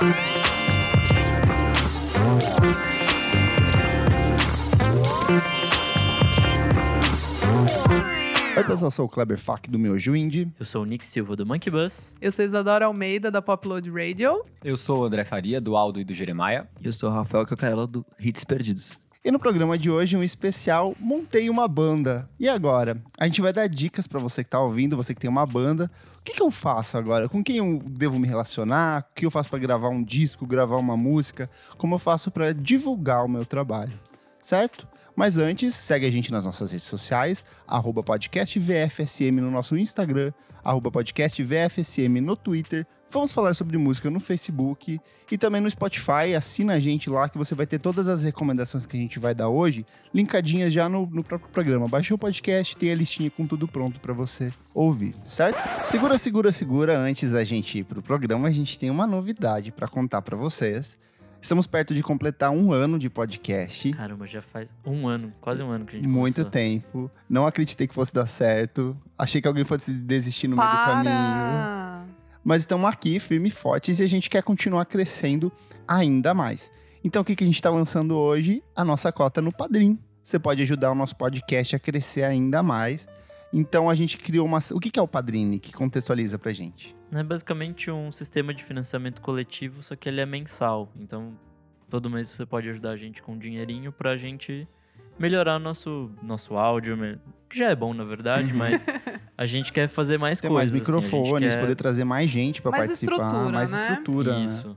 Oi, pessoal, eu sou o Kleber Fak do Miojo Indie. Eu sou o Nick Silva do Monkey Bus. Eu sou Isadora Almeida, da Popload Radio. Eu sou o André Faria, do Aldo e do Jeremiah. E eu sou o Rafael Cacarella, do Hits Perdidos. E no programa de hoje, um especial Montei uma Banda. E agora? A gente vai dar dicas pra você que tá ouvindo, você que tem uma banda. O que, que eu faço agora? Com quem eu devo me relacionar? O que eu faço pra gravar um disco, gravar uma música? Como eu faço pra divulgar o meu trabalho? Certo? Mas antes, segue a gente nas nossas redes sociais, arroba podcastvfsm no nosso Instagram, arroba podcastvfsm no Twitter. Vamos falar sobre música no Facebook e também no Spotify. Assina a gente lá que você vai ter todas as recomendações que a gente vai dar hoje, linkadinhas já no, no próprio programa. Baixou o podcast, tem a listinha com tudo pronto para você ouvir, certo? Segura, segura, segura. Antes da gente ir pro programa, a gente tem uma novidade para contar para vocês. Estamos perto de completar um ano de podcast. Caramba, já faz um ano, quase um ano que a gente Muito começou. tempo. Não acreditei que fosse dar certo. Achei que alguém fosse desistir no meio do caminho. Para! Mas estamos aqui, firmes e fortes, e a gente quer continuar crescendo ainda mais. Então, o que, que a gente está lançando hoje? A nossa cota no Padrim. Você pode ajudar o nosso podcast a crescer ainda mais. Então, a gente criou uma. O que, que é o Padrim, que contextualiza pra gente? É basicamente um sistema de financiamento coletivo, só que ele é mensal. Então, todo mês você pode ajudar a gente com um dinheirinho pra gente melhorar nosso, nosso áudio, que já é bom, na verdade, mas a gente quer fazer mais Ter mais coisas. assim, a gente microfones, quer- poder trazer mais gente Mais participar. estrutura, mais né? estrutura. né? Isso.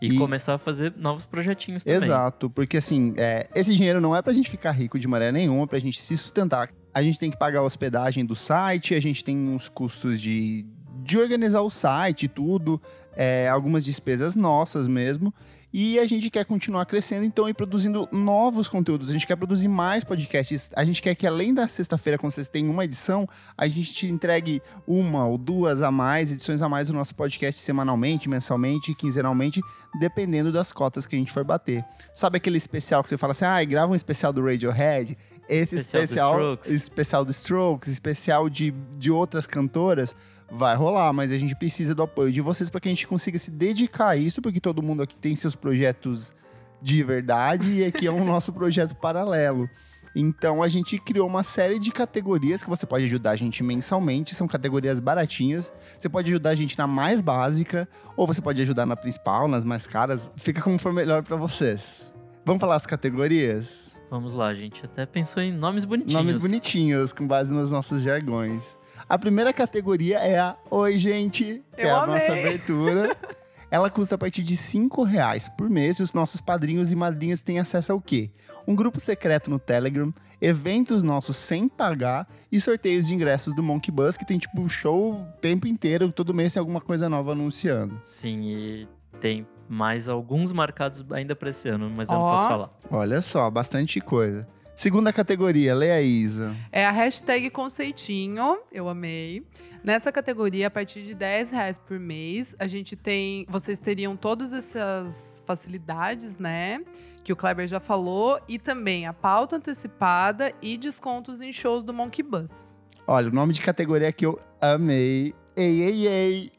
E, E- começar a fazer novos projetinhos também. Exato, porque assim, é, esse dinheiro não é pra gente ficar rico de maneira nenhuma, é pra gente se sustentar. A gente tem que pagar a hospedagem do site, a gente tem uns custos de, de organizar o site e tudo, é, algumas despesas nossas mesmo. E a gente quer continuar crescendo, então, e produzindo novos conteúdos. A gente quer produzir mais podcasts. A gente quer que, além da sexta-feira, quando vocês têm uma edição, a gente te entregue uma ou duas a mais, edições a mais do nosso podcast semanalmente, mensalmente, quinzenalmente, dependendo das cotas que a gente for bater. Sabe aquele especial que você fala assim, ah, grava um especial do Radiohead? Esse Especial do especial, Strokes. especial do Strokes, especial de, de outras cantoras, vai rolar, mas a gente precisa do apoio de vocês para que a gente consiga se dedicar a isso, porque todo mundo aqui tem seus projetos de verdade e aqui é um nosso projeto paralelo. Então a gente criou uma série de categorias que você pode ajudar a gente mensalmente, são categorias baratinhas. Você pode ajudar a gente na mais básica, ou você pode ajudar na principal, nas mais caras. Fica como for melhor para vocês. Vamos falar as categorias? Vamos lá, a gente até pensou em nomes bonitinhos. Nomes bonitinhos, com base nos nossos jargões. A primeira categoria é a Oi, gente, que Eu é a amei. nossa abertura. Ela custa a partir de 5 reais por mês e os nossos padrinhos e madrinhas têm acesso ao quê? Um grupo secreto no Telegram, eventos nossos sem pagar e sorteios de ingressos do Monkey Bus, que tem tipo um show o tempo inteiro, todo mês tem alguma coisa nova anunciando. Sim, e tem mais alguns marcados ainda pra esse ano, mas eu não posso falar. Olha só, bastante coisa. Segunda categoria, Leia Isa. É a hashtag conceitinho, eu amei. Nessa categoria, a partir de 10 reais por mês, a gente tem. Vocês teriam todas essas facilidades, né? Que o Kleber já falou, e também a pauta antecipada e descontos em shows do Monkey Bus. Olha, o nome de categoria que eu amei. Ei, ei, ei.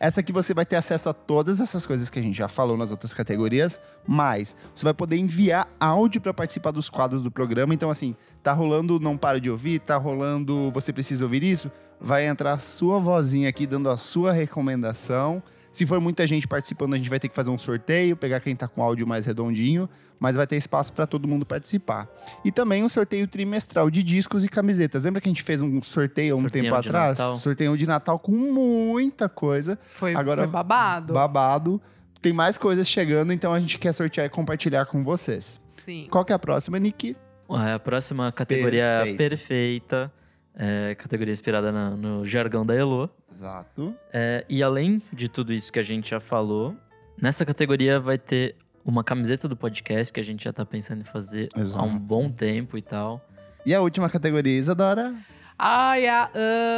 Essa aqui você vai ter acesso a todas essas coisas que a gente já falou nas outras categorias, mas você vai poder enviar áudio para participar dos quadros do programa. Então, assim, tá rolando Não Para de Ouvir, tá rolando Você Precisa Ouvir Isso, vai entrar a sua vozinha aqui dando a sua recomendação. Se for muita gente participando, a gente vai ter que fazer um sorteio, pegar quem tá com áudio mais redondinho, mas vai ter espaço para todo mundo participar. E também um sorteio trimestral de discos e camisetas. Lembra que a gente fez um sorteio há um Sorteio tempo de atrás? Natal. Sorteio de Natal com muita coisa Foi, Agora- foi babado. babado. Tem mais coisas chegando, então a gente quer sortear e compartilhar com vocês. Sim. Qual que é a próxima, Nick? Ah, A próxima categoria Perfeito. perfeita, é, categoria inspirada na- no jargão da Elo. Exato. É, e além de tudo isso que a gente já falou, nessa categoria vai ter uma camiseta do podcast que a gente já tá pensando em fazer Exato. há um bom tempo e tal. E a última categoria, Isadora? Ai, a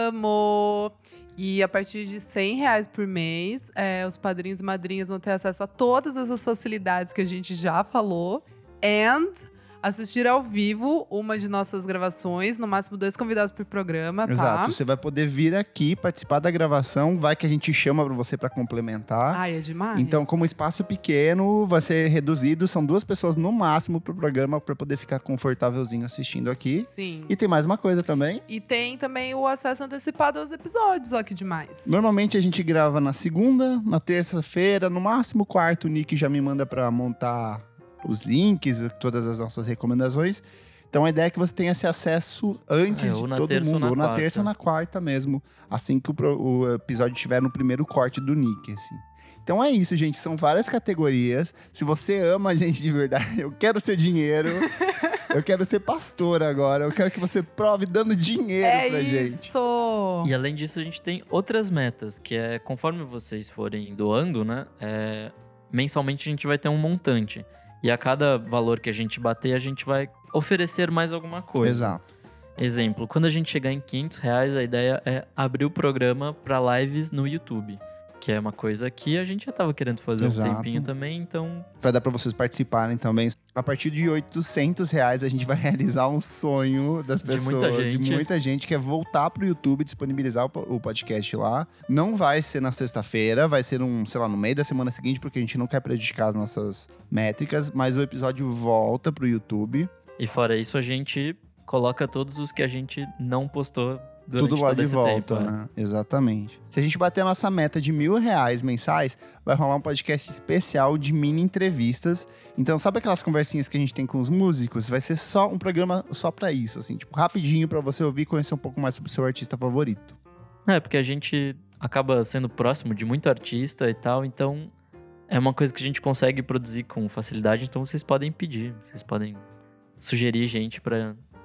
amo! E a partir de 100 reais por mês, é, os padrinhos e madrinhas vão ter acesso a todas essas facilidades que a gente já falou. And assistir ao vivo uma de nossas gravações, no máximo dois convidados por programa, tá? Exato. Você vai poder vir aqui, participar da gravação, vai que a gente chama pra você pra complementar. Ai, é demais. Então, como espaço pequeno, vai ser reduzido, são duas pessoas no máximo pro programa pra poder ficar confortávelzinho assistindo aqui. Sim. E tem mais uma coisa também. E tem também o acesso antecipado aos episódios, ó que demais. Normalmente a gente grava na segunda, na terça-feira, no máximo quarto, o Nick já me manda pra montar os links, todas as nossas recomendações. Então a ideia é que você tenha esse acesso antes É, de ou na todo terça ou mundo, na ou na quarta. terça ou na quarta mesmo, assim que o, o episódio estiver no primeiro corte do Nick, assim. Então é isso, gente. São várias categorias. Se você ama a gente de verdade, eu quero ser dinheiro. eu quero ser pastor agora. Eu quero que você prove dando dinheiro é pra gente. isso! E além disso, a gente tem outras metas, que é conforme vocês forem doando, né? é, mensalmente a gente vai ter um montante. E a cada valor que a gente bater, a gente vai oferecer mais alguma coisa. Exato. Exemplo, quando a gente chegar em 500 reais, a ideia é abrir o programa para lives no YouTube. Que é uma coisa que a gente já tava querendo fazer Exato. um tempinho também, então Vai dar pra vocês participarem também. A partir de 800 reais, a gente vai realizar um sonho das De pessoas, muita de gente. muita gente, que é voltar pro YouTube, disponibilizar o po- o podcast lá. Não vai ser na sexta-feira, vai ser um, sei lá, no meio da semana seguinte, porque a gente não quer prejudicar as nossas métricas, mas o episódio volta pro YouTube. E fora isso, a gente coloca todos os que a gente não postou tudo lá de volta, tempo. é. né? Exatamente. Se a gente bater a nossa meta de mil reais mensais, vai rolar um podcast especial de mini entrevistas. Então, sabe aquelas conversinhas que a gente tem com os músicos? Vai ser só um programa só pra isso, assim, tipo, rapidinho pra você ouvir e conhecer um pouco mais sobre o seu artista favorito. É, porque a gente acaba sendo próximo de muito artista e tal, então é uma coisa que a gente consegue produzir com facilidade, então vocês podem pedir, vocês podem sugerir gente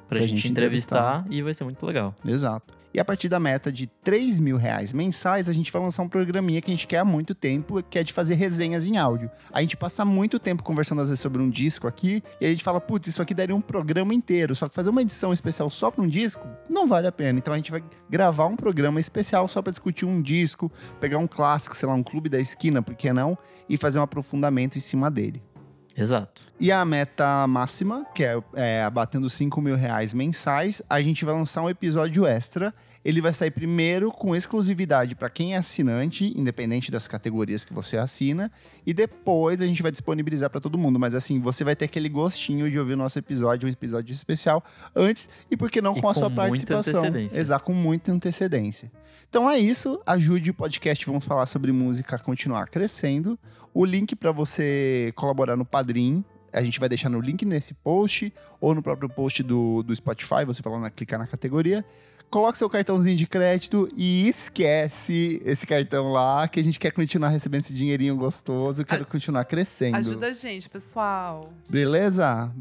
pra, pra, gente, gente entrevistar, e vai ser muito legal. Exato. E a partir da meta de 3 mil reais mensais, a gente vai lançar um programinha que a gente quer há muito tempo, que é de fazer resenhas em áudio. A gente passa muito tempo conversando às vezes sobre um disco aqui, e a gente fala, putz, isso aqui daria um programa inteiro, só que fazer uma edição especial só para um disco não vale a pena. Então a gente vai gravar um programa especial só para discutir um disco, pegar um clássico, sei lá, um clube da esquina, por que não? E fazer um aprofundamento em cima dele. Exato. E a meta máxima, que é, é abatendo 5 mil reais mensais, a gente vai lançar um episódio extra. Ele vai sair primeiro com exclusividade para quem é assinante, independente das categorias que você assina, e depois a gente vai disponibilizar para todo mundo. Mas assim, você vai ter aquele gostinho de ouvir o nosso episódio, um episódio especial, antes e por que não com a com sua muita participação. Exato, com muita antecedência. Então é isso, ajude o podcast Vamos Falar sobre Música a continuar crescendo. O link para você colaborar no Padrim, a gente vai deixar no link nesse post ou no próprio post do, do Spotify, você vai lá na, clicar na categoria. Coloque seu cartãozinho de crédito e esquece esse cartão lá, que a gente quer continuar recebendo esse dinheirinho gostoso, quero continuar crescendo. Ajuda a gente, pessoal. Beleza?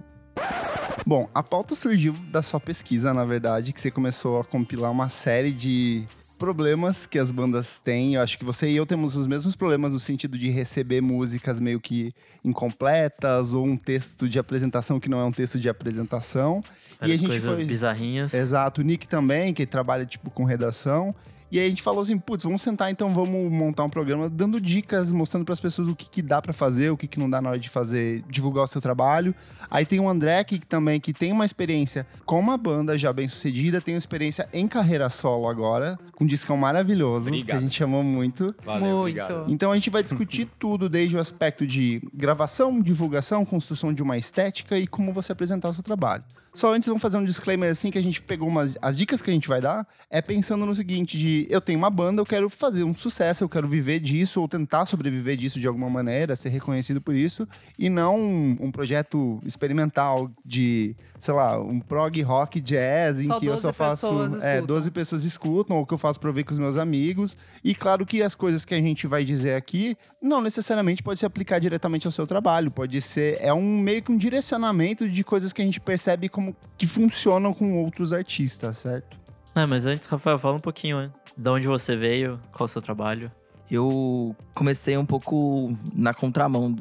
Bom, a pauta surgiu da sua pesquisa, na verdade, que você começou a compilar uma série de problemas que as bandas têm. Eu acho que você e eu temos os mesmos problemas no sentido de receber músicas meio que incompletas ou um texto de apresentação que não é um texto de apresentação. Várias gente coisas foi- bizarrinhas. Exato, o Nick também, que trabalha tipo com redação. E aí a gente falou assim, putz, vamos sentar então, vamos montar um programa dando dicas, mostrando para as pessoas o que, que dá para fazer, o que, que não dá na hora de fazer, divulgar o seu trabalho. Aí tem o André que também que tem uma experiência com uma banda já bem sucedida, tem uma experiência em carreira solo agora, um discão maravilhoso, que a Obrigado. gente amou muito. Valeu, Muito. obrigado. Então a gente vai discutir tudo, desde o aspecto de gravação, divulgação, construção de uma estética e como você apresentar o seu trabalho. Só antes vamos fazer um disclaimer assim que a gente pegou umas as dicas que a gente vai dar é pensando no seguinte de eu tenho uma banda, eu quero fazer um sucesso, eu quero viver disso ou tentar sobreviver disso de alguma maneira, ser reconhecido por isso e não um, um projeto experimental de, sei lá, um prog rock jazz em Só que eu 12 só faço é, escutam. 12 pessoas escutam ou que eu faço pra ver com os meus amigos. E claro que as coisas que a gente vai dizer aqui não necessariamente pode se aplicar diretamente ao seu trabalho. Pode ser é um meio que um direcionamento de coisas que a gente percebe como que funcionam com outros artistas, certo? É, mas antes, Rafael, fala um pouquinho, né? De onde você veio, qual o seu trabalho. Eu comecei um pouco na contramão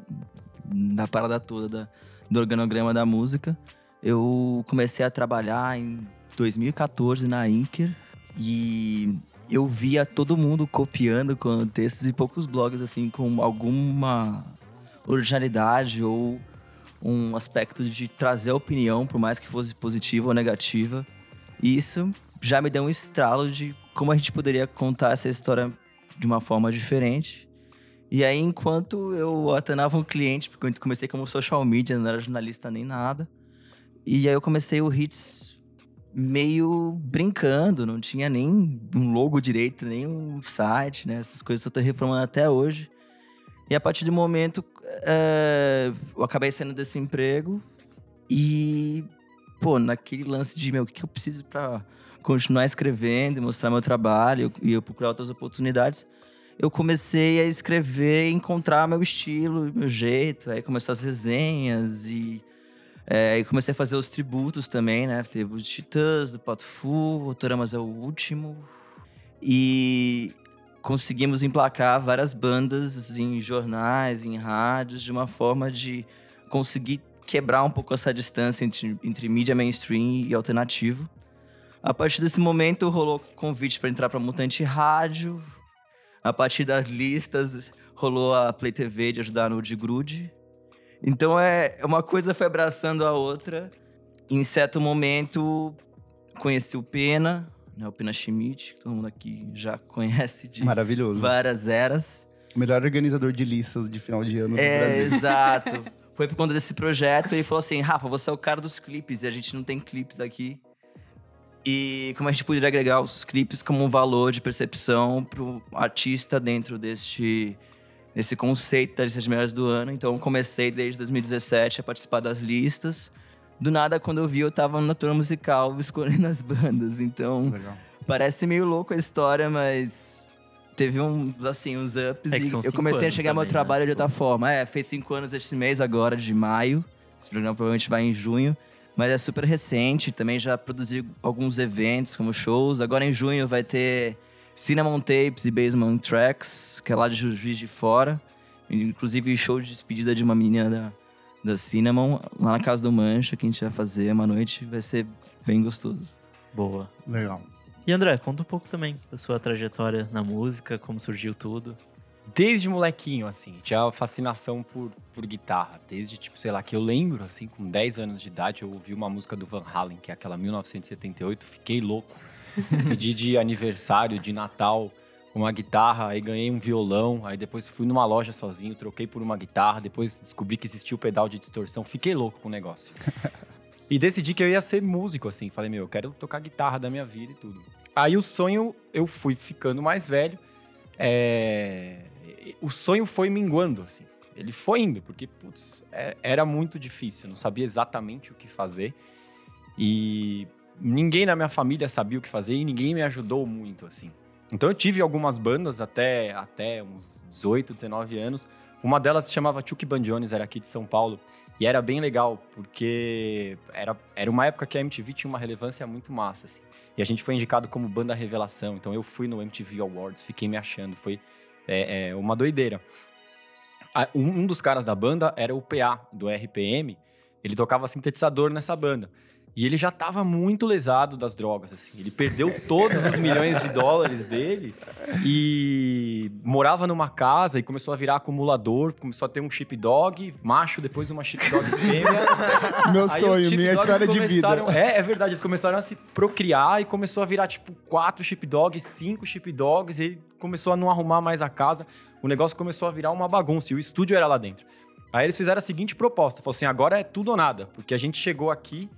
da parada toda da- do organograma da música. Eu comecei a trabalhar em 2014 na Inker e eu via todo mundo copiando textos e poucos blogs assim com alguma originalidade ou um aspecto de trazer opinião, por mais que fosse positiva ou negativa. E isso já me deu um estralo de como a gente poderia contar essa história de uma forma diferente. E aí, enquanto eu atendava um cliente, porque eu comecei como social media, não era jornalista nem nada. E aí eu comecei o Hits meio brincando, não tinha nem um logo direito, nem um site, né? Essas coisas eu tô reformando até hoje. E a partir do momento, é, eu acabei saindo desse emprego e, pô, naquele lance de, meu, o que eu preciso para continuar escrevendo e mostrar meu trabalho e eu procurar outras oportunidades, eu comecei a escrever e encontrar meu estilo, meu jeito. Aí começou as resenhas e é, e comecei a fazer os tributos também, né? Teve os Titãs, do Pato Fu, o Toramas é o último. E conseguimos emplacar várias bandas em jornais, em rádios, de uma forma de conseguir quebrar um pouco essa distância entre, entre mídia mainstream e alternativo. A partir desse momento rolou convite para entrar para Mutante Rádio. A partir das listas rolou a Play TV de ajudar no de Grude. Então é uma coisa foi abraçando a outra. Em certo momento conheci o Pena, né, o Pena Schmidt, que todo mundo aqui já conhece de Maravilhoso. várias eras. Melhor organizador de listas de final de ano do É, Brasil. exato. Foi por conta desse projeto e falou assim: Rafa, você é o cara dos clipes e a gente não tem clipes aqui. E como a gente poderia agregar os clipes como um valor de percepção pro artista dentro deste desse conceito das listas melhores do ano. Então comecei desde 2017 a participar das listas. Do nada, quando eu vi, eu tava na turma musical escolhendo as bandas. Então Legal. parece meio louco a história, mas teve uns, assim, uns ups. É e eu comecei a chegar meu também, né? trabalho de Tipo- outra forma. É, fez cinco anos este mês agora, de maio. Esse programa provavelmente vai em junho. Mas é super recente. Também já produzi alguns eventos, como shows. Agora em junho vai ter Cinnamon Tapes e Basement Tracks, que é lá de Juiz de Fora. Inclusive show de despedida de uma menina da, da Cinnamon, lá na Casa do Mancha, que a gente vai fazer uma noite. Vai ser bem gostoso. Boa. Legal. E André, conta um pouco também da sua trajetória na música, como surgiu tudo. Desde molequinho, assim, tinha fascinação por, por guitarra. Desde, tipo, sei lá, que eu lembro, assim, com 10 anos de idade, eu ouvi uma música do Van Halen, que é aquela 1978, fiquei louco. Pedi de aniversário, de Natal, uma guitarra, aí ganhei um violão, aí depois fui numa loja sozinho, troquei por uma guitarra, depois descobri que existia o pedal de distorção, fiquei louco com o negócio. E decidi que eu ia ser músico, assim. Falei, meu, eu quero tocar guitarra da minha vida e tudo. Aí o sonho, eu fui ficando mais velho. é, O sonho foi minguando, assim. Ele foi indo, porque, putz, é- era muito difícil. Não sabia exatamente o que fazer. E ninguém na minha família sabia o que fazer e ninguém me ajudou muito, assim. Então eu tive algumas bandas até, até uns 18, 19 anos. Uma delas se chamava Chuck Bandiones, era aqui de São Paulo. E era bem legal, porque era, era uma época que a MTV tinha uma relevância muito massa, assim. E a gente foi indicado como banda revelação. Então eu fui no MTV Awards, fiquei me achando. Foi é, é, uma doideira. Um dos caras da banda era o PA, do RPM. Ele tocava sintetizador nessa banda. E ele já tava muito lesado das drogas, assim. Ele perdeu todos os milhões de dólares dele e morava numa casa e começou a virar acumulador, começou a ter um chip dog, macho, depois uma chip dog fêmea. Meu Aí sonho, minha história de vida. É, é verdade, eles começaram a se procriar e começou a virar, tipo, quatro chip dogs, cinco chip dogs, e ele começou a não arrumar mais a casa. O negócio começou a virar uma bagunça e o estúdio era lá dentro. Aí eles fizeram a seguinte proposta: falou assim, agora é tudo ou nada, porque a gente chegou aqui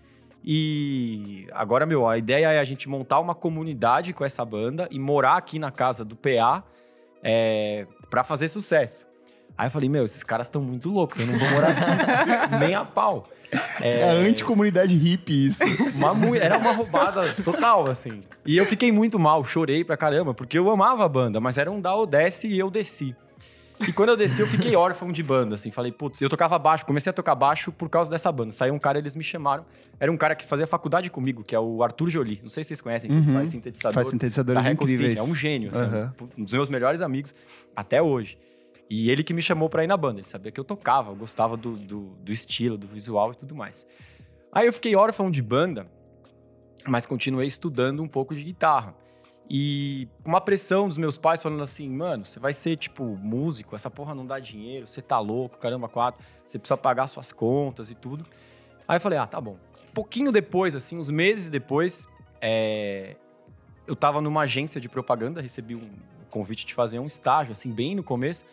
e agora, meu, a ideia é a gente montar uma comunidade com essa banda e morar aqui na casa do PA é, para fazer sucesso. Aí eu falei, meu, esses caras estão muito loucos, eu não vou morar aqui nem a pau. É a anticomunidade hippie isso. Uma era uma roubada total, assim. E eu fiquei muito mal, chorei pra caramba, porque eu amava a banda, mas era um ou desce e eu desci. E quando eu desci, eu fiquei órfão de banda, assim. Falei, putz, eu tocava baixo, comecei a tocar baixo por causa dessa banda. Saiu um cara, eles me chamaram. Era um cara que fazia faculdade comigo, que é o Arthur Jolie. Não sei se vocês conhecem, Uhum. faz sintetizador. Faz sintetizadores da Record incríveis. City. É um gênio, assim, Aham. um dos meus melhores amigos até hoje. E ele que me chamou pra ir na banda. Ele sabia que eu tocava, eu gostava do, do, do estilo, do visual e tudo mais. Aí eu fiquei órfão de banda, mas continuei estudando um pouco de guitarra. E uma pressão dos meus pais falando assim, mano, você vai ser, tipo, músico, essa porra não dá dinheiro, você tá louco, caramba, quatro, você precisa pagar suas contas e tudo. Aí eu falei, ah, tá bom. Pouquinho depois, assim, uns meses depois, é, eu tava numa agência de propaganda, recebi um convite de fazer um estágio, assim, bem no começo.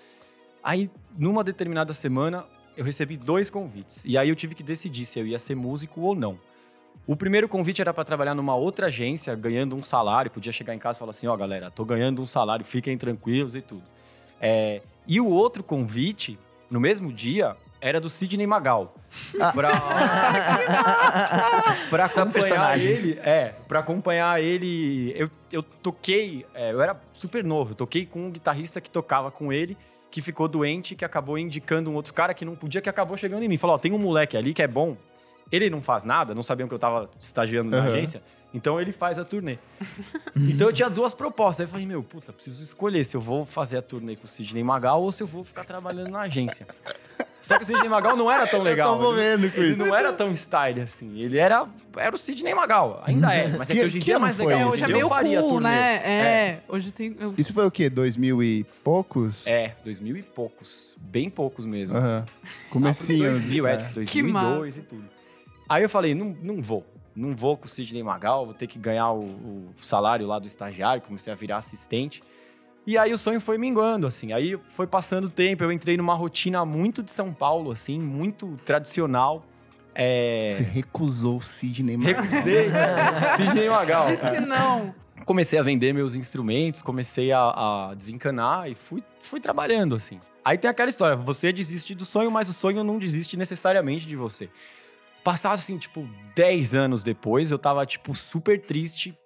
Aí, numa determinada semana, eu recebi dois convites. E aí eu tive que decidir se eu ia ser músico ou não. O primeiro convite era para trabalhar numa outra agência, ganhando um salário. Podia chegar em casa e falar assim: ó, oh, galera, tô ganhando um salário, fiquem tranquilos e tudo. É, e o outro convite, no mesmo dia, era do Sidney Magal. Ah. Pra, pra acompanhar ele. É, pra acompanhar ele. Eu, eu toquei, é, eu era super novo, eu toquei com um guitarrista que tocava com ele, que ficou doente, que acabou indicando um outro cara que não podia, que acabou chegando em mim. Falou: ó, tem um moleque ali que é bom. Ele não faz nada, não sabiam que eu tava estagiando na uhum. agência. Então ele faz a turnê. então eu tinha duas propostas. Aí eu falei, meu, puta, preciso escolher se eu vou fazer a turnê com o Sidney Magal ou se eu vou ficar trabalhando na agência. Só que o Sidney Magal não era tão legal. Eu tô vendo com ele, não era tão style assim. Ele era, era o Sidney Magal. Ainda é. Mas é que, que hoje em dia é mais legal. É, hoje é meio cool, né? É. é. Hoje tem... Isso foi o quê? Dois mil e poucos? É, dois mil e poucos. Bem poucos mesmo. Uhum. Assim. Comecinho. Ah, 2000, é. 2002 e tudo. Aí eu falei, não, não vou. Não vou com o Sidney Magal, vou ter que ganhar o, o salário lá do estagiário, comecei a virar assistente. E aí o sonho foi minguando, assim. Aí foi passando o tempo, eu entrei numa rotina muito de São Paulo, assim, muito tradicional. É... Você recusou o Sidney Magal. Recusei, né? Sidney Magal. Disse não. Comecei a vender meus instrumentos, comecei a, a, desencanar e fui, fui trabalhando, assim. Aí tem aquela história, você desiste do sonho, mas o sonho não desiste necessariamente de você. Passado, assim, tipo, 10 anos depois, eu tava, tipo, super triste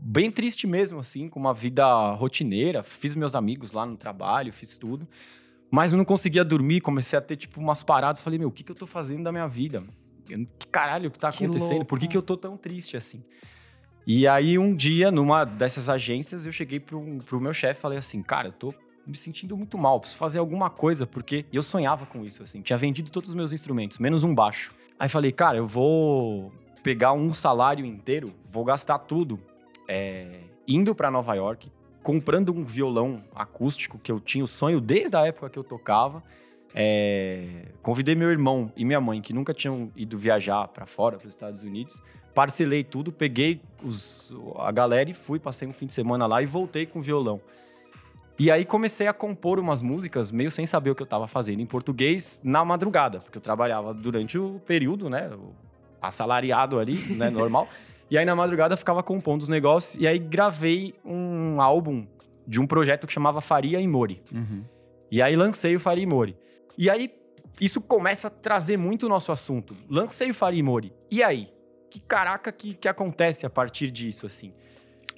bem triste mesmo, assim, com uma vida rotineira. Fiz meus amigos lá no trabalho, fiz tudo. Mas eu não conseguia dormir, comecei a ter, tipo, umas paradas. Falei, meu, o que, que eu tô fazendo da minha vida? Que caralho que tá que acontecendo? Louco. Por que, que eu tô tão triste assim? E aí, um dia, numa dessas agências, eu cheguei pro, pro meu chefe e falei assim, cara, eu tô me sentindo muito mal, preciso fazer alguma coisa, porque eu sonhava com isso, assim. Tinha vendido todos os meus instrumentos, menos um baixo. Aí falei, cara, eu vou pegar um salário inteiro, vou gastar tudo é, indo para Nova York, comprando um violão acústico que eu tinha o sonho desde a época que eu tocava. É, convidei meu irmão e minha mãe, que nunca tinham ido viajar para fora, para os Estados Unidos. Parcelei tudo, peguei os, a galera e fui, passei um fim de semana lá e voltei com o violão. E aí comecei a compor umas músicas meio sem saber o que eu estava fazendo em português na madrugada, porque eu trabalhava durante o período, né, assalariado ali, né, normal. E aí na madrugada eu ficava compondo os negócios e aí gravei um álbum de um projeto que chamava Faria e Mori. Uhum. E aí lancei o Faria e Mori. E aí isso começa a trazer muito o nosso assunto. Lancei o Faria e Mori. E aí? Que caraca que, que acontece a partir disso, assim?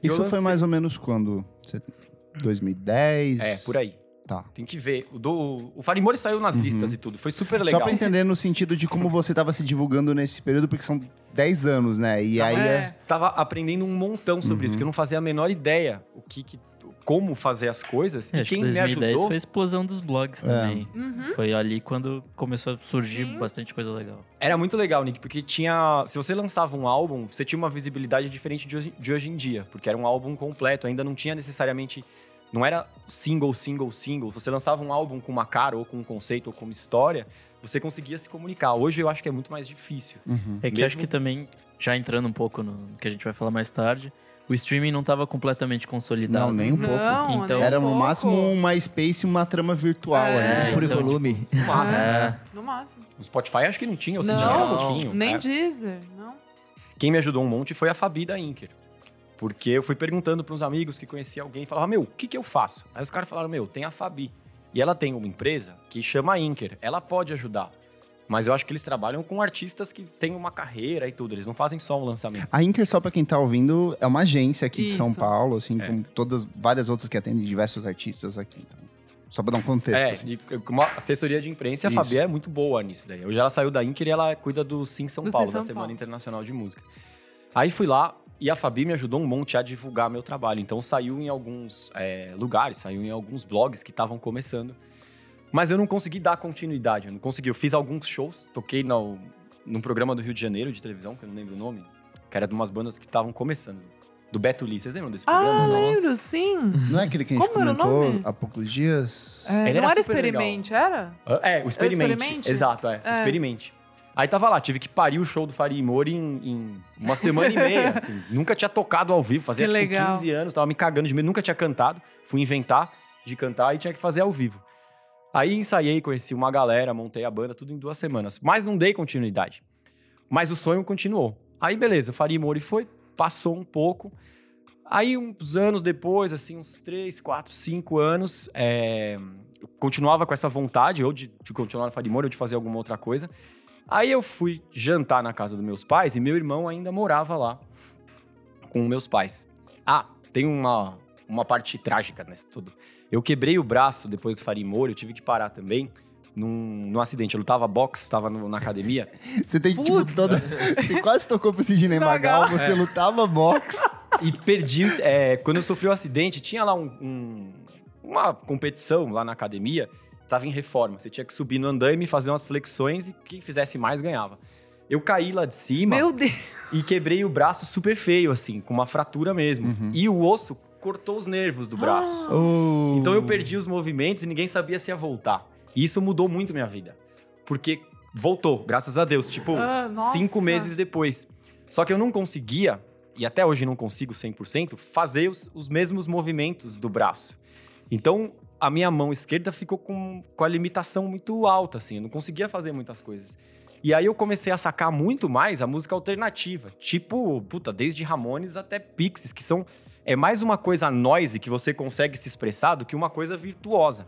Isso lancei... foi mais ou menos quando? 2010? É, por aí. Tá. Tem que ver. O, do, o Farimori saiu nas uhum. listas e tudo. Foi super legal. Só pra entender no sentido de como você tava se divulgando nesse período, porque são 10 anos, né? E tava, aí. É... Tava aprendendo um montão sobre uhum. isso, porque eu não fazia a menor ideia o que, que como fazer as coisas. É, e quem 2010 me ajudou... foi a explosão dos blogs é. também. Uhum. Foi ali quando começou a surgir Sim. bastante coisa legal. Era muito legal, Nick, porque tinha... Se você lançava um álbum, você tinha uma visibilidade diferente de hoje, de hoje em dia. Porque era um álbum completo, ainda não tinha necessariamente não era single, single, single. Você lançava um álbum com uma cara, ou com um conceito, ou com uma história, você conseguia se comunicar. Hoje eu acho que é muito mais difícil. Uhum. É que Mesmo... acho que também, já entrando um pouco no que a gente vai falar mais tarde, o streaming não estava completamente consolidado. Não, nem um pouco. Não, então, era no máximo uma space uma trama virtual é, ali. Por então, volume. Tipo, no máximo. É. No máximo. O Spotify acho que não tinha, ou se tinha era um pouquinho. Nem é. Deezer, não. Quem me ajudou um monte foi a Fabi da Inker. Porque eu fui perguntando para uns amigos que conhecia alguém, falava, meu, o que, que eu faço? Aí os caras falaram, meu, tem a Fabi. E ela tem uma empresa que chama Inker. Ela pode ajudar. Mas eu acho que eles trabalham com artistas que têm uma carreira e tudo. Eles não fazem só um lançamento. A Inker, só para quem tá ouvindo, é uma agência aqui Isso. de São Paulo, assim, é. com todas várias outras que atendem diversos artistas aqui. Então, só para dar um contexto. É, assim. uma assessoria de imprensa, a Fabi é muito boa nisso daí. Hoje ela saiu da Inker e ela cuida do Sim São do Paulo, Sim São da Semana Paulo. Internacional de Música. Aí fui lá, e a Fabi me ajudou um monte a divulgar meu trabalho. Então saiu em alguns é, lugares, saiu em alguns blogs que estavam começando. Mas eu não consegui dar continuidade, eu não consegui. Eu fiz alguns shows, toquei no, num programa do Rio de Janeiro de televisão, que eu não lembro o nome, que era de umas bandas que estavam começando. Do Beto Lee. Vocês lembram desse Ah, programa? lembro, sim. Não é aquele que a gente Como era o comentou nome? há poucos dias? É, Ele não era era super legal. experimente, era? Ah, É, o Experimente. Experimente? Exato, é, É. o Experimente. Aí tava lá, tive que parir o show do Faria e Mori em, em uma semana e meia. assim. Nunca tinha tocado ao vivo, fazia tipo, legal. 15 anos, tava me cagando de medo, nunca tinha cantado. Fui inventar de cantar e tinha que fazer ao vivo. Aí ensaiei, conheci uma galera, montei a banda, tudo em duas semanas. Mas não dei continuidade. Mas o sonho continuou. Aí beleza, Faria e Mori foi, passou um pouco. Aí, uns anos depois, assim, uns três, quatro, cinco anos, é, eu continuava com essa vontade, ou de, de continuar no Farimor, ou de fazer alguma outra coisa. Aí eu fui jantar na casa dos meus pais e meu irmão ainda morava lá com meus pais. Ah, tem uma, uma parte trágica nisso tudo. Eu quebrei o braço depois do Farimor, eu tive que parar também. Num, num acidente, eu lutava boxe, estava no- na academia. Você tem, tipo, Putz. toda... Você quase tocou pro Sidney Magal, você lutava boxe. E perdi. é, quando eu sofri o acidente, tinha lá um- um- uma competição lá na academia, tava em reforma. Você tinha que subir no andaime, fazer umas flexões e quem fizesse mais ganhava. Eu caí lá de cima Meu Deus. e quebrei o braço super feio, assim, com uma fratura mesmo. E o osso cortou os nervos do braço. Oh. Então eu perdi os movimentos e ninguém sabia se ia voltar. E isso mudou muito minha vida. Porque voltou, graças a Deus. Tipo, Ah, cinco meses depois. Só que eu não conseguia, e até hoje não consigo 100%, fazer os, os mesmos movimentos do braço. Então, a minha mão esquerda ficou com, com a limitação muito alta, assim. Eu não conseguia fazer muitas coisas. E aí eu comecei a sacar muito mais a música alternativa. Tipo, puta, desde Ramones até Pixies, que são... É mais uma coisa noise que você consegue se expressar do que uma coisa virtuosa.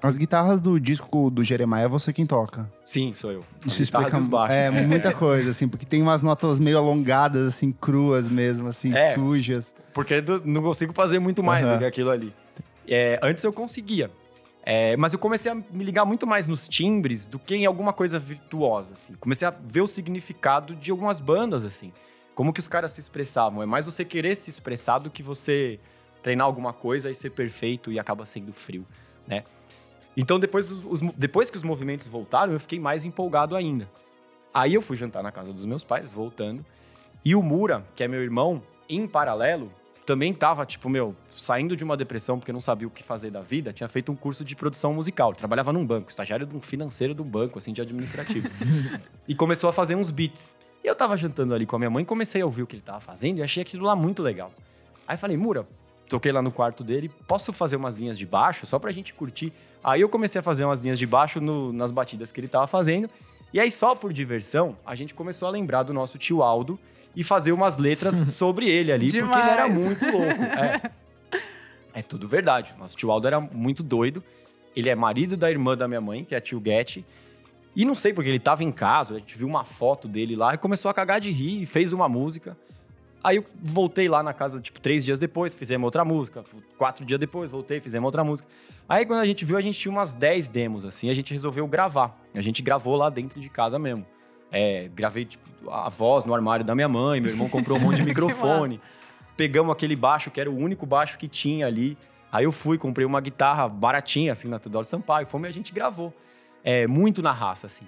As guitarras do disco do Jeremiah é você quem toca. Sim, sou eu. As Isso explica é, muita coisa, assim, porque tem umas notas meio alongadas, assim, cruas mesmo, assim, É. sujas. Porque não consigo fazer muito mais Aham. do que aquilo ali. É, antes eu conseguia. É, mas eu comecei a me ligar muito mais nos timbres do que em alguma coisa virtuosa, assim. Comecei a ver o significado de algumas bandas, assim. Como que os caras se expressavam. É mais você querer se expressar do que você treinar alguma coisa e ser perfeito e acaba sendo frio, né? Então, depois, os depois que os movimentos voltaram, eu fiquei mais empolgado ainda. Aí eu fui jantar na casa dos meus pais, voltando. E o Mura, que é meu irmão, em paralelo, também tava, tipo, meu, saindo de uma depressão porque não sabia o que fazer da vida, tinha feito um curso de produção musical. Ele trabalhava num banco, estagiário de um financeiro de um banco, assim, de administrativo. e começou a fazer uns beats. E eu tava jantando ali com a minha mãe, comecei a ouvir o que ele tava fazendo e achei aquilo lá muito legal. Aí falei, Mura, toquei lá no quarto dele, posso fazer umas linhas de baixo só pra gente curtir? Aí eu comecei a fazer umas linhas de baixo no- nas batidas que ele tava fazendo. E aí, só por diversão, a gente começou a lembrar do nosso tio Aldo e fazer umas letras sobre ele ali, porque ele era Demais. muito louco. É. É tudo verdade. Nosso tio Aldo era muito doido. Ele é marido da irmã da minha mãe, que é a tio Getty. E não sei porque ele tava em casa, a gente viu uma foto dele lá e começou a cagar de rir e fez uma música. Aí eu voltei lá na casa, tipo, três dias depois, fizemos outra música. Quatro dias depois, voltei, fizemos outra música. Aí quando a gente viu, a gente tinha umas 10 demos, assim, a gente resolveu gravar. A gente gravou lá dentro de casa mesmo. É, gravei, tipo, a voz no armário da minha mãe, meu irmão comprou um monte de microfone. Pegamos aquele baixo, que era o único baixo que tinha ali. Aí eu fui, comprei uma guitarra baratinha, assim, na Teodoro Sampaio, fomos e a gente gravou. É, muito na raça, assim.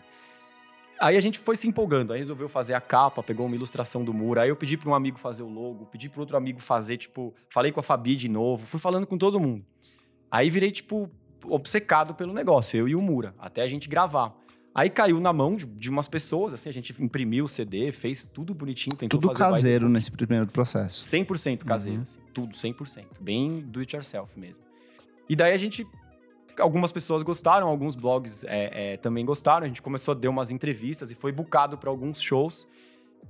Aí a gente foi se empolgando, aí resolveu fazer a capa, pegou uma ilustração do muro. Aí eu pedi para um amigo fazer o logo, pedi para outro amigo fazer, tipo, falei com a Fabi de novo, fui falando com todo mundo. Aí virei, tipo, obcecado pelo negócio, eu e o Mura, até a gente gravar. Aí caiu na mão de, de umas pessoas, assim, a gente imprimiu o CD, fez tudo bonitinho, tentou Tudo fazer caseiro nesse primeiro processo. 100% caseiro, Uhum. assim, tudo 100%, bem do it yourself mesmo. E daí a gente, algumas pessoas gostaram, alguns blogs é, é, também gostaram, a gente começou a dar umas entrevistas e foi bucado para alguns shows.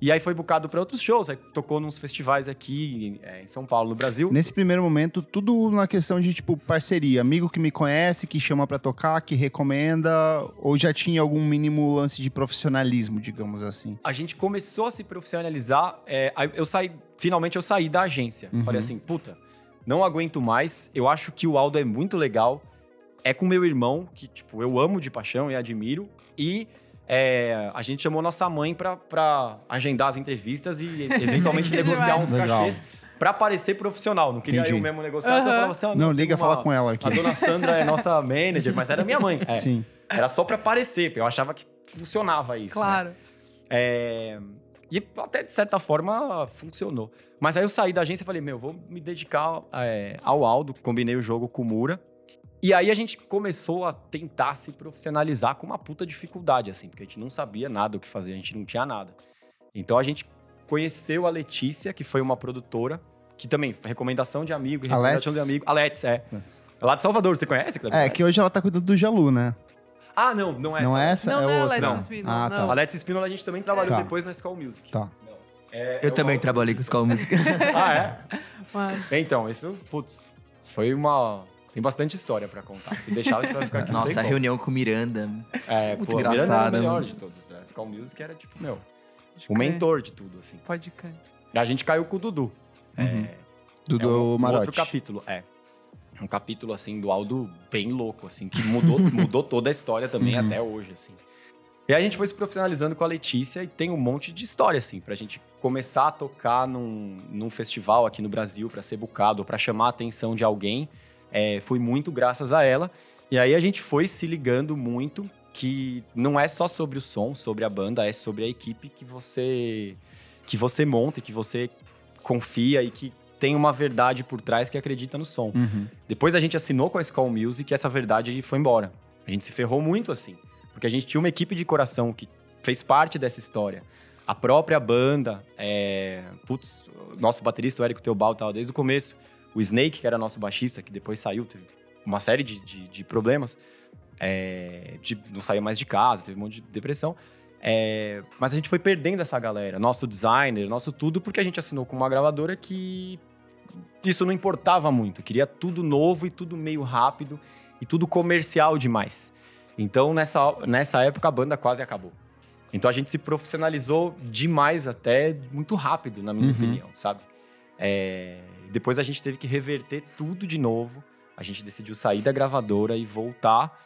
E aí foi bucado para outros shows, aí tocou nos festivais aqui é, em São Paulo, no Brasil. Nesse primeiro momento, tudo na questão de, tipo, parceria. Amigo que me conhece, que chama pra tocar, que recomenda, ou já tinha algum mínimo lance de profissionalismo, digamos assim. A gente começou a se profissionalizar, é, eu saí, finalmente eu saí da agência. Uhum. Falei assim, puta, não aguento mais, eu acho que o Aldo é muito legal, é com meu irmão, que, tipo, eu amo de paixão e admiro, e é, a gente chamou nossa mãe pra, pra agendar as entrevistas e eventualmente negociar demais. uns Legal. cachês pra parecer profissional. Não queria Entendi. eu mesmo negociar, então eu falava assim, ó, Não, tem liga, uma- fala com ela aqui. A dona Sandra é nossa manager, mas era minha mãe. É, Sim. Era só pra parecer, porque eu achava que funcionava isso. né? Claro. É, E até, de certa forma, funcionou. Mas aí eu saí da agência e falei, meu, vou me dedicar é, ao Aldo. Combinei o jogo com o Mura. E aí a gente começou a tentar se profissionalizar com uma puta dificuldade, assim. Porque a gente não sabia nada o que fazer, a gente não tinha nada. Então a gente conheceu a Letícia, que foi uma produtora, que também, recomendação de amigo, recomendação Let's? de amigo. A Let's, é. É lá de Salvador, você conhece? Cleber É, que hoje ela tá cuidando do Jalu, né? Ah, não, não é Não é essa. essa? Não, é não é outra. Let's Não. Spinola, Ah, tá. não. A Let's Spinola a gente também trabalhou Tá. depois na School Music. Tá. É, Eu é também trabalhei com School Music. Ah, é? Mas- Então, isso, putz, foi uma... Tem bastante história pra contar. Se deixar, a gente vai ficar aqui. Nossa, a reunião com Miranda. É, muito pô, Miranda era o engraçada, melhor mano. de todos. Né? School Music era, tipo, meu, Pode o crer. mentor de tudo, assim. Pode crer. E a gente caiu com o Dudu. Do, É um, do um Marotti. outro capítulo, é. Um capítulo, assim, do Aldo bem louco, assim, que mudou, mudou toda a história também Uhum. até hoje, assim. E a gente foi se profissionalizando com a Letícia e tem um monte de história, assim, pra gente começar a tocar num, num festival aqui no Brasil, pra ser bucado, ou pra chamar a atenção de alguém. É, foi muito graças a ela. E aí a gente foi se ligando muito que não é só sobre o som, sobre a banda, é sobre a equipe que você que você monta, e que você confia e que tem uma verdade por trás que acredita no som. Uhum. Depois a gente assinou com a Skull Music e essa verdade foi embora. A gente se ferrou muito assim, porque a gente tinha uma equipe de coração que fez parte dessa história. A própria banda, é... putz, nosso baterista, o Érico Teobal, desde o começo. O Snake, que era nosso baixista, que depois saiu, teve uma série de, de, de problemas. É... de- não saiu mais de casa, teve um monte de depressão. É, mas a gente foi perdendo essa galera, nosso designer, nosso tudo, porque a gente assinou com uma gravadora que isso não importava muito. Queria tudo novo e tudo meio rápido e tudo comercial demais. Então, nessa, nessa época, a banda quase acabou. Então, a gente se profissionalizou demais até, muito rápido, na minha Uhum. opinião, sabe? É, depois a gente teve que reverter tudo de novo. A gente decidiu sair da gravadora e voltar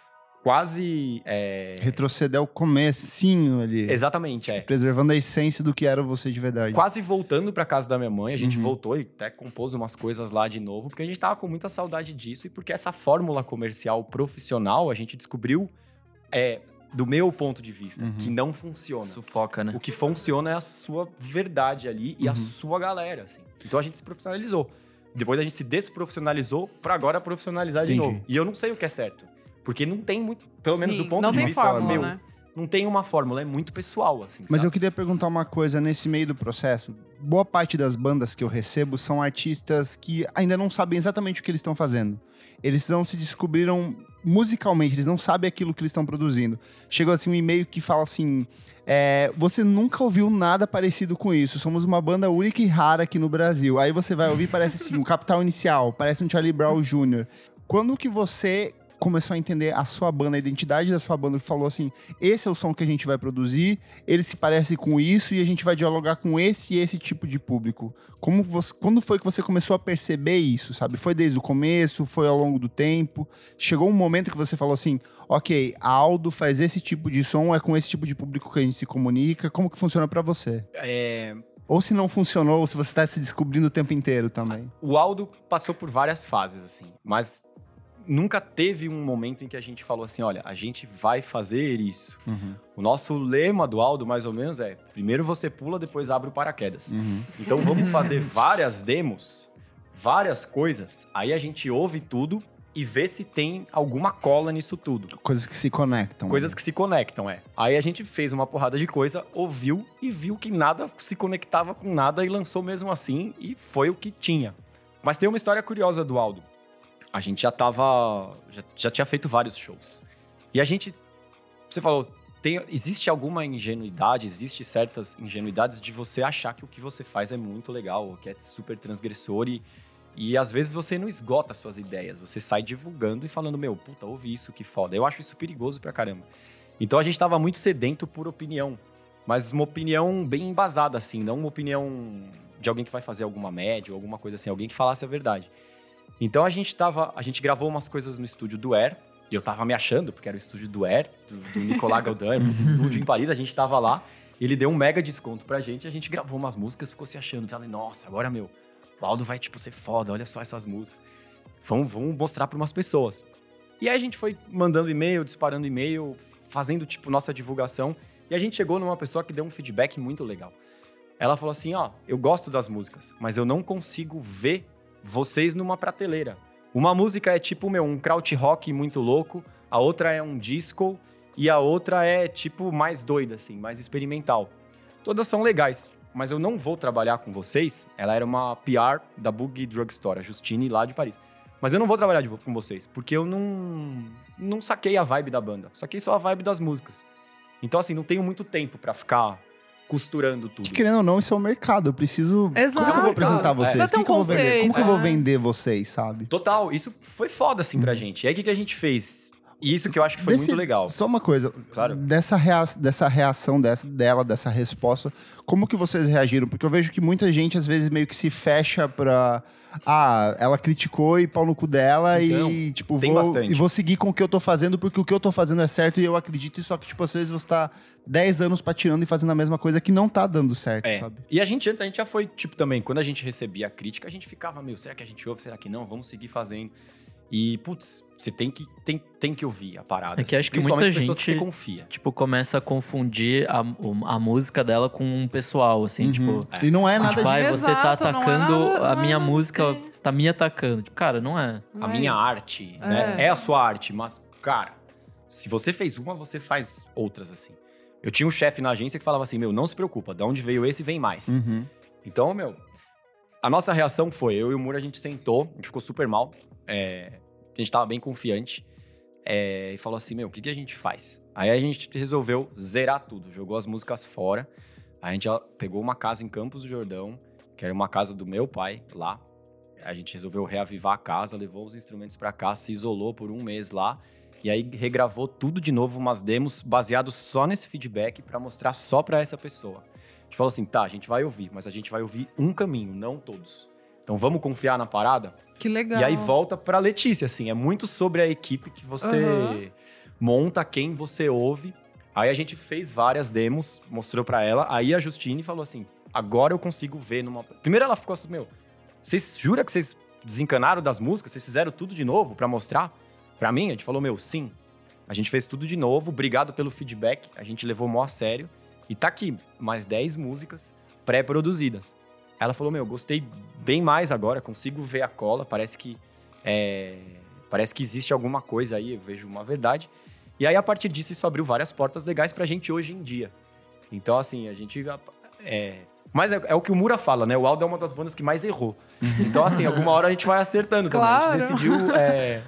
quase... é, Retroceder ao comecinho ali. Exatamente, é. Preservando a essência do que era você de verdade. Quase voltando pra casa da minha mãe, a gente Uhum. voltou e até compôs umas coisas lá de novo, porque a gente tava com muita saudade disso e porque essa fórmula comercial profissional a gente descobriu, é, do meu ponto de vista, Uhum. que não funciona. Sufoca, né? O que funciona é a sua verdade ali e a Uhum. sua galera, assim. Então a gente se profissionalizou. Depois a gente se desprofissionalizou pra agora profissionalizar de Entendi. novo. E eu não sei o que é certo. Porque não tem muito, pelo menos Sim, do ponto de vista fórmula, meu, né? não tem uma fórmula, é muito pessoal, assim. Mas sabe? eu queria perguntar uma coisa nesse meio do processo. Boa parte das bandas que eu recebo são artistas que ainda não sabem exatamente o que eles estão fazendo. Eles não se descobriram musicalmente, eles não sabem aquilo que eles estão produzindo. Chegou assim um e-mail que fala assim: é, você nunca ouviu nada parecido com isso. Somos uma banda única e rara aqui no Brasil. Aí você vai ouvir, parece assim, um Capital Inicial, parece um Charlie Brown Jr. Quando que você começou a entender a sua banda, a identidade da sua banda, que falou assim: esse é o som que a gente vai produzir, ele se parece com isso e a gente vai dialogar com esse e esse tipo de público. Como você, quando foi que você começou a perceber isso, sabe? Foi desde o começo, foi ao longo do tempo? Chegou um momento que você falou assim: ok, a Aldo faz esse tipo de som, é com esse tipo de público que a gente se comunica. Como que funciona pra você? É, Ou se não funcionou, ou se você tá se descobrindo o tempo inteiro também. O Aldo passou por várias fases, assim, mas nunca teve um momento em que a gente falou assim: olha, a gente vai fazer isso. O nosso lema do Aldo, mais ou menos, é: primeiro você pula, depois abre o paraquedas. Então vamos fazer várias demos, várias coisas, aí a gente ouve tudo e vê se tem alguma cola nisso tudo. Coisas que se conectam. Coisas que se conectam, é. Aí a gente fez uma porrada de coisa, ouviu e viu que nada se conectava com nada e lançou mesmo assim e foi o que tinha. Mas tem uma história curiosa do Aldo. A gente já tava. Já, já tinha feito vários shows. E a gente. Você falou. Tem, existe alguma ingenuidade, existe certas ingenuidades de você achar que o que você faz é muito legal, que é super transgressor e, e às vezes você não esgota suas ideias, você sai divulgando e falando, meu, puta, ouvi isso, que foda. Eu acho isso perigoso pra caramba. Então a gente tava muito sedento por opinião, mas uma opinião bem embasada, assim, não uma opinião de alguém que vai fazer alguma média ou alguma coisa assim, alguém que falasse a verdade. Então a gente tava, a gente gravou umas coisas no estúdio do Air, e eu tava me achando, porque era o estúdio do Air, do, do Nicolas Gaudin, um estúdio em Paris, a gente tava lá, ele deu um mega desconto pra gente, a gente gravou umas músicas, ficou se achando, falei, nossa, agora, meu, o Aldo vai, tipo, ser foda, olha só essas músicas. Vamos, vamos mostrar pra umas pessoas. E aí a gente foi mandando e-mail, disparando e-mail, fazendo, tipo, nossa divulgação, e a gente chegou numa pessoa que deu um feedback muito legal. ela falou assim: ó, eu gosto das músicas, mas eu não consigo ver vocês numa prateleira. Uma música é tipo, meu, um kraut rock muito louco, a outra é um disco e a outra é tipo mais doida, assim, mais experimental. Todas são legais, mas eu não vou trabalhar com vocês. Ela era uma PR da Boogie Drugstore, a Justine, lá de Paris. Mas eu não vou trabalhar de- com vocês, porque eu não, não saquei a vibe da banda. Saquei só a vibe das músicas. Então, assim, não tenho muito tempo pra ficar costurando tudo. Que querendo ou não, isso é o mercado. Eu preciso. Exato. Como que eu vou apresentar É. vocês? Ter Como um que eu vou vender? Como que eu vou é. vender vocês, sabe? Total, isso foi foda, assim, pra gente. E aí, o que, que a gente fez? E isso que eu acho que foi Desse- muito legal. Só uma coisa. Claro. Dessa, rea- dessa reação dessa, dela, dessa resposta, como que vocês reagiram? Porque eu vejo que muita gente, às vezes, meio que se fecha pra... Ah, ela criticou e pau no cu dela Então, e, tipo, vou, bastante. e vou seguir com o que eu tô fazendo porque o que eu tô fazendo é certo e eu acredito. Só que, tipo, às vezes você tá 10 anos patinando e fazendo a mesma coisa que não tá dando certo, É. sabe? E a gente antes, a gente já foi, tipo, também, quando a gente recebia a crítica, a gente ficava, meu, será que a gente ouve? Será que não? Vamos seguir fazendo. E, putz, você tem que, tem, tem que ouvir a parada. É que assim, acho que muita que gente- você confia. Tipo, começa a confundir a, a música dela com um pessoal, assim, tipo... E não é nada Tipo, de... você tá Exato, não é atacando nada- a não é minha nada- música, é. você tá me atacando. Tipo, cara, não é. Não a é minha isso. arte, né? É. É a sua arte, mas, cara, se você fez uma, você faz outras, assim. Eu tinha um chefe na agência que falava assim, meu, não se preocupa, de onde veio esse, vem mais. Uhum. Então, meu, a nossa reação foi, eu e o Muro, a gente sentou, a gente ficou super mal, é, a gente tava bem confiante, é, e falou assim, meu, o que, que a gente faz? Aí a gente resolveu zerar tudo, jogou as músicas fora, a gente pegou uma casa em Campos do Jordão, que era uma casa do meu pai, lá, a gente resolveu reavivar a casa, levou os instrumentos pra cá, se isolou por um mês lá, e aí regravou tudo de novo, umas demos baseados só nesse feedback pra mostrar só pra essa pessoa. A gente falou assim, tá, a gente vai ouvir, mas a gente vai ouvir um caminho, não todos. Então vamos confiar na parada? Que legal. E aí volta pra Letícia, assim, é muito sobre a equipe que você Aham. monta, quem você ouve. Aí a gente fez várias demos, mostrou pra ela, aí a Justine falou assim, agora eu consigo ver numa... Primeiro ela ficou assim, meu, vocês juram que vocês desencanaram das músicas? Vocês fizeram tudo de novo pra mostrar? Pra mim, a gente falou, meu, sim. A gente fez tudo de novo, obrigado pelo feedback, a gente levou mó a sério. E tá aqui, mais 10 músicas pré-produzidas. Ela falou, meu, gostei bem mais agora, consigo ver a cola, parece que é, parece que existe alguma coisa aí, eu vejo uma verdade. E aí, a partir disso, isso abriu várias portas legais pra gente hoje em dia. Então, assim, a gente... É, mas é, é o que o Mura fala, né? O Aldo é uma das bandas que mais errou. Então, assim, alguma hora a gente vai acertando também. A Claro. gente decidiu é,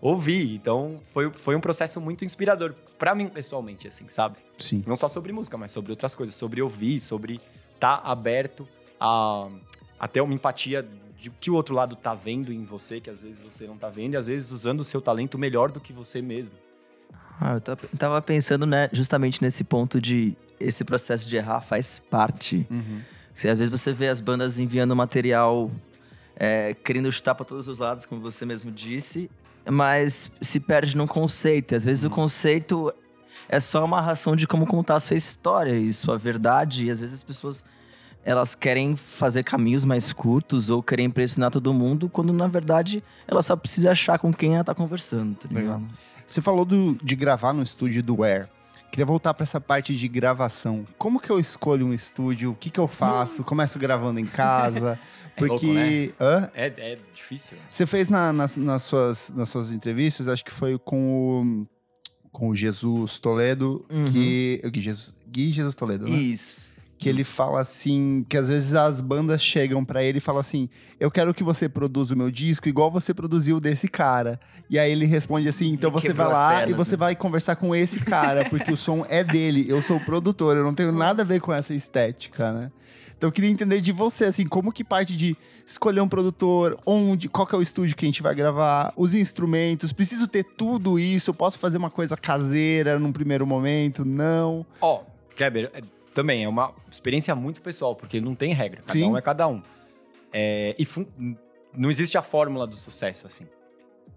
ouvir. Então, foi, foi um processo muito inspirador. Pra mim, pessoalmente, assim, sabe? Sim. Não só sobre música, mas sobre outras coisas. Sobre ouvir, sobre estar aberto a até uma empatia de que o outro lado tá vendo em você, que às vezes você não tá vendo, e às vezes usando o seu talento melhor do que você mesmo. Ah, eu tava- pensando, né, justamente nesse ponto de esse processo de errar faz parte. Uhum. Você, às vezes você vê as bandas enviando material é, querendo chutar para todos os lados, como você mesmo disse, mas se perde num conceito. E às vezes o conceito é só uma ração de como contar a sua história e sua verdade. E às vezes as pessoas elas querem fazer caminhos mais curtos ou querem impressionar todo mundo, quando na verdade ela só precisa achar com quem ela tá conversando, tá Legal. ligado? Você falou do- de gravar no estúdio do Air. Queria voltar para essa parte de gravação. Como que eu escolho um estúdio? O que que eu faço? Começo gravando em casa? É louco, Porque hã? É, é difícil. você fez na- nas, nas suas, nas suas entrevistas, acho que foi com o, com o Jesus Toledo, Uhum. que Gui Jesus, Gui Jesus Toledo, né? Isso. Que ele fala assim, que às vezes as bandas chegam pra ele e falam assim: "Eu quero que você produza o meu disco igual você produziu o desse cara". E aí ele responde assim: "Então Ele você vai lá e pernas, você né? vai conversar com esse cara, porque o som é dele, eu sou o produtor, eu não tenho nada a ver com essa estética, né?" Então eu queria entender de você assim, como que parte de escolher um produtor, onde, qual que é o estúdio que a gente vai gravar, os instrumentos, preciso ter tudo isso, eu posso fazer uma coisa caseira num primeiro momento? Não. Ó, Kleber, é- também é uma experiência muito pessoal, porque não tem regra. Cada Sim. um é cada um. É, e não existe a fórmula do sucesso, assim.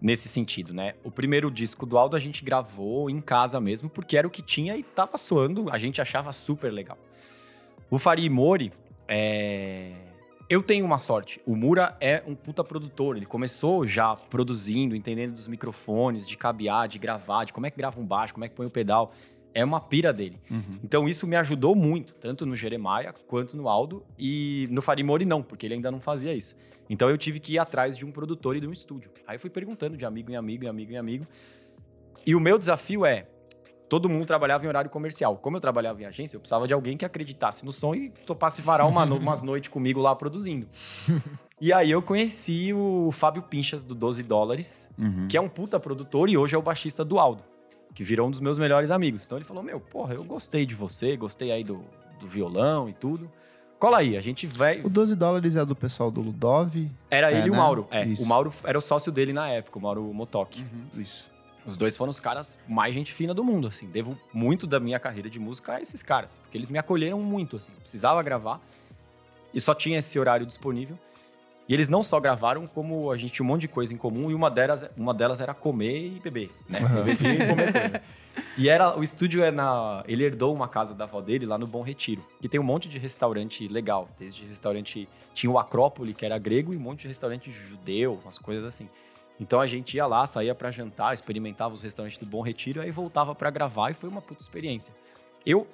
Nesse sentido, né? O primeiro disco do Aldo a gente gravou em casa mesmo, porque era o que tinha e tava soando, a gente achava super legal. O Fari Mori, é... eu tenho uma sorte. O Mura é um puta produtor. Ele começou já produzindo, entendendo dos microfones, de cabear, de gravar, de como é que grava um baixo, como é que põe o pedal. É uma pira dele. Então isso me ajudou muito, tanto no Jeremiah quanto no Aldo. E no Farimori não, porque ele ainda não fazia isso. Então eu tive que ir atrás de um produtor e de um estúdio. Aí eu fui perguntando de amigo em amigo, em amigo em amigo. E o meu desafio é, todo mundo trabalhava em horário comercial. Como eu trabalhava em agência, eu precisava de alguém que acreditasse no som e topasse varar uma no- umas noites comigo lá produzindo. E aí eu conheci o Fábio Pinchas, do 12 dólares, Uhum. que é um puta produtor e hoje é o baixista do Aldo, que virou um dos meus melhores amigos. Então ele falou: Meu, porra, eu gostei de você, gostei aí do, do violão e tudo. Cola aí, a gente vai. O 12 dólares é do pessoal do Ludov. Era É, ele e o né? Mauro. É, Isso. o Mauro era o sócio dele na época, o Mauro Motok. Isso. Os dois foram os caras mais gente fina do mundo, assim. Devo muito da minha carreira de música a esses caras, porque eles me acolheram muito, assim. Precisava gravar e só tinha esse horário disponível. E eles não só gravaram, como a gente tinha um monte de coisa em comum e uma delas, uma delas era comer e beber, né? Beber vinho e comer coisa. E era, o estúdio é na. Ele herdou uma casa da avó dele lá no Bom Retiro, que tem um monte de restaurante legal. Desde restaurante. Tinha o Acrópole, que era grego, e um monte de restaurante judeu, umas coisas assim. Então a gente ia lá, saía pra jantar, experimentava os restaurantes do Bom Retiro, aí voltava pra gravar e foi uma puta experiência. Eu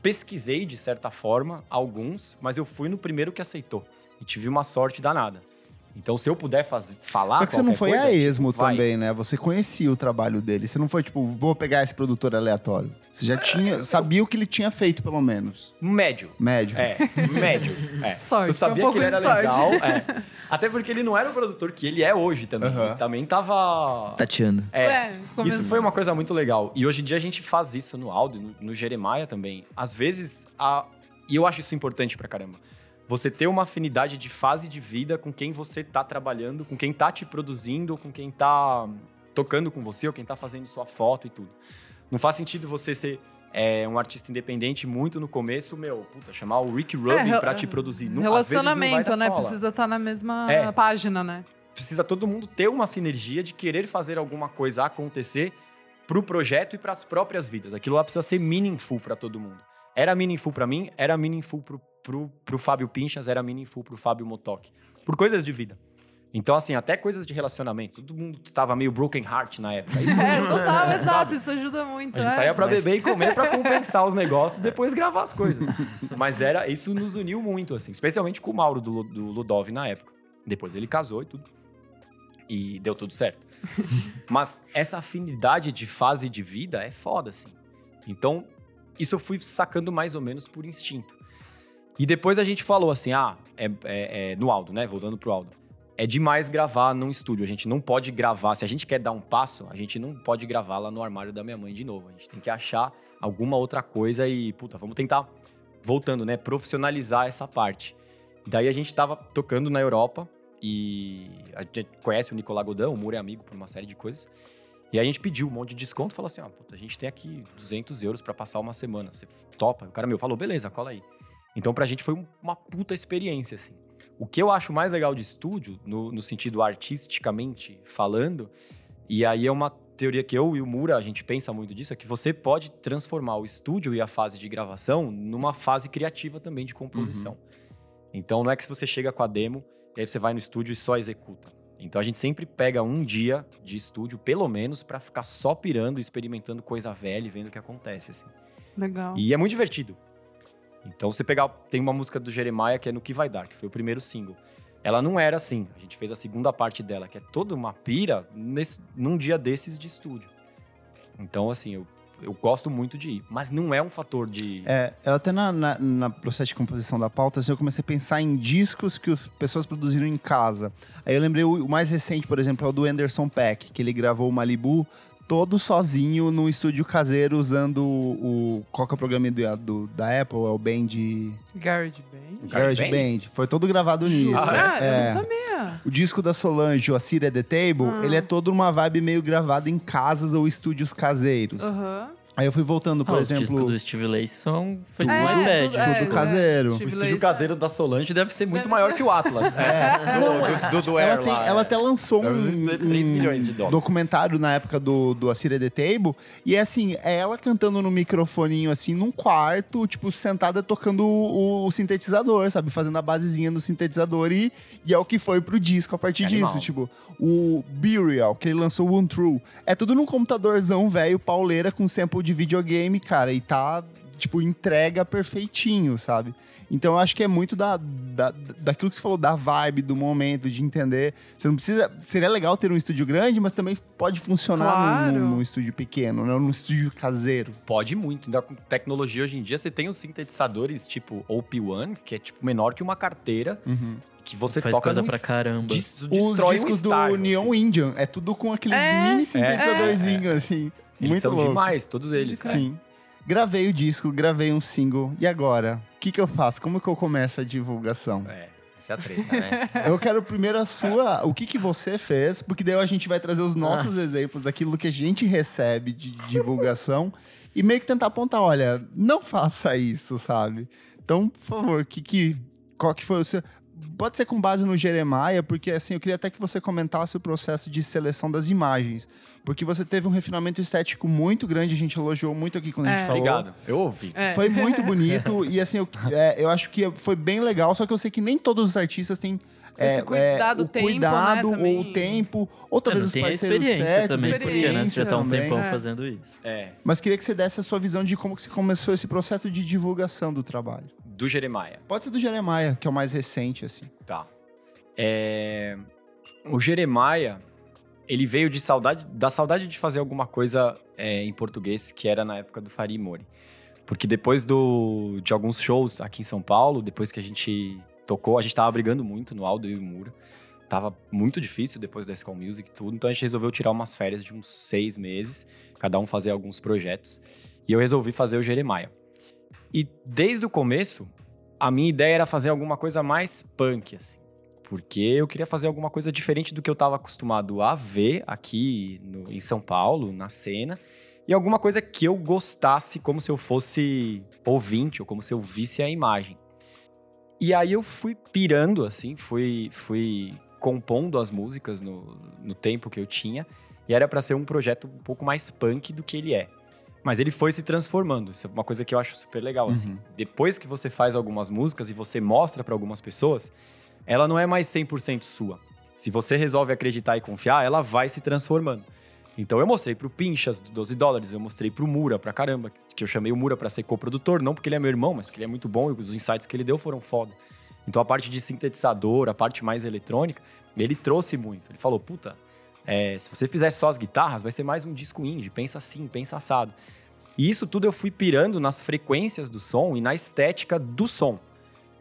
pesquisei, de certa forma, alguns, mas eu fui no primeiro que aceitou. E tive uma sorte danada. Então, se eu puder faz, falar. Só que você não foi coisa, a tipo, esmo vai. também, né? Você conhecia o trabalho dele. Você não foi, tipo, vou pegar esse produtor aleatório. Você já tinha, sabia o que ele tinha feito, pelo menos. Médio. Médio. É, médio. É. Sorte, eu sabia um que ele pouco era de legal. sorte. é. Até porque ele não era o produtor que ele é hoje também. Ele também tava. Tateando. É, É, isso foi uma coisa muito legal. E hoje em dia a gente faz isso no áudio, no, no Jeremiah também. Às vezes, a... e eu acho isso importante pra caramba. Você ter uma afinidade de fase de vida com quem você tá trabalhando, com quem tá te produzindo, com quem tá tocando com você, ou quem tá fazendo sua foto e tudo. Não faz sentido você ser é, um artista independente muito no começo, meu, puta, chamar o Rick Rubin É, pra te produzir. Não- Relacionamento, né? cola Precisa estar na mesma É. página, né? precisa todo mundo ter uma sinergia de querer fazer alguma coisa acontecer pro projeto e para as próprias vidas. Aquilo lá precisa ser meaningful para todo mundo. Era meaningful para mim, era meaningful pro, pro, pro Fábio Pinchas, era meaningful pro Fábio Motok. Por coisas de vida. Então, assim, até coisas de relacionamento. Todo mundo tava meio broken heart na época. Isso É, total, exato. Sabe? Isso ajuda muito. a gente é. saía pra Mas- beber e comer pra compensar os negócios e depois gravar as coisas. Mas era isso nos uniu muito, assim. Especialmente com o Mauro do, do Ludov na época. Depois ele casou e tudo. E deu tudo certo. Mas essa afinidade de fase de vida é foda, assim. Então, isso eu fui sacando mais ou menos por instinto. E depois a gente falou assim, ah, é, é- é no Aldo, né? Voltando pro Aldo. É demais gravar num estúdio. A gente não pode gravar. Se a gente quer dar um passo, a gente não pode gravar lá no armário da minha mãe de novo. A gente tem que achar alguma outra coisa e, puta, vamos tentar, voltando, né? Profissionalizar essa parte. Daí a gente tava tocando na Europa e a gente conhece o Nicolás Godão, o Muro é amigo por uma série de coisas. E aí a gente pediu um monte de desconto, falou assim, ó, puta, a gente tem aqui 200 euros pra passar uma semana, você topa? O cara meu falou, beleza, cola aí. Então pra gente foi um- uma puta experiência, assim. O que eu acho mais legal de estúdio, no, no sentido artisticamente falando, e aí é uma teoria que eu e o Mura, a gente pensa muito disso, é que você pode transformar o estúdio e a fase de gravação numa fase criativa também de composição. Então não é que se você chega com a demo, e aí você vai no estúdio e só executa. Então a gente sempre pega um dia de estúdio, pelo menos, pra ficar só pirando, experimentando coisa velha e vendo o que acontece, assim. Legal. E é muito divertido. Então você pegar. Tem uma música do Jeremiah que é No Que Vai Dar, que foi o primeiro single. Ela não era assim. A gente fez a segunda parte dela, que é toda uma pira nesse, num dia desses de estúdio. Então, assim, eu, eu gosto muito de ir. Mas não é um fator de. É, eu até na, na, na processo de composição da pauta, assim, eu comecei a pensar em discos que as pessoas produziram em casa. Aí eu lembrei o, o mais recente, por exemplo, é o do Anderson Peck, que ele gravou o Malibu todo sozinho no estúdio caseiro usando o. qual que é o programa do, do- da Apple? É o Band. Garage Band. Garage Band. Foi todo gravado nisso. Ah, eu É. não sabia. O disco da Solange, o Assyria The Table, Ah. ele é todo uma vibe meio gravado em casas ou estúdios caseiros. Aham. Aí eu fui voltando, por Ah, Os discos exemplo, do Steve Lacy são feitos É, no iPad. é, tudo é. caseiro. O estúdio caseiro da Solange deve ser muito Deve maior ser. que o Atlas. É. Do, do, do, do ela, tem- lá, ela é. até lançou um, ter 3 um milhões de dólares. documentário na época do, do Assyria The Table. E é assim, é ela cantando no microfoninho, assim, num quarto, tipo, sentada tocando o, o sintetizador, sabe? Fazendo a basezinha no sintetizador. E, e é o que foi pro disco a partir Animal. disso. Tipo, o Burial, que ele lançou o One True, é tudo num computadorzão velho, pauleira, com sample jogo de videogame, cara, e tá, tipo, entrega perfeitinho, sabe? Então eu acho que é muito da, da, daquilo que você falou, da vibe, do momento, de entender. Você não precisa. Seria legal ter um estúdio grande, mas também pode funcionar Claro. num, num estúdio pequeno, não num estúdio caseiro. Pode muito. Ainda com tecnologia hoje em dia, você tem os sintetizadores tipo OP1, que é tipo menor que uma carteira, que você Faz toca coisa pra caramba. des- Os destrói um discos do Neon assim. Indian, é tudo com aqueles É, mini sintetizadorzinhos, assim. Eles muito são louco. demais, todos eles. Sim. Gravei o disco, gravei um single. E agora? O que, que eu faço? Como que eu começo a divulgação? É, essa é a treta, né? Eu quero primeiro a sua. O que, que você fez? Porque daí a gente vai trazer os nossos exemplos daquilo que a gente recebe de divulgação e meio que tentar apontar: olha, não faça isso, sabe? Então, por favor, que, que, qual que foi o seu. Pode ser com base no Jeremiah, porque assim, eu queria até que você comentasse o processo de seleção das imagens. Porque você teve um refinamento estético muito grande, a gente elogiou muito aqui quando a gente É. falou. Obrigado. Eu ouvi. É. Foi muito bonito e assim, eu, é, eu acho que foi bem legal, só que eu sei que nem todos os artistas têm é, Esse cuidado, o o tempo, cuidado né, também. ou o tempo, ou É, talvez não os parceiros experiência certos, também, a porque né, você já tá um também. tempão É. fazendo isso. É, Mas queria que você desse a sua visão de como que se começou esse processo de divulgação do trabalho. Do Jeremiah. Pode ser do Jeremiah, que é o mais recente, assim. Tá. É, O Jeremiah, ele veio de saudade, da saudade de fazer alguma coisa é, em português, que era na época do Farid Mori. Porque depois do, de alguns shows aqui em São Paulo, depois que a gente tocou, a gente tava brigando muito no Aldo e o Mura. Tava muito difícil depois da School Music e tudo, então a gente resolveu tirar umas férias de uns seis meses, cada um fazer alguns projetos. E eu resolvi fazer o Jeremiah. E desde o começo, a minha ideia era fazer alguma coisa mais punk, assim. Porque eu queria fazer alguma coisa diferente do que eu estava acostumado a ver aqui no- em São Paulo, na cena. E alguma coisa que eu gostasse como se eu fosse ouvinte, ou como se eu visse a imagem. E aí eu fui pirando, assim, fui, fui compondo as músicas no, no tempo que eu tinha. E era para ser um projeto um pouco mais punk do que ele é. Mas ele foi se transformando. Isso é uma coisa que eu acho super legal, assim. Depois que você faz algumas músicas e você mostra para algumas pessoas, ela não é mais 100% sua. Se você resolve acreditar e confiar, ela vai se transformando. Então eu mostrei pro Pinchas do 12 dólares, eu mostrei pro Mura pra caramba, que eu chamei o Mura pra ser coprodutor, não porque ele é meu irmão, mas porque ele é muito bom e os insights que ele deu foram foda. Então a parte de sintetizador, a parte mais eletrônica, ele trouxe muito. Ele falou, puta, é, se você fizer só as guitarras, vai ser mais um disco indie, pensa assim, pensa assado. E isso tudo eu fui pirando nas frequências do som e na estética do som.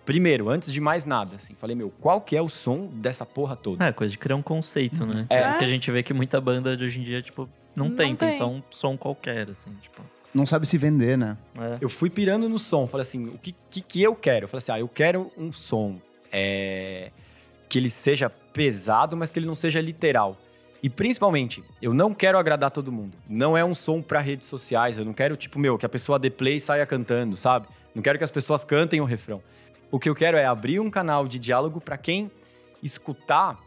Primeiro, antes de mais nada, assim, falei, meu, qual que é o som dessa porra toda? É, coisa de criar um conceito, né? É. Coisa que a gente vê que muita banda de hoje em dia, tipo, não, Não tem, tem, tem. só um som qualquer, assim, tipo. Não sabe se vender, né? É. Eu fui pirando no som, falei assim, o que, que, que eu quero? Eu falei assim, ah, eu quero um som é, que ele seja pesado, mas que ele não seja literal. E principalmente, eu não quero agradar todo mundo. Não é um som pra redes sociais. Eu não quero, tipo, meu, que a pessoa dê play e saia cantando, sabe? Não quero que as pessoas cantem o refrão. O que eu quero é abrir um canal de diálogo pra quem escutar,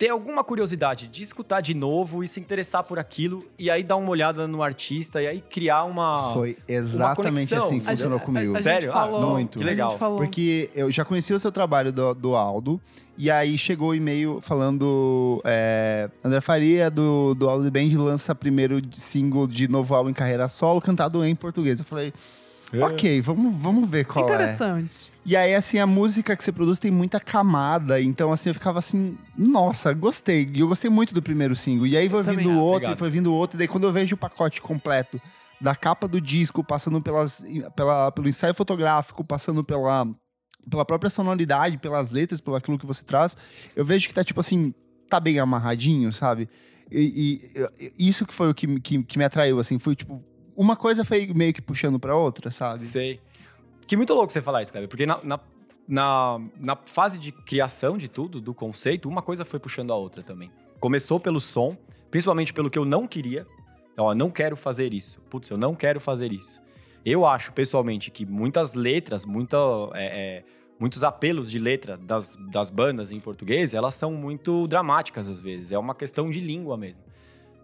ter alguma curiosidade de escutar de novo e se interessar por aquilo, e aí dar uma olhada no artista e aí criar uma. Foi exatamente conexão. assim que A funcionou gente- comigo. a gente Sério? Ah, falou- muito. Que legal. A gente falou. Porque eu já conhecia o seu trabalho do, do Aldo, e aí chegou o e-mail falando: é, André Faria, do, do Aldo Band, lança primeiro single de novo álbum em carreira solo, cantado em português. Eu falei: É. ok, vamos, vamos ver qual é. Interessante. E aí, assim, a música que você produz tem muita camada, então, assim, eu ficava assim: nossa, gostei. E eu gostei muito do primeiro single. E aí foi vindo outro, Obrigado. e foi vindo outro, e daí quando eu vejo o pacote completo da capa do disco, passando pelas, pela, pelo ensaio fotográfico, passando pela, pela própria sonoridade, pelas letras, pelo aquilo que você traz, eu vejo que tá, tipo assim, tá bem amarradinho, sabe? E, e- e isso que foi o que, me- que, que me atraiu, assim, foi tipo. Uma coisa foi meio que puxando pra outra, sabe? Sei. Que muito louco você falar isso, Kleber, porque na, na, na, na fase de criação de tudo, do conceito, uma coisa foi puxando a outra também. Começou pelo som, principalmente pelo que eu não queria. Ó, não quero fazer isso. Putz, eu não quero fazer isso. Eu acho, pessoalmente, que muitas letras, muita, é, é, muitos apelos de letra das, das bandas em português, elas são muito dramáticas às vezes. É uma questão de língua mesmo.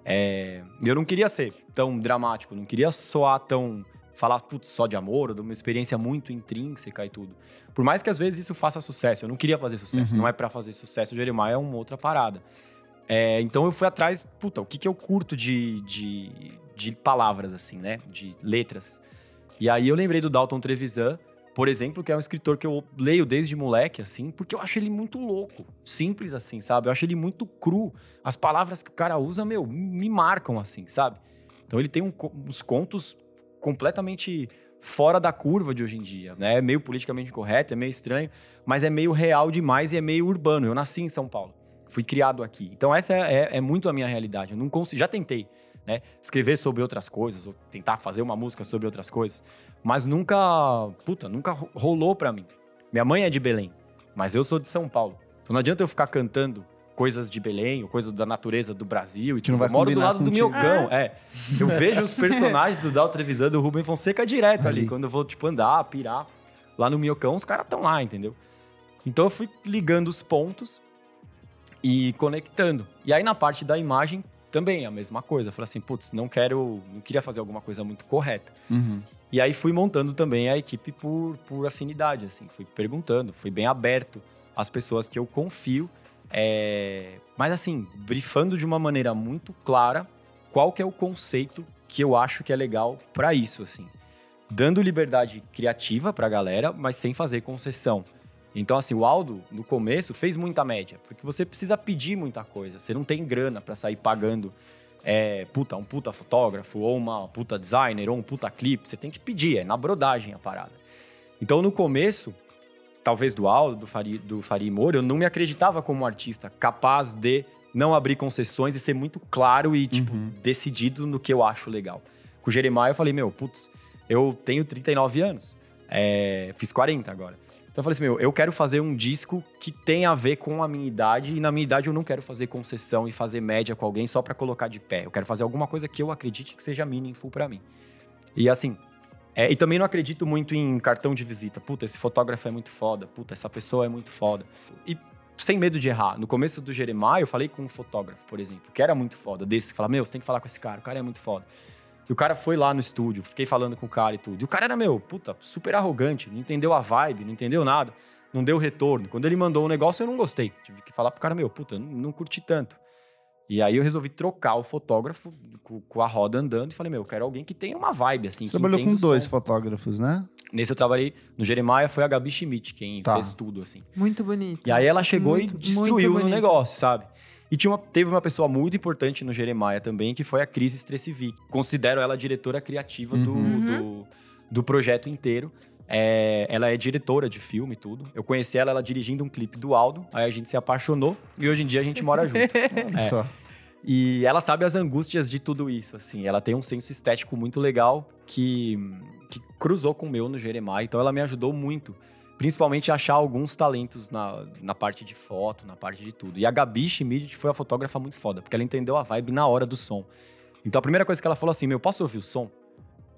É, eu não queria ser tão dramático, não queria soar tão. falar, putz, só de amor, ou de uma experiência muito intrínseca e tudo. Por mais que às vezes isso faça sucesso, eu não queria fazer sucesso, Uhum. não é pra fazer sucesso. O Jeremiah é uma outra parada. É, então eu fui atrás, puta, o que, que eu curto de, de, de palavras, assim, né? De letras. E aí eu lembrei do Dalton Trevisan, por exemplo, que é um escritor que eu leio desde moleque, assim, porque eu acho ele muito louco. Simples assim, sabe? Eu acho ele muito cru. As palavras que o cara usa, meu, me marcam, assim, sabe? Então ele tem um, uns contos completamente fora da curva de hoje em dia, né? É meio politicamente correto, é meio estranho, mas é meio real demais e é meio urbano. Eu nasci em São Paulo, fui criado aqui. Então essa é, é, é muito a minha realidade. Eu não consigo, já tentei, né? Escrever sobre outras coisas, ou tentar fazer uma música sobre outras coisas, mas nunca, puta, nunca rolou para mim. Minha mãe é de Belém, mas eu sou de São Paulo. Então não adianta eu ficar cantando coisas de Belém, ou coisas da natureza do Brasil. E que não vai eu moro do lado contigo. do Miocão, é. Eu vejo os personagens do Dal Trevisan, do Rubem Fonseca direto ali. Ali. Quando eu vou, tipo, andar, pirar lá no Miocão, os caras estão lá, entendeu? Então eu fui ligando os pontos e conectando. E aí na parte da imagem também a mesma coisa. Eu falei assim, putz, não quero, não queria fazer alguma coisa muito correta. Uhum. E aí fui montando também a equipe por, por afinidade, assim. Fui perguntando, fui bem aberto às pessoas que eu confio. é, Mas assim, brifando de uma maneira muito clara qual que é o conceito que eu acho que é legal pra isso, assim. Dando liberdade criativa pra galera, mas sem fazer concessão. Então, assim, o Aldo, no começo, fez muita média, porque você precisa pedir muita coisa. Você não tem grana pra sair pagando é, puta, um puta fotógrafo, ou uma puta designer, ou um puta clipe. Você tem que pedir, é na brodagem a parada. Então, no começo, talvez do Aldo, do Fari, do Fari Moura, eu não me acreditava como um artista capaz de não abrir concessões e ser muito claro e, tipo, decidido no que eu acho legal. Com o Jeremiah, eu falei, meu, putz, eu tenho 39 anos, é, fiz 40 agora. Então eu falei assim, meu, eu quero fazer um disco que tenha a ver com a minha idade, e na minha idade eu não quero fazer concessão e fazer média com alguém só pra colocar de pé. Eu quero fazer alguma coisa que eu acredite que seja meaningful pra mim. E assim, é, e também não acredito muito em cartão de visita. Puta, esse fotógrafo é muito foda. Puta, essa pessoa é muito foda. E sem medo de errar. No começo do Jeremiah, eu falei com um fotógrafo, por exemplo, que era muito foda. Desse que fala, meu, você tem que falar com esse cara, o cara é muito foda. E o cara foi lá no estúdio, fiquei falando com o cara e tudo. E o cara era, meu, puta, super arrogante, não entendeu a vibe, não entendeu nada, não deu retorno. Quando ele mandou um negócio, eu não gostei. Tive que falar pro cara, meu, puta, não, não curti tanto. E aí eu resolvi trocar o fotógrafo com, com a roda andando e falei, meu, eu quero alguém que tenha uma vibe, assim. Você que trabalhou com o dois som. fotógrafos, né? Nesse eu trabalhei no Jeremiah, foi a Gabi Schmidt quem Tá. fez tudo, assim. Muito bonito. E aí ela chegou Muito, e destruiu no negócio, sabe? E tinha uma- teve uma pessoa muito importante no Jeremiah também, que foi a Cris Stressivic. Considero ela a diretora criativa do, Uhum. do, do projeto inteiro. É, ela é diretora de filme e tudo. Eu conheci ela, ela dirigindo um clipe do Aldo. Aí a gente se apaixonou e hoje em dia a gente mora junto. É. só. E ela sabe as angústias de tudo isso, assim. Ela tem um senso estético muito legal que, que cruzou com o meu no Jeremiah. Então ela me ajudou muito. Principalmente achar alguns talentos na, na parte de foto, na parte de tudo. E a Gabi Schmidt foi a fotógrafa muito foda, porque ela entendeu a vibe na hora do som. Então a primeira coisa que ela falou assim, meu, posso ouvir o som?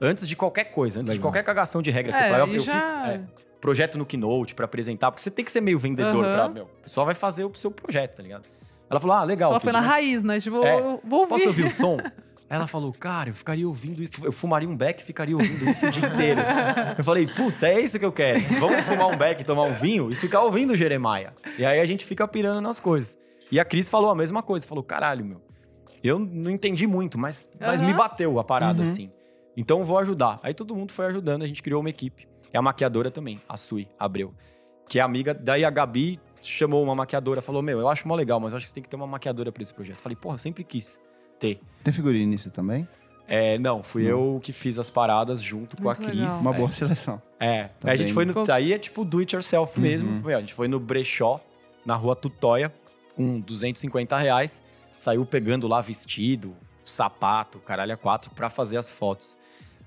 Antes de qualquer coisa, antes de Legal. qualquer cagação de regra que É, eu falei, eu, eu já- fiz é, projeto no Keynote pra apresentar, porque você tem que ser meio vendedor Aham. pra, meu, o pessoal vai fazer o seu projeto, tá ligado? Ela falou, ah, legal. Ela foi tudo, na né? raiz, né? Tipo, É. vou ouvir. Posso ouvir o som? Aí ela falou, cara, eu ficaria ouvindo isso, eu fumaria um beck e ficaria ouvindo isso o dia inteiro. Eu falei, putz, é isso que eu quero. Vamos fumar um beck, tomar um vinho e ficar ouvindo o Jeremiah. E aí a gente fica pirando nas coisas. E a Cris falou a mesma coisa, falou, caralho, meu, eu não entendi muito, mas, mas me bateu a parada, Uhum. assim. Então eu vou ajudar. Aí todo mundo foi ajudando, a gente criou uma equipe. É a maquiadora também, a Sui Abreu, que é amiga. Daí a Gabi chamou uma maquiadora, falou, meu, eu acho mó legal, mas eu acho que você tem que ter uma maquiadora pra esse projeto. Falei, porra, eu sempre quis ter. Tem figurinha nisso também? É, não, fui eu que fiz as paradas junto com a Muito Cris. legal. Uma É. boa seleção. É, Tá a gente foi no. Aí é tipo do it yourself mesmo. Uhum. Foi, A gente foi no brechó, na rua Tutóia, com 250 reais. Saiu pegando lá vestido, sapato, caralho a quatro, pra fazer as fotos.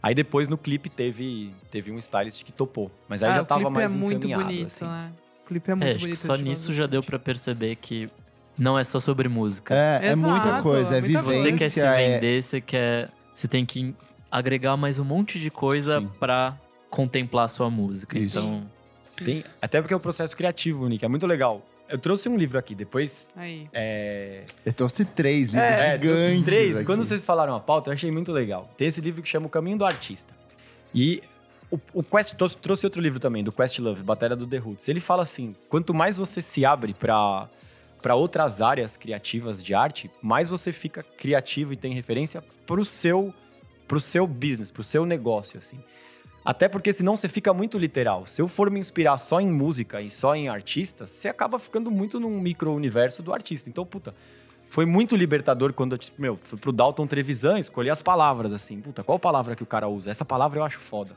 Aí depois no clipe teve, teve um stylist que topou. Mas aí Ah, já o tava clipe mais é muito encaminhado, bonito, assim. né? O clipe é muito É, acho que bonito. só nisso já deu pra perceber que não é só sobre música. É, é muita Exato, coisa. É muita Se vivência. você quer se é- vender, você quer. Você tem que agregar mais um monte de coisa pra contemplar a sua música. Isso. Então, Tem- até porque é o processo criativo, Nick, é muito legal. Eu trouxe um livro aqui, depois. Aí. É, Eu trouxe três livros É, trouxe gigantes. três. aqui. Quando vocês falaram a pauta, eu achei muito legal. Tem esse livro que chama O Caminho do Artista. E o, o Quest trouxe, trouxe outro livro também, do Quest Love, Batalha do The Roots. Ele fala assim: quanto mais você se abre para para outras áreas criativas de arte, mais você fica criativo e tem referência para o seu pro seu business, pro seu negócio, assim. Até porque senão você fica muito literal. Se eu for me inspirar só em música e só em artistas, você acaba ficando muito num micro-universo do artista. Então, puta, foi muito libertador quando eu, tipo, meu, fui pro Dalton Trevisan escolher as palavras, assim. Puta, qual palavra que o cara usa? Essa palavra eu acho foda.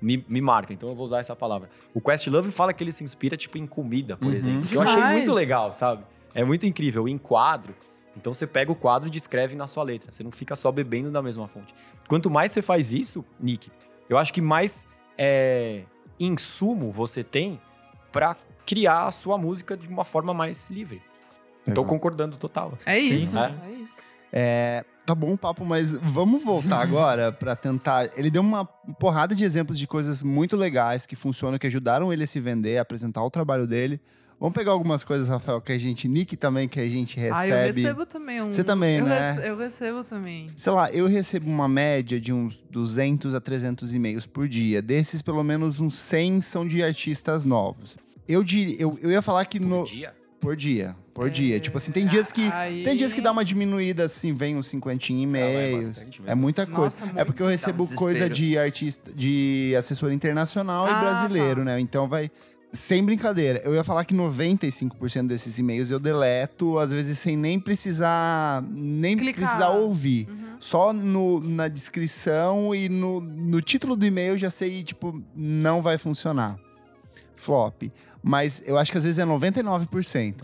Me, me marca, então eu vou usar essa palavra. O Questlove fala que ele se inspira, tipo, em comida, por Uhum. exemplo. Que eu achei muito legal, sabe? É muito incrível. Em quadro, então você pega o quadro e descreve na sua letra. Você não fica só bebendo da mesma fonte. Quanto mais você faz isso, Nick, eu acho que mais é, insumo você tem pra criar a sua música de uma forma mais livre. Tô Legal. concordando total. assim. É isso. né? É isso. É, tá bom o papo, mas vamos voltar agora pra tentar. Ele deu uma porrada de exemplos de coisas muito legais que funcionam, que ajudaram ele a se vender, a apresentar o trabalho dele. Vamos pegar algumas coisas, Rafael, que a gente, Nick também, que a gente recebe. Ah, eu recebo também um. Você também, eu né? rece- eu recebo também. Sei lá, eu recebo uma média de uns 200 a 300 e-mails por dia. Desses, pelo menos uns 100 são de artistas novos. Eu, diria, eu, eu ia falar que no. Por dia. Por dia. Por dia. Tipo assim, tem dias que. Aí- Tem dias que dá uma diminuída, assim, vem uns 50 e-mails. bastante É, mesmo. muita Nossa, coisa. É muito. porque eu recebo um coisa de artista, de assessor internacional e Ah, brasileiro, tá. né? Então vai. Sem brincadeira, eu ia falar que 95% desses e-mails eu deleto, às vezes sem nem precisar nem Clicar. precisar ouvir. Uhum. Só no, na descrição e no, no título do e-mail eu já sei, tipo, não vai funcionar. Flop. Mas eu acho que às vezes é 99%.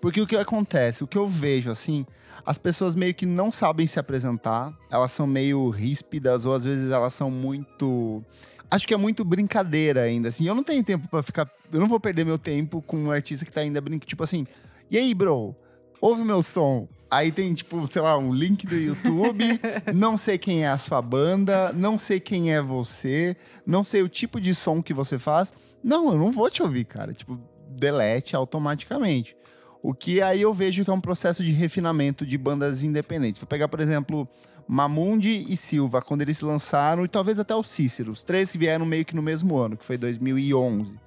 Porque o que acontece, o que eu vejo, assim, as pessoas meio que não sabem se apresentar, elas são meio ríspidas, ou às vezes elas são muito. Acho que é muito brincadeira ainda, assim. Eu não tenho tempo pra ficar. Eu não vou perder meu tempo com um artista que tá ainda brincando. Tipo assim, e aí, bro? Ouve meu som. Aí tem, tipo, sei lá, um link do YouTube. não sei quem é a sua banda, não sei quem é você, não sei o tipo de som que você faz. Não, eu não vou te ouvir, cara. Tipo, delete automaticamente. O que aí eu vejo que é um processo de refinamento de bandas independentes. Vou pegar, por exemplo, Mamundi e Silva, quando eles lançaram, e talvez até o Cícero, os três que vieram meio que no mesmo ano, que foi 2011.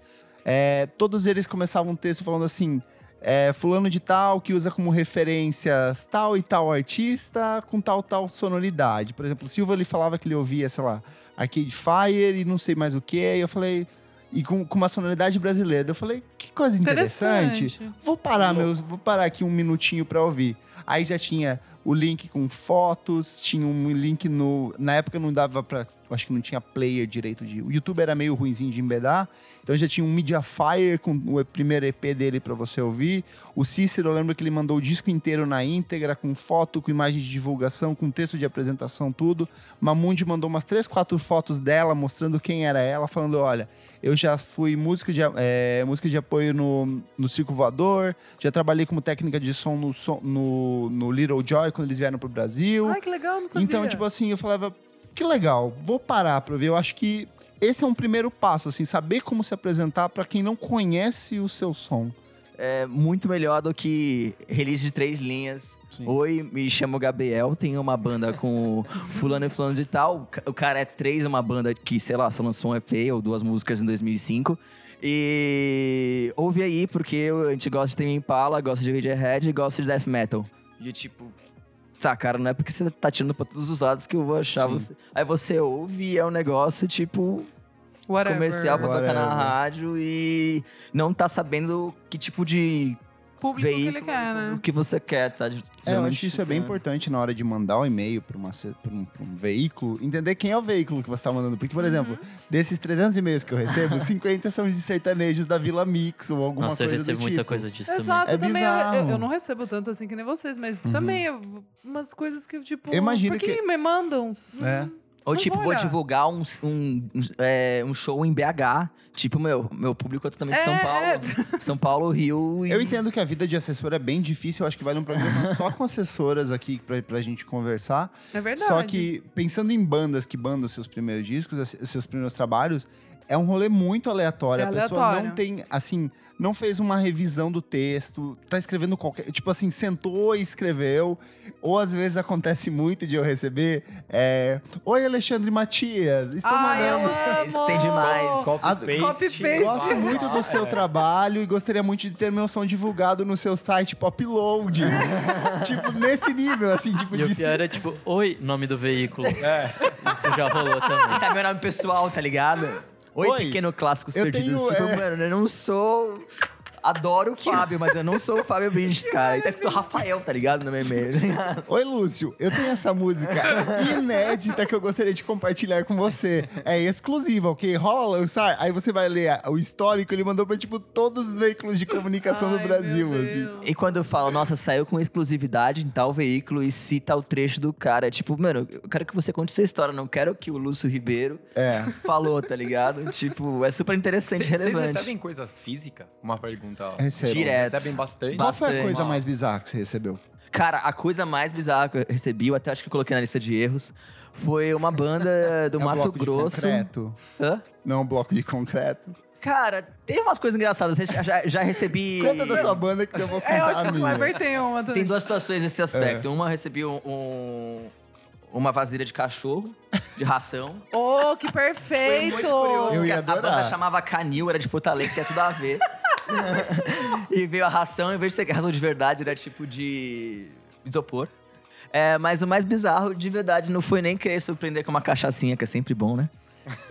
É, todos eles começavam um texto falando assim: é, fulano de tal que usa como referências tal e tal artista com tal tal sonoridade. Por exemplo, o Silva ele falava que ele ouvia, sei lá, Arcade Fire e não sei mais o que. E eu falei, e com, com uma sonoridade brasileira. Eu falei, coisa interessante. Interessante. Vou parar meus, vou parar aqui um minutinho pra ouvir. Aí já tinha o link com fotos, tinha um link no, na época não dava pra, eu acho que não tinha player direito de, o YouTube era meio ruinzinho de embedar, então já tinha um Mediafire com o primeiro EP dele pra você ouvir. O Cícero, eu lembro que ele mandou o disco inteiro na íntegra, com foto, com imagem de divulgação, com texto de apresentação, tudo. Mamundi mandou umas três, quatro fotos dela, mostrando quem era ela, falando, olha, eu já fui músico de, é, música de apoio no, no Circo Voador, já trabalhei como técnica de som no, no, no Little Joy, quando eles vieram pro Brasil. Ai, que legal, não sabia. Então, tipo assim, eu falava, que legal, vou parar pra ver. Eu acho que esse é um primeiro passo, assim, saber como se apresentar pra quem não conhece o seu som. É muito melhor do que release de três linhas. Sim. Oi, me chamo Gabriel, tenho uma banda com fulano e fulano de tal. O ca- O cara é três, uma banda que, sei lá, só lançou um EP ou duas músicas em 2005. E ouve aí, porque a gente gosta de Tame Impala, gosta de Radiohead e gosta de Death Metal. De tipo, tá, cara, não é porque você tá tirando pra todos os lados que eu vou achar Sim. você. Aí você ouve e é um negócio, tipo, Whatever. comercial pra tocar na Whatever. rádio e não tá sabendo que tipo de Público que veículo ele quer, né? o que você quer, tá? É, eu acho que isso é bem importante na hora de mandar o e-mail para pra um, pra um veículo, entender quem é o veículo que você está mandando. Porque, por exemplo, desses 300 e-mails que eu recebo, 50 são de sertanejos da Vila Mix ou alguma Nossa, eu coisa do recebo muita tipo. coisa disso Exato, É eu também. Eu, bizarro. eu- eu não recebo tanto assim que nem vocês, mas também eu- umas coisas que, tipo. Eu imagino por que, que- me mandam? É. Hum, Ou Não tipo, vou divulgar um, um, um, é, um show em BH. Tipo, meu, meu público é totalmente São É, Paulo. São Paulo, Rio e. Eu entendo que a vida de assessor é bem difícil. Eu acho que vale um programa só com assessoras aqui pra, pra gente conversar. É verdade. Só que, pensando em bandas que bandam seus primeiros discos, seus primeiros trabalhos, é um rolê muito aleatório. É a pessoa aleatório. não tem, assim, não fez uma revisão do texto, tá escrevendo qualquer. Tipo assim, sentou e escreveu. Ou às vezes acontece muito de eu receber. É, Oi, Alexandre Matias. Estou Ai, eu mandando. amo! Tem demais. Copy-paste. Copy-paste. Gosto muito do seu trabalho e gostaria muito de ter meu som divulgado no seu site Popload. tipo, nesse nível, assim, tipo, E de o pior é tipo, oi, nome do veículo. Isso já rolou também. Tá meu nome pessoal, tá ligado? Oi, Oi, pequeno clássicos eu perdidos. tenho, é- mano, eu não sou. Adoro o Fábio, mas eu não sou o Fábio Bridges, cara. E tá escrito Rafael, tá ligado? No meu e-mail. Oi, Lúcio, eu tenho essa música inédita que eu gostaria de compartilhar com você. É exclusiva, ok? Rola lançar, aí você vai ler o histórico, ele mandou pra, tipo, todos os veículos de comunicação do Ai, Brasil, meu assim. E quando eu falo, nossa, saiu com exclusividade em tal veículo e cita o trecho do cara, é tipo, mano, eu quero que você conte sua história, não quero que o Lúcio Ribeiro É. falou, tá ligado? tipo, é super interessante, Vocês relevante. recebem coisa física? Uma pergunta. Ó. Recebo. Direto. Recebem bastante? Qual foi a coisa mais bizarra que você recebeu? Cara, a coisa mais bizarra que eu recebi, eu até acho que eu coloquei na lista de erros, foi uma banda do é um Mato bloco Grosso. de concreto? Hã? Não é um bloco de concreto? Cara, tem umas coisas engraçadas. Já, já, recebi. Conta da sua banda que eu vou contar É, eu acho a que o. Kleber tem uma também. Tem duas situações nesse aspecto. É. Uma, eu recebi um, um- uma vasilha de cachorro, de ração. Oh, que perfeito! Eu ia A banda adorar. chamava Canil, era de Fortaleza, tinha tudo a ver. e veio a ração, em vez de ser ração de verdade, era tipo de isopor. É, mas o mais bizarro, de verdade, não foi nem querer surpreender com uma cachaçinha, que é sempre bom, né?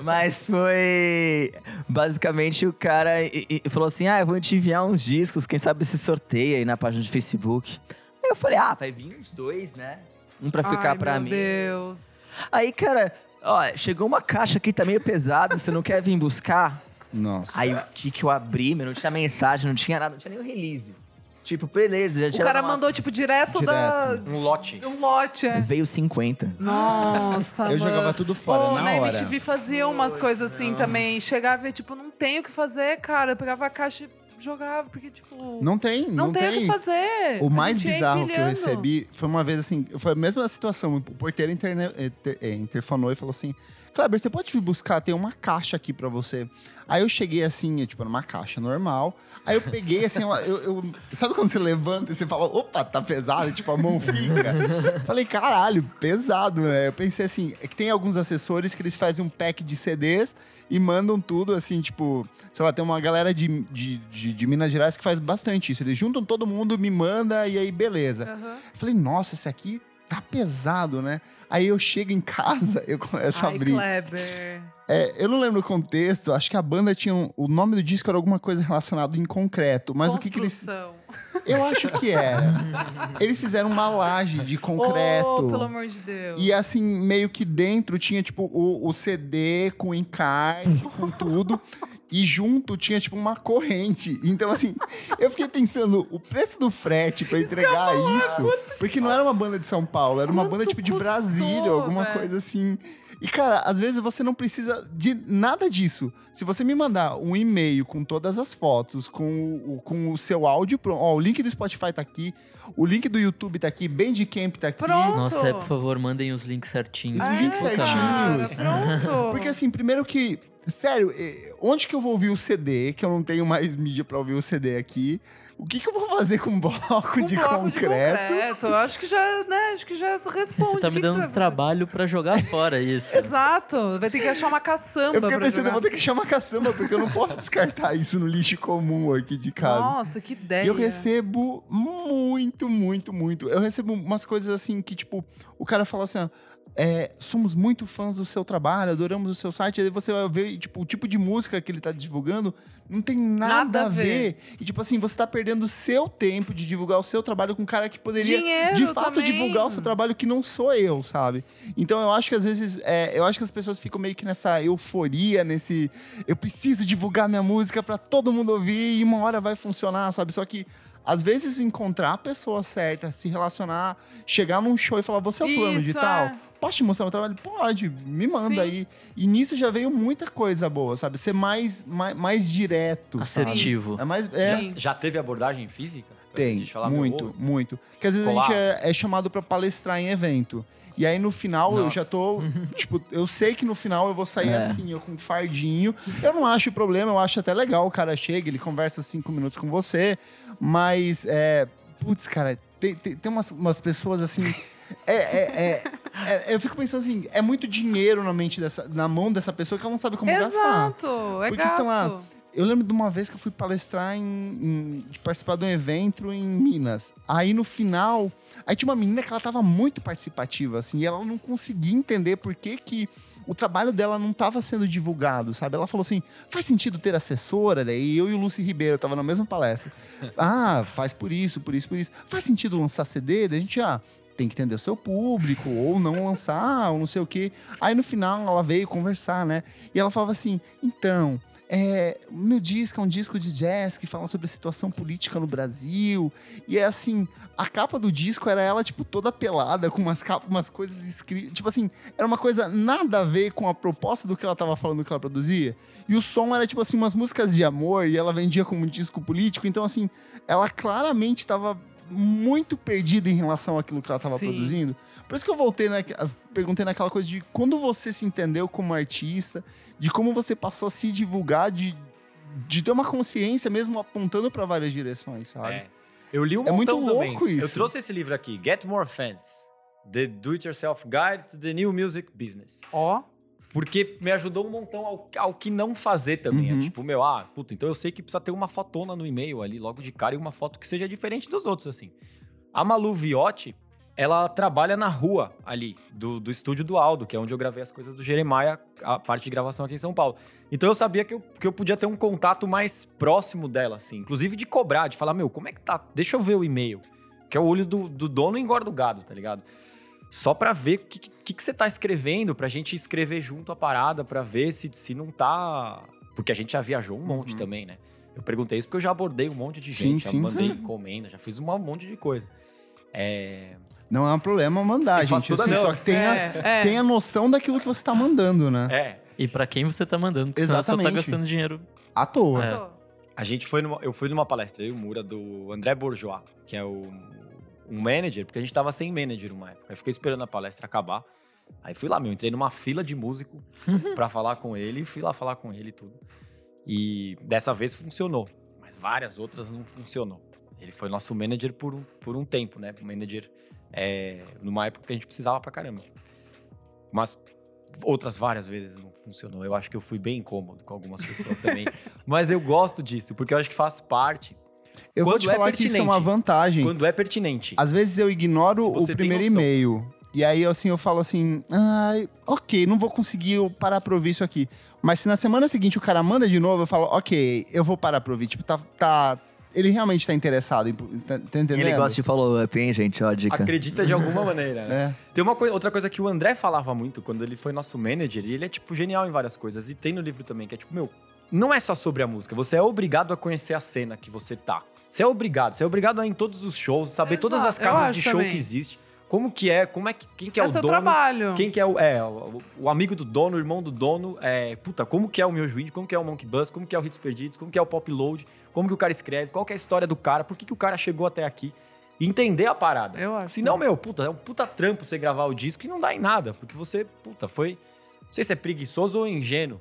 Mas foi. Basicamente, o cara e- e falou assim: Ah, eu vou te enviar uns discos, quem sabe se sorteia aí na página de Facebook. Aí eu falei: Ah, vai vir uns dois, né? Um pra ficar Ai, pra meu mim. Deus. Aí, cara, ó, chegou uma caixa aqui, tá meio pesado, você não quer vir buscar? Nossa. Aí o que que eu abri, meu, não tinha mensagem, não tinha nada, não tinha nem o release. Tipo, beleza, já O tinha. cara uma- mandou, tipo, direto, da... Um lote. um lote, é. Veio 50. Nossa, Eu mano. jogava tudo fora, Ô, na na hora. MTV fazia umas coisas assim também. Chegava e, tipo, não tem o que fazer, cara. Eu pegava a caixa e jogava, porque, tipo... Não tem, não, não tem, o que fazer. O A mais ia bizarro que eu recebi foi uma vez assim, foi a mesma situação. O porteiro interne, eh, ter- eh, interfonou e falou assim: Kleber, você pode vir buscar? Tem uma caixa aqui pra você. Aí eu cheguei assim, tipo, numa caixa normal. Aí eu peguei assim, eu, eu- eu- sabe quando você levanta e você fala, opa, tá pesado, tipo, a mão fica. Falei, caralho, pesado, né? Eu pensei assim, é que tem alguns assessores que eles fazem um pack de CDs e mandam tudo, assim, tipo, sei lá, tem uma galera de, de, de, de Minas Gerais que faz bastante isso. Eles juntam todo mundo, me manda e aí beleza. Aham. Falei, nossa, esse aqui tá pesado, né? Aí eu chego em casa, eu começo a Ai, abrir. Kleber. É, eu não lembro o contexto, acho que a banda tinha. um- o nome do disco era alguma coisa relacionada em concreto, mas o que, que eles. Eu acho que era. Eles fizeram uma laje de concreto. Oh, pelo amor de Deus. E assim, meio que dentro tinha, tipo, o, o CD com encarte, com tudo. E junto tinha, tipo, uma corrente. Então, assim, eu fiquei pensando, o preço do frete pra entregar isso. Porque não era uma banda de São Paulo, era uma Quanto banda, tipo, de custou, Brasília, alguma velho? coisa assim. E, cara, às vezes você não precisa de nada disso. Se você me mandar um e-mail com todas as fotos, com o, com o seu áudio, pronto. Ó, o link do Spotify tá aqui, o link do YouTube tá aqui, Bandcamp tá aqui. Pronto. Nossa, é, por favor, mandem os links certinhos. Os É, links Puta certinhos. merda. Pronto. Porque assim, primeiro que. Sério, eh, onde que eu vou ouvir o CD? Que eu não tenho mais mídia pra ouvir o CD aqui. O que, que eu vou fazer com um bloco, Um de, bloco concreto? de concreto. Eu acho que já, né? Acho que já responde. Você tá me que dando trabalho pra jogar fora isso. Exato. Vai ter que achar uma caçamba Eu fiquei pra pensando, eu jogar. vou ter que chamar caçamba, porque eu não posso descartar isso no lixo comum aqui de casa. Nossa, que ideia. E eu recebo muito, muito, muito. Eu recebo umas coisas assim que, tipo, o cara fala assim, ó, é, somos muito fãs do seu trabalho, adoramos o seu site. Aí você vai ver, tipo, o tipo de música que ele tá divulgando não tem nada, Nada a a ver. E, tipo assim, você tá perdendo o seu tempo de divulgar o seu trabalho com um cara que poderia, Dinheiro de fato, também. divulgar o seu trabalho que não sou eu, sabe? Então eu acho que às vezes, é, eu acho que as pessoas ficam meio que nessa euforia, nesse. Eu preciso divulgar minha música pra todo mundo ouvir e uma hora vai funcionar, sabe? Só que. Às vezes encontrar a pessoa certa, se relacionar, chegar num show e falar, você é o fulano de tal? é. Posso te mostrar meu trabalho? Pode, me manda Sim. aí. E nisso já veio muita coisa boa, sabe? Ser mais, mais, mais direto, sabe? Assertivo. É mais, é. Já teve abordagem física? tem, muito, muito. Porque às vezes a Colar. gente é, é chamado pra palestrar em evento. E aí no final eu Nossa. já tô, tipo, eu sei que no final eu vou sair É. assim, eu com um fardinho. Eu não acho problema, eu acho até legal. O cara chega, ele conversa cinco minutos com você. Mas, é, putz, cara, tem, tem, tem umas, umas pessoas assim. É, é, é, é- eu fico pensando assim, é muito dinheiro na mente dessa, na mão dessa pessoa que ela não sabe como gastar. Exato. É Porque, gasto. sei lá, Eu lembro de uma vez que eu fui palestrar em, em- de participar de um evento em Minas. Aí no final, aí tinha uma menina que ela tava muito participativa, assim, e ela não conseguia entender por que que o trabalho dela não estava sendo divulgado, sabe? Ela falou assim: faz sentido ter assessora? Daí eu e o Lucy Ribeiro tava na mesma palestra. Ah, faz por isso, por isso, por isso. Faz sentido lançar CD? Daí a gente, ah, tem que entender o seu público, ou não lançar, ou não sei o quê. Aí no final ela veio conversar, né? E ela falava assim: então. É, meu disco é um disco de jazz que fala sobre a situação política no Brasil. E é assim, a capa do disco era ela, tipo, toda pelada, com umas capas, umas coisas escritas. Tipo assim, era uma coisa nada a ver com a proposta do que ela tava falando que ela produzia. E o som era, tipo assim, umas músicas de amor, e ela vendia como um disco político. Então, assim, ela claramente tava muito perdida em relação àquilo que ela tava Sim. produzindo. Por isso que eu voltei, né? Perguntei naquela coisa de quando você se entendeu como artista, de como você passou a se divulgar, de, de ter uma consciência mesmo apontando para várias direções, sabe? É. Eu li um É muito também. louco isso. Eu trouxe esse livro aqui, Get More Fans. The Do-It-Yourself Guide to the New Music Business. Ó, Porque me ajudou um montão ao, ao que não fazer também. É Uhum. tipo, meu, ah, puta, então eu sei que precisa ter uma fotona no e-mail ali, logo de cara, e uma foto que seja diferente dos outros, assim. A Malu Viotti, ela trabalha na rua ali, do, do estúdio do Aldo, que é onde eu gravei as coisas do Jeremiah, a parte de gravação aqui em São Paulo. Então eu sabia que eu, que eu podia ter um contato mais próximo dela, assim. Inclusive de cobrar, de falar, meu, como é que tá? Deixa eu ver o e-mail. Que é o olho do, do dono engorda o gado, tá ligado? Só pra ver o que, que, que você tá escrevendo, pra gente escrever junto a parada, pra ver se, se não tá. Porque a gente já viajou um monte Uhum. também, né? Eu perguntei isso porque eu já abordei um monte de Sim, gente, já sim. mandei encomenda, já fiz um monte de coisa. É. Não é um problema mandar, Eu faço gente. toda assim, só que tenha, é, é. tenha noção daquilo que você tá mandando, né? É. E pra quem você tá mandando, porque senão você tá Exatamente. gastando dinheiro. À toa. É. Tô. A gente foi numa, eu fui numa palestra, eu e o Mura, do André Bourgeois, que é o, um manager, porque a gente tava sem manager uma época. Aí fiquei esperando a palestra acabar. Aí fui lá, meu, entrei numa fila de músico pra falar com ele, fui lá falar com ele e tudo. E dessa vez funcionou, mas várias outras não funcionou. Ele foi nosso manager por um, por um tempo, né? Manager é, numa época que a gente precisava pra caramba. Mas outras várias vezes não funcionou. Eu acho que eu fui bem incômodo com algumas pessoas também. Mas eu gosto disso, porque eu acho que faz parte Eu vou Quando te é falar que isso é uma vantagem. quando é pertinente. Às vezes eu ignoro o primeiro e-mail. E aí, assim, eu falo assim, ai, ok, não vou conseguir parar pra ouvir isso aqui. Mas se na semana seguinte o cara manda de novo, eu falo, ok, eu vou parar pra ouvir. Tipo, tá. tá ele realmente tá interessado, em, tá, tá entendendo? Ele gosta de follow-up, hein, gente? Ó, a dica. Acredita de alguma maneira. né? É. Tem uma coi- outra coisa que o André falava muito quando ele foi nosso manager, e ele é, tipo, genial em várias coisas. E tem no livro também, que é tipo, meu, não é só sobre a música, você é obrigado a conhecer a cena que você tá. Você é obrigado, você é obrigado a ir em todos os shows, saber Exato, todas as casas de show também. que existe. Como que é, como é que, quem que é, É o seu dono, trabalho. quem que é o, é, o, o amigo do dono, o irmão do dono, é, puta, como que é o meu juiz, como que é o Monkey Bus, como que é o Hits Perdidos, como que é o Pop Load, como que o cara escreve, qual que é a história do cara, por que, que o cara chegou até aqui. Entender a parada. Eu acho. Se não, meu, puta, é um puta trampo você gravar o disco e não dá em nada, porque você, puta, foi. Não sei se é preguiçoso ou ingênuo.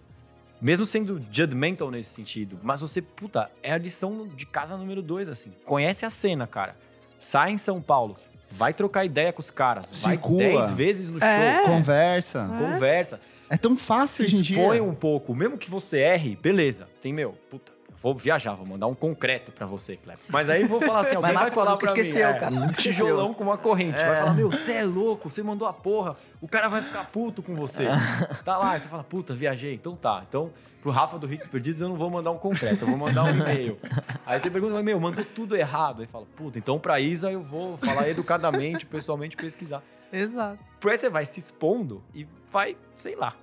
Mesmo sendo judgmental nesse sentido. Mas você, puta, é a lição de casa número dois, assim. Conhece a cena, cara. Sai em São Paulo. Vai trocar ideia com os caras. vai Circula. dez vezes no É. show. Conversa. Conversa. É tão fácil Se hoje em dia. expõe um pouco. Mesmo que você erre, beleza. Tem, meu, puta, vou viajar, vou mandar um concreto pra você, Kleber. Mas aí eu vou falar assim, alguém vai pro falar pra mim. esqueceu, é, cara, um tijolão com uma corrente. Vai falar, meu, você é louco, você mandou a porra. O cara vai ficar puto com você. Tá lá, aí você fala, puta, viajei. Então tá. Então, pro Rafa do Hits Perdidos, eu não vou mandar um concreto, eu vou mandar um e-mail. Aí você pergunta, meu, mandou tudo errado. Aí fala, puta, então pra Isa eu vou falar educadamente, pessoalmente, pesquisar. Exato. Por aí você vai se expondo e vai, sei lá,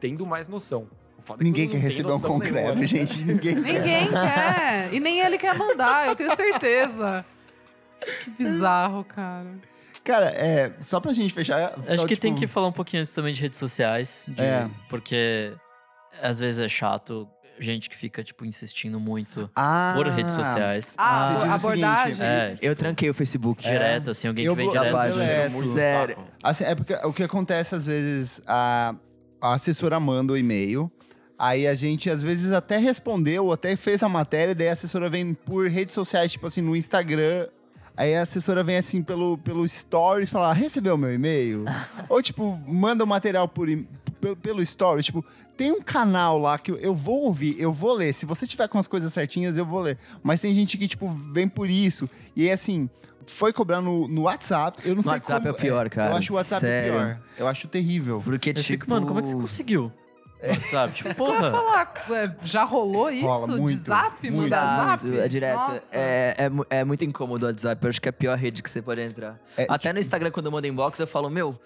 tendo mais noção. Foda é que Ninguém não quer tem receber um concreto, nenhuma, né? gente. Ninguém quer. Ninguém quer. E nem ele quer mandar, eu tenho certeza. Que bizarro, cara. Cara, é, só pra gente fechar. Acho então, que tem tipo, que falar um pouquinho antes também de redes sociais. de- É. Porque às vezes é chato gente que fica, tipo, insistindo muito Ah, por redes sociais. Ah, Você diz o abordagem. seguinte, É, Eu tipo, tranquei o Facebook. direto, assim, alguém Eu que vem direto. Direto. Sério. Assim, é porque o que acontece às vezes, a, a assessora manda o e-mail, aí a gente às vezes até respondeu, até fez a matéria, daí a assessora vem por redes sociais, tipo assim, no Instagram. Aí a assessora vem assim pelo, pelo stories falar, recebeu meu e-mail? Ou tipo, manda o material por, pelo, pelo story, tipo, tem um canal lá que eu, vou ouvir, eu vou ler. Se você tiver com as coisas certinhas, eu vou ler. Mas tem gente que, tipo, vem por isso. E aí, assim, foi cobrar no, no WhatsApp. Eu não No sei WhatsApp como- é o pior, cara. Eu acho o WhatsApp Sério. o pior. Eu acho terrível. Porque, Eu tipo... fico, mano, como é que você conseguiu? Sabe? Tipo, Isso ia porra. falar. é, Já rolou isso? Rola de muito, zap? muito. Mandar zap? É direto. É, é, é muito incômodo o WhatsApp. Eu acho que é a pior rede que você pode entrar. É, Até no Instagram, quando eu mando inbox, eu falo, meu,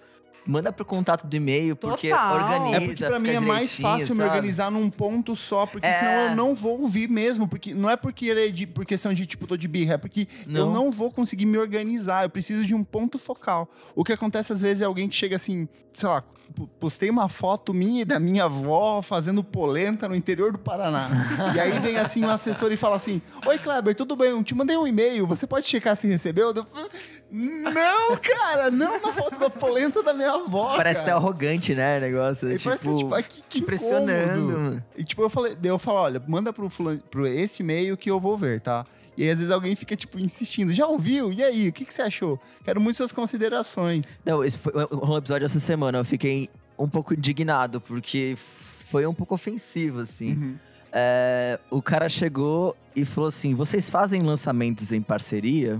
manda pro contato do e-mail, porque Total. organiza. É porque pra mim é mais fácil me sabe? organizar num ponto só, porque É. senão eu não vou ouvir mesmo. Porque não é porque ele é de, por questão de tipo, tô de birra, é porque eu Não. não vou conseguir me organizar. Eu preciso de um ponto focal. O que acontece às vezes é alguém que chega assim, sei lá, postei uma foto minha e da minha avó fazendo polenta no interior do Paraná. e aí vem assim um assessor e fala assim: Oi, Kleber, tudo bem? Eu te mandei um e-mail, você pode checar se recebeu? Eu não, cara, não na foto da polenta da minha avó. Parece até cara. arrogante, né, o negócio. Ele tipo, parece tipo, que, que impressionando. mano. E tipo, eu falei, daí eu falo, olha, manda pro, fulano, pro esse e-mail que eu vou ver, tá? E aí, às vezes alguém fica, tipo, insistindo. Já ouviu? E aí, o que, que você achou? Quero muito suas considerações. Não, esse foi um episódio essa semana. Eu fiquei um pouco indignado, porque foi um pouco ofensivo, assim. Uhum. É, o cara chegou e falou assim: vocês fazem lançamentos em parceria?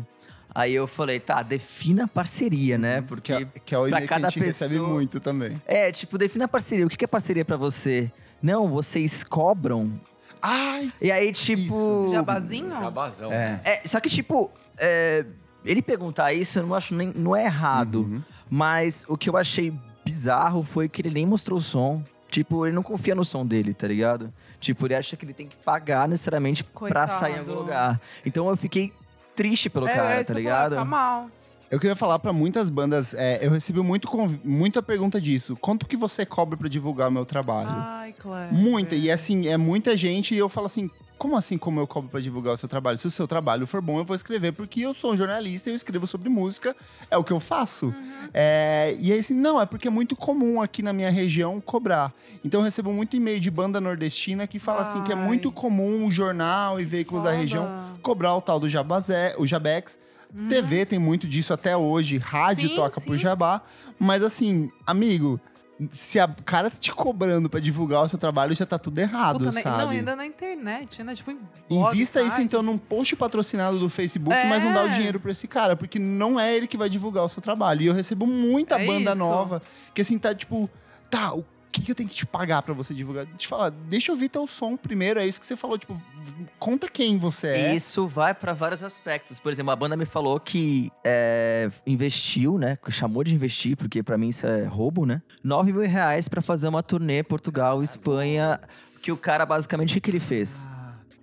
Aí eu falei, tá, defina parceria, né? Que Porque. é, que é o pra e-mail que a cada gente recebe pessoa- muito também. É, tipo, defina parceria. O que que é parceria pra você? Não, vocês cobram. Ai! E aí, tipo. Isso. Jabazinho? Jabazão. É. É, só que, tipo, é, ele perguntar isso, eu não acho nem. Não é errado. Uhum. Mas o que eu achei bizarro foi que ele nem mostrou o som. Tipo, ele não confia no som dele, tá ligado? Tipo, ele acha que ele tem que pagar necessariamente pra Coitado. sair em algum lugar. Então eu fiquei triste pelo é, cara, é isso tá que eu ia falar, ligado? Fica mal. Eu queria falar pra muitas bandas, é, eu recebi muito, muita pergunta disso. Quanto que você cobra pra divulgar o meu trabalho? Ai, Claire. Muita, e assim, é muita gente, e eu falo assim, como assim como eu cobro pra divulgar o seu trabalho? Se o seu trabalho for bom, eu vou escrever, porque eu sou um jornalista, eu escrevo sobre música, é o que eu faço. É, e aí assim, não, é porque é muito comum aqui na minha região cobrar. Então eu recebo muito e-mail de banda nordestina que fala assim que é Ai. muito comum o jornal e veículos da Foda. região cobrar o tal do Jabazé, o Jabex. TV tem muito disso até hoje, rádio Sim, toca sim. por jabá. Mas assim, amigo, se a cara tá te cobrando pra divulgar o seu trabalho, já tá tudo errado, Puta, né? sabe? Não, ainda na internet, né? Tipo, em blog, Invista isso site, então num post patrocinado do Facebook, É. mas não dá o dinheiro pra esse cara, porque não é ele que vai divulgar o seu trabalho. E eu recebo muita É banda isso. nova que assim tá tipo, tá, o que, que eu tenho que te pagar pra você divulgar? Deixa eu falar, deixa eu ouvir teu som primeiro, é isso que você falou, tipo, conta quem você é. Isso vai pra vários aspectos. Por exemplo, a banda me falou que é, investiu, né? que Chamou de investir, porque pra mim isso é roubo, né? 9 mil reais pra fazer uma turnê Portugal, Espanha. Que o cara, basicamente, o que, que ele fez?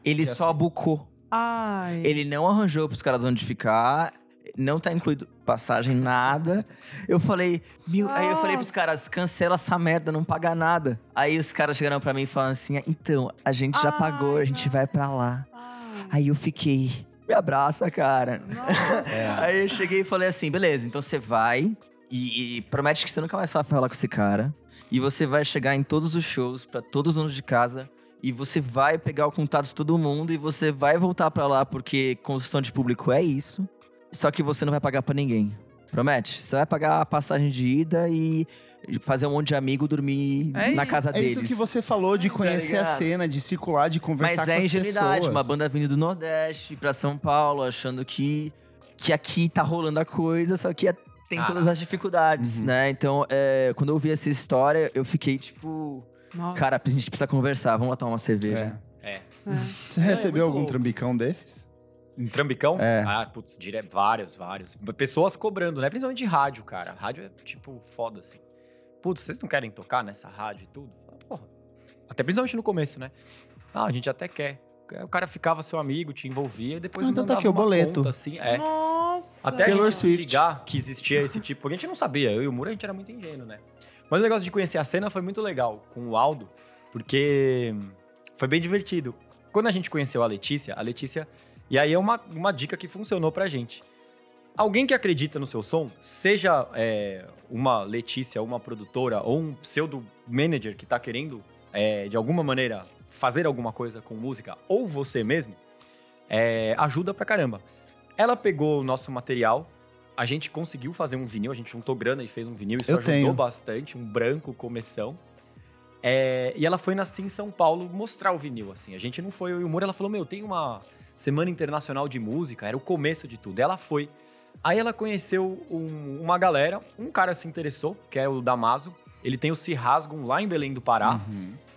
Ele E só assim? bucou. Ai. Ele não arranjou pros caras onde ficar. Não tá incluído passagem, nada. Eu falei, mil. Aí eu falei pros caras, cancela essa merda, não paga nada. Aí os caras chegaram pra mim e falaram assim: então, a gente já Ai, pagou, a gente não. vai pra lá. Ai. Aí eu fiquei, me abraça, cara. Nossa. Aí eu cheguei e falei assim: beleza, então você vai e, e promete que você nunca mais vai falar com esse cara. E você vai chegar em todos os shows, pra todos os donos de casa. E você vai pegar o contato de todo mundo e você vai voltar pra lá, porque construção de público é isso. Só que você não vai pagar pra ninguém. Promete? Você vai pagar a passagem de ida e fazer um monte de amigo dormir É na isso. casa É deles. isso que você falou de Tá conhecer a ligado? cena, de circular, de conversar Mas com é as ingenuidade, pessoas. uma banda vindo do Nordeste pra São Paulo, achando que, que aqui tá rolando a coisa, só que é- tem Ah. todas as dificuldades, Uhum. né? Então, é, quando eu ouvi essa história, eu fiquei tipo, Nossa. cara, a gente precisa conversar, vamos lá tomar uma cerveja. É. É. É. Você É, recebeu muito algum louco. trambicão desses? Em Trambicão? É. Ah, putz, dire... vários, vários. Pessoas cobrando, né? Principalmente de rádio, cara. Rádio é, tipo, foda, assim. Putz, vocês não querem tocar nessa rádio e tudo? Porra. Até principalmente no começo, né? Ah, a gente até quer. O cara ficava seu amigo, te envolvia e depois Ah, então tá mandava aqui o boleto. conta, assim. É. Nossa. Até Taylor a gente Swift. ligar que existia esse tipo, porque a gente não sabia. Eu e o Muro, a gente era muito ingênuo, né? Mas o negócio de conhecer a cena foi muito legal com o Aldo, porque foi bem divertido. Quando a gente conheceu a Letícia, a Letícia. E aí é uma, uma dica que funcionou pra gente. Alguém que acredita no seu som, seja é, uma Letícia, uma produtora ou um pseudo manager que tá querendo, é, de alguma maneira, fazer alguma coisa com música, ou você mesmo, é, ajuda pra caramba. Ela pegou o nosso material, a gente conseguiu fazer um vinil, a gente juntou grana e fez um vinil, isso Eu ajudou tenho. bastante, um branco começão. É, e ela foi nascer em São Paulo mostrar o vinil, assim. A gente não foi, o Moura, ela falou, meu, tem uma Semana Internacional de Música, era o começo de tudo. Ela foi. Aí ela conheceu um- uma galera, um cara se interessou, que é o Damaso. Ele tem o Se Rasgam lá em Belém do Pará.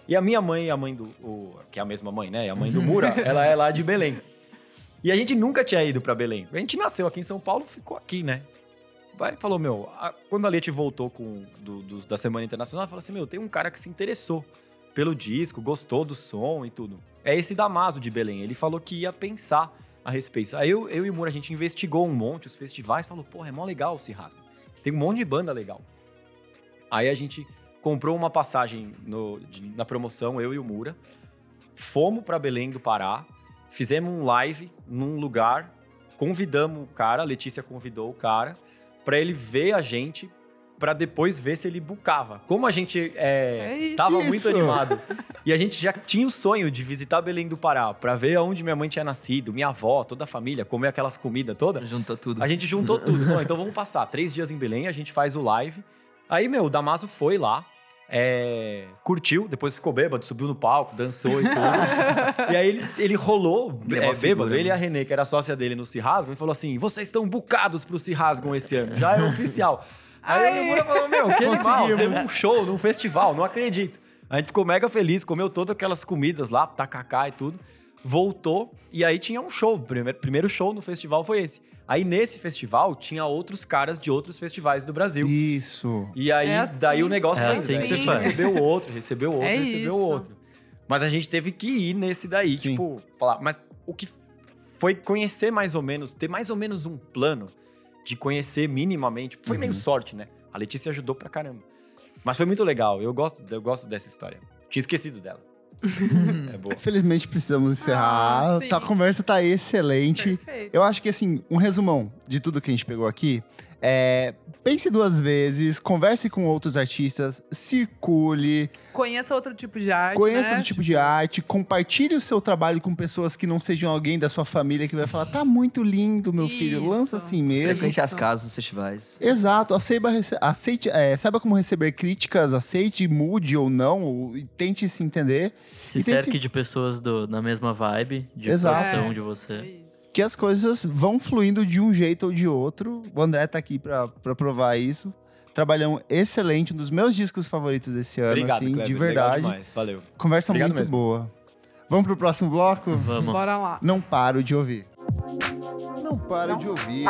E a minha mãe, a mãe do. o- que é a mesma mãe, né? A mãe do Mura, ela é lá de Belém. E a gente nunca tinha ido pra Belém. A gente nasceu aqui em São Paulo, ficou aqui, né? Vai, falou, meu, a- quando a Leti voltou com, do- do- da Semana Internacional, ela falou assim: meu, tem um cara que se interessou pelo disco, gostou do som e tudo. É esse Damaso de Belém. Ele falou que ia pensar a respeito. Aí eu, eu e o Mura, a gente investigou um monte, os festivais, falou, porra, é mó legal o Se Rasga. Tem um monte de banda legal. Aí a gente comprou uma passagem no- de- na promoção, eu e o Mura. Fomos pra Belém do Pará, fizemos um live num lugar, convidamos o cara, a Letícia convidou o cara, pra ele ver a gente, pra depois ver se ele bucava. Como a gente é, É isso. tava muito animado e a gente já tinha o sonho de visitar Belém do Pará, pra ver aonde minha mãe tinha nascido, minha avó, toda a família, comer aquelas comidas todas. Junta tudo. A gente juntou tudo. Falou, então vamos passar três dias em Belém, a gente faz o live. Aí, meu, o Damaso foi lá, é, curtiu, depois ficou bêbado, subiu no palco, dançou e tudo. e aí ele, ele rolou é é, bêbado, figura, ele e a né? Renê, que era sócia dele no Se Rasgam, e falou assim: vocês estão bucados pro Se Rasgam esse ano, já é oficial. Aí o Mura falou, meu, que animal, teve um show num festival, não acredito. A gente ficou mega feliz, comeu todas aquelas comidas lá, tacacá e tudo. Voltou e aí tinha um show. O primeiro, primeiro show no festival foi esse. Aí nesse festival tinha outros caras de outros festivais do Brasil. Isso. E aí, É assim. daí o negócio É foi assim que né? se faz. Recebeu outro, recebeu outro, É recebeu isso. outro. Mas a gente teve que ir nesse daí, Sim. tipo, falar. Mas o que foi conhecer mais ou menos, ter mais ou menos um plano de conhecer minimamente. Foi Uhum. meio sorte, né? A Letícia ajudou pra caramba. Mas foi muito legal. Eu gosto, eu gosto dessa história. Tinha esquecido dela. é boa. Infelizmente precisamos encerrar. Ah. Tá, a conversa tá excelente. Perfeito. Eu acho que, assim, um resumão de tudo que a gente pegou aqui é. Pense duas vezes, converse com outros artistas, circule, Conheça outro tipo de arte. conheça né? outro tipo de arte, compartilhe o seu trabalho com pessoas que não sejam alguém da sua família que vai falar: tá muito lindo, meu filho, Isso. lança assim mesmo. Frequente as casas, os festivais. Exato, rece- aceite, é, saiba como receber críticas, aceite, mude ou não, ou- e tente se entender. Se cerque esse- de pessoas do, na mesma vibe, de Exato. É. de você. Que as coisas vão fluindo de um jeito ou de outro. O André tá aqui pra, pra provar isso. Trabalhão excelente, um dos meus discos favoritos desse ano, Obrigado, assim, Kleber. de Legal verdade. demais. Valeu. Conversa Obrigado muito mesmo. boa. Vamos pro próximo bloco? Vamos. Bora lá. Não paro de ouvir. Não paro de ouvir.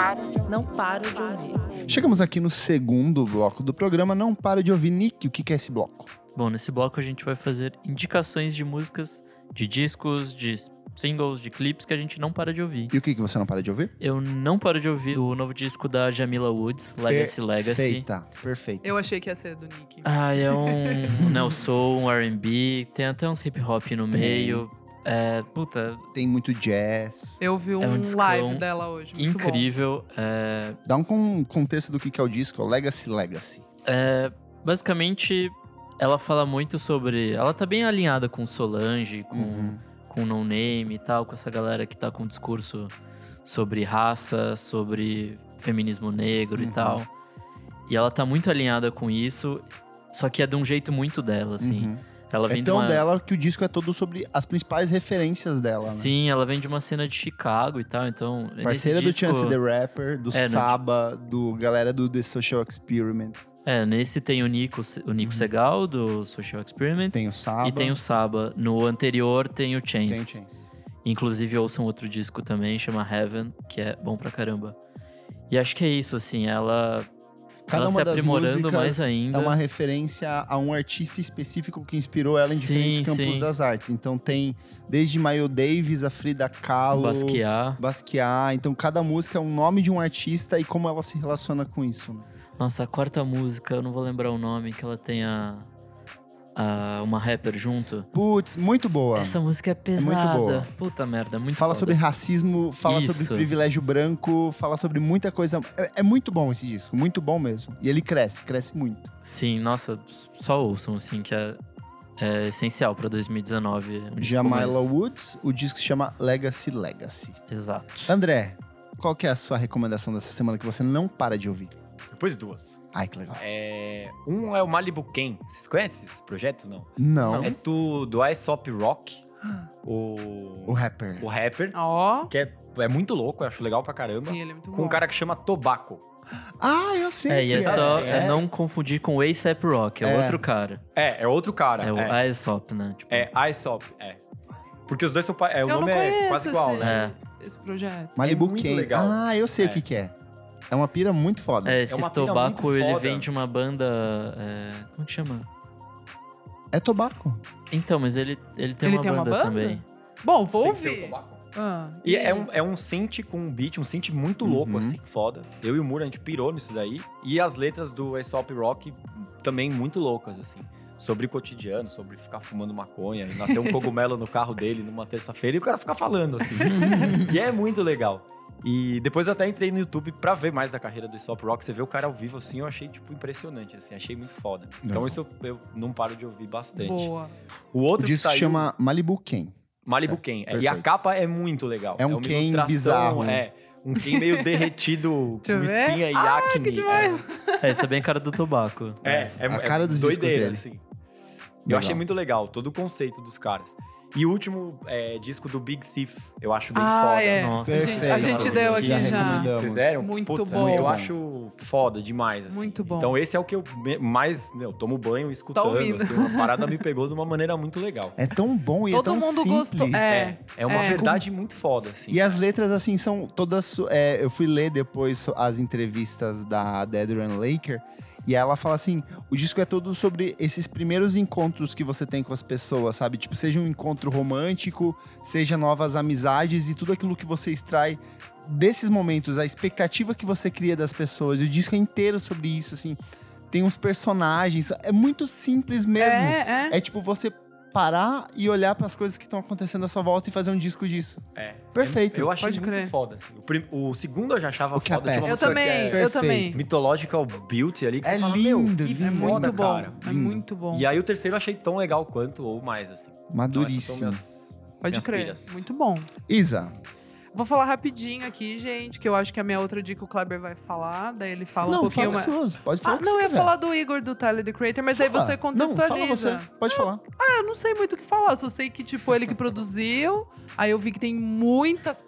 Não paro de ouvir. Chegamos aqui no segundo bloco do programa Não Paro de Ouvir. Nick, o que que é esse bloco? Bom, nesse bloco a gente vai fazer indicações de músicas, de discos, de singles, de clipes que a gente não para de ouvir. E o que que você não para de ouvir? Eu não paro de ouvir o novo disco da Jamila Woods, Legacy Legacy. Perfeita, perfeito. Eu achei que ia ser do Nick. Ah, é um neo soul, um R&B, tem até uns hip hop no meio. É, puta, Tem muito jazz. Eu vi um, um discão live dela hoje. muito bom. incrível. É, Dá um con- contexto do que que é o disco, Legacy Legacy. é, basicamente, ela fala muito sobre. Ela tá bem alinhada com Solange, com, Uhum. Com No Name e tal, com essa galera que tá com discurso sobre raça, sobre feminismo negro e Uhum. tal. E ela tá muito alinhada com isso, só que é de um jeito muito dela, assim. Uhum. Ela É vem de tão uma... dela que o disco é todo sobre as principais referências dela, né? Sim, ela vem de uma cena de Chicago e tal, então... Parceira do disco- Chance the Rapper, do É, no- Saba, do galera do The Social Experiment. É, nesse tem o Nico, o Nico Segal, do Social Experiment. Uhum. Tem o Saba. E tem o Saba. No anterior tem o Chance. tem o Chance. Inclusive, ouçam outro disco também, chama Heaven, que é bom pra caramba. E acho que é isso, assim, ela, Cada ela uma se das aprimorando músicas mais ainda. É uma referência a um artista específico que inspirou ela em Sim, diferentes campos sim. das artes. Então tem desde Miles Davis, a Frida Kahlo, Basquiat. Basquiat. Então cada música é um nome de um artista e como ela se relaciona com isso. né? Nossa, a quarta música, eu não vou lembrar o nome, que ela tem a, a- uma rapper junto. Putz, muito boa. Essa música é muito pesada. boa. Puta merda, muito Fala foda. sobre racismo, fala sobre Isso. privilégio branco, fala sobre muita coisa. É, é muito bom esse disco, muito bom mesmo. E ele cresce, cresce muito. Sim, nossa, só ouçam, assim, que é, é essencial pra 2019. um disco Jamila Woods, o disco se chama Legacy Legacy. Exato. André, qual que é a sua recomendação dessa semana que você não para de ouvir? Depois duas. Ai, que legal. É, um é o Malibu Ken. Vocês conhecem esse projeto? Não. Não. É do, do Aesop Rock. O, O rapper. o rapper, Ó. que é, é muito louco, eu acho legal pra caramba. Sim, ele é muito com bom. um cara que chama Tobacco. Ah, eu sei. É, e é só é. é não confundir com o A$AP Rock, é, É. outro cara. É, é outro cara. É o é, Aesop, né? Tipo, é Aesop, é. Porque os dois são. É, o Eu não nome é conheço quase igual, esse, né? esse projeto. Malibu É muito Ken. legal. Ah, eu sei É. o que que é. É uma pira muito foda. É, esse uma pira Tobacco, muito ele foda. vem de uma banda. é, como que chama? É tobaco. Então, mas ele, ele tem, Ele uma, tem uma banda banda? também. Bom, vou ouvir. Ah, E aí? é um, é um synth com um beat, um synth muito louco, Uhum. assim, foda. Eu e o Mura, a gente pirou nisso daí. E as letras do Aesop Rock também muito loucas, assim. Sobre o cotidiano, sobre ficar fumando maconha. E nascer um cogumelo no carro dele numa terça-feira e o cara ficar falando, assim. e é muito legal. E depois eu até entrei no YouTube pra ver mais da carreira do Aesop Rock. Você vê o cara ao vivo, assim, eu achei, tipo, impressionante, assim. Achei muito foda. Então Legal. isso eu, eu não paro de ouvir bastante. Boa. O O outro que disco saiu... chama Malibu Ken. Malibu Ken. É, E a capa é muito legal. É um uma Ken ilustração, bizarro. É, um Ken meio derretido, com ver. espinha e Ah, acne. que demais. É, isso é bem cara do Tobacco. É, é, é, A cara dos doideira, assim. Eu Legal. achei muito legal, todo o conceito dos caras. E o último é, disco do Big Thief, eu acho bem Ah, foda. é. Nossa. A gente, a gente Perfeito. deu aqui Já já. Vocês deram? Muito Putz, bom. Eu acho foda demais, assim. Muito bom. Então esse é o que eu me- mais, meu, tomo banho escutando, ouvindo. assim. Uma parada me pegou de uma maneira muito legal. É tão bom e é Todo tão mundo simples. gostou. É. É uma É. verdade muito foda, assim. E as letras, assim, são todas. é, eu fui ler depois as entrevistas da Dead Run Laker. E ela fala assim: o disco é todo sobre esses primeiros encontros que você tem com as pessoas, sabe? Tipo, seja um encontro romântico, seja novas amizades e tudo aquilo que você extrai desses momentos, a expectativa que você cria das pessoas. E o disco é inteiro sobre isso, assim. Tem uns personagens. É muito simples mesmo. É, é. É tipo você parar e olhar para as coisas que estão acontecendo à sua volta e fazer um disco disso. É. Perfeito. Eu achei Pode muito crer. foda. assim. O, prim- o segundo eu já achava O que é foda. péssimo. Eu também, é eu também. Mythological Beauty ali, que É você fala, meu, lindo, que lindo. É foda, muito bom. cara. É Lindo. muito bom. E aí o terceiro eu achei tão legal quanto ou mais, assim. Então, Maduríssimo. minhas- Pode minhas crer. pilhas. Muito bom. Isa, Vou falar rapidinho aqui, gente, que eu acho que a minha outra dica o Kleber vai falar. Daí ele fala um não, pouquinho fala mais. suas. Pode falar Ah, não, eu ia falar do Igor do Tyler, the Creator, mas aí Fala. você Não, fala contextualiza. você. Pode falar. Ah, eu não sei muito o que falar, só sei que, tipo, ele que produziu. Aí eu vi que tem muitas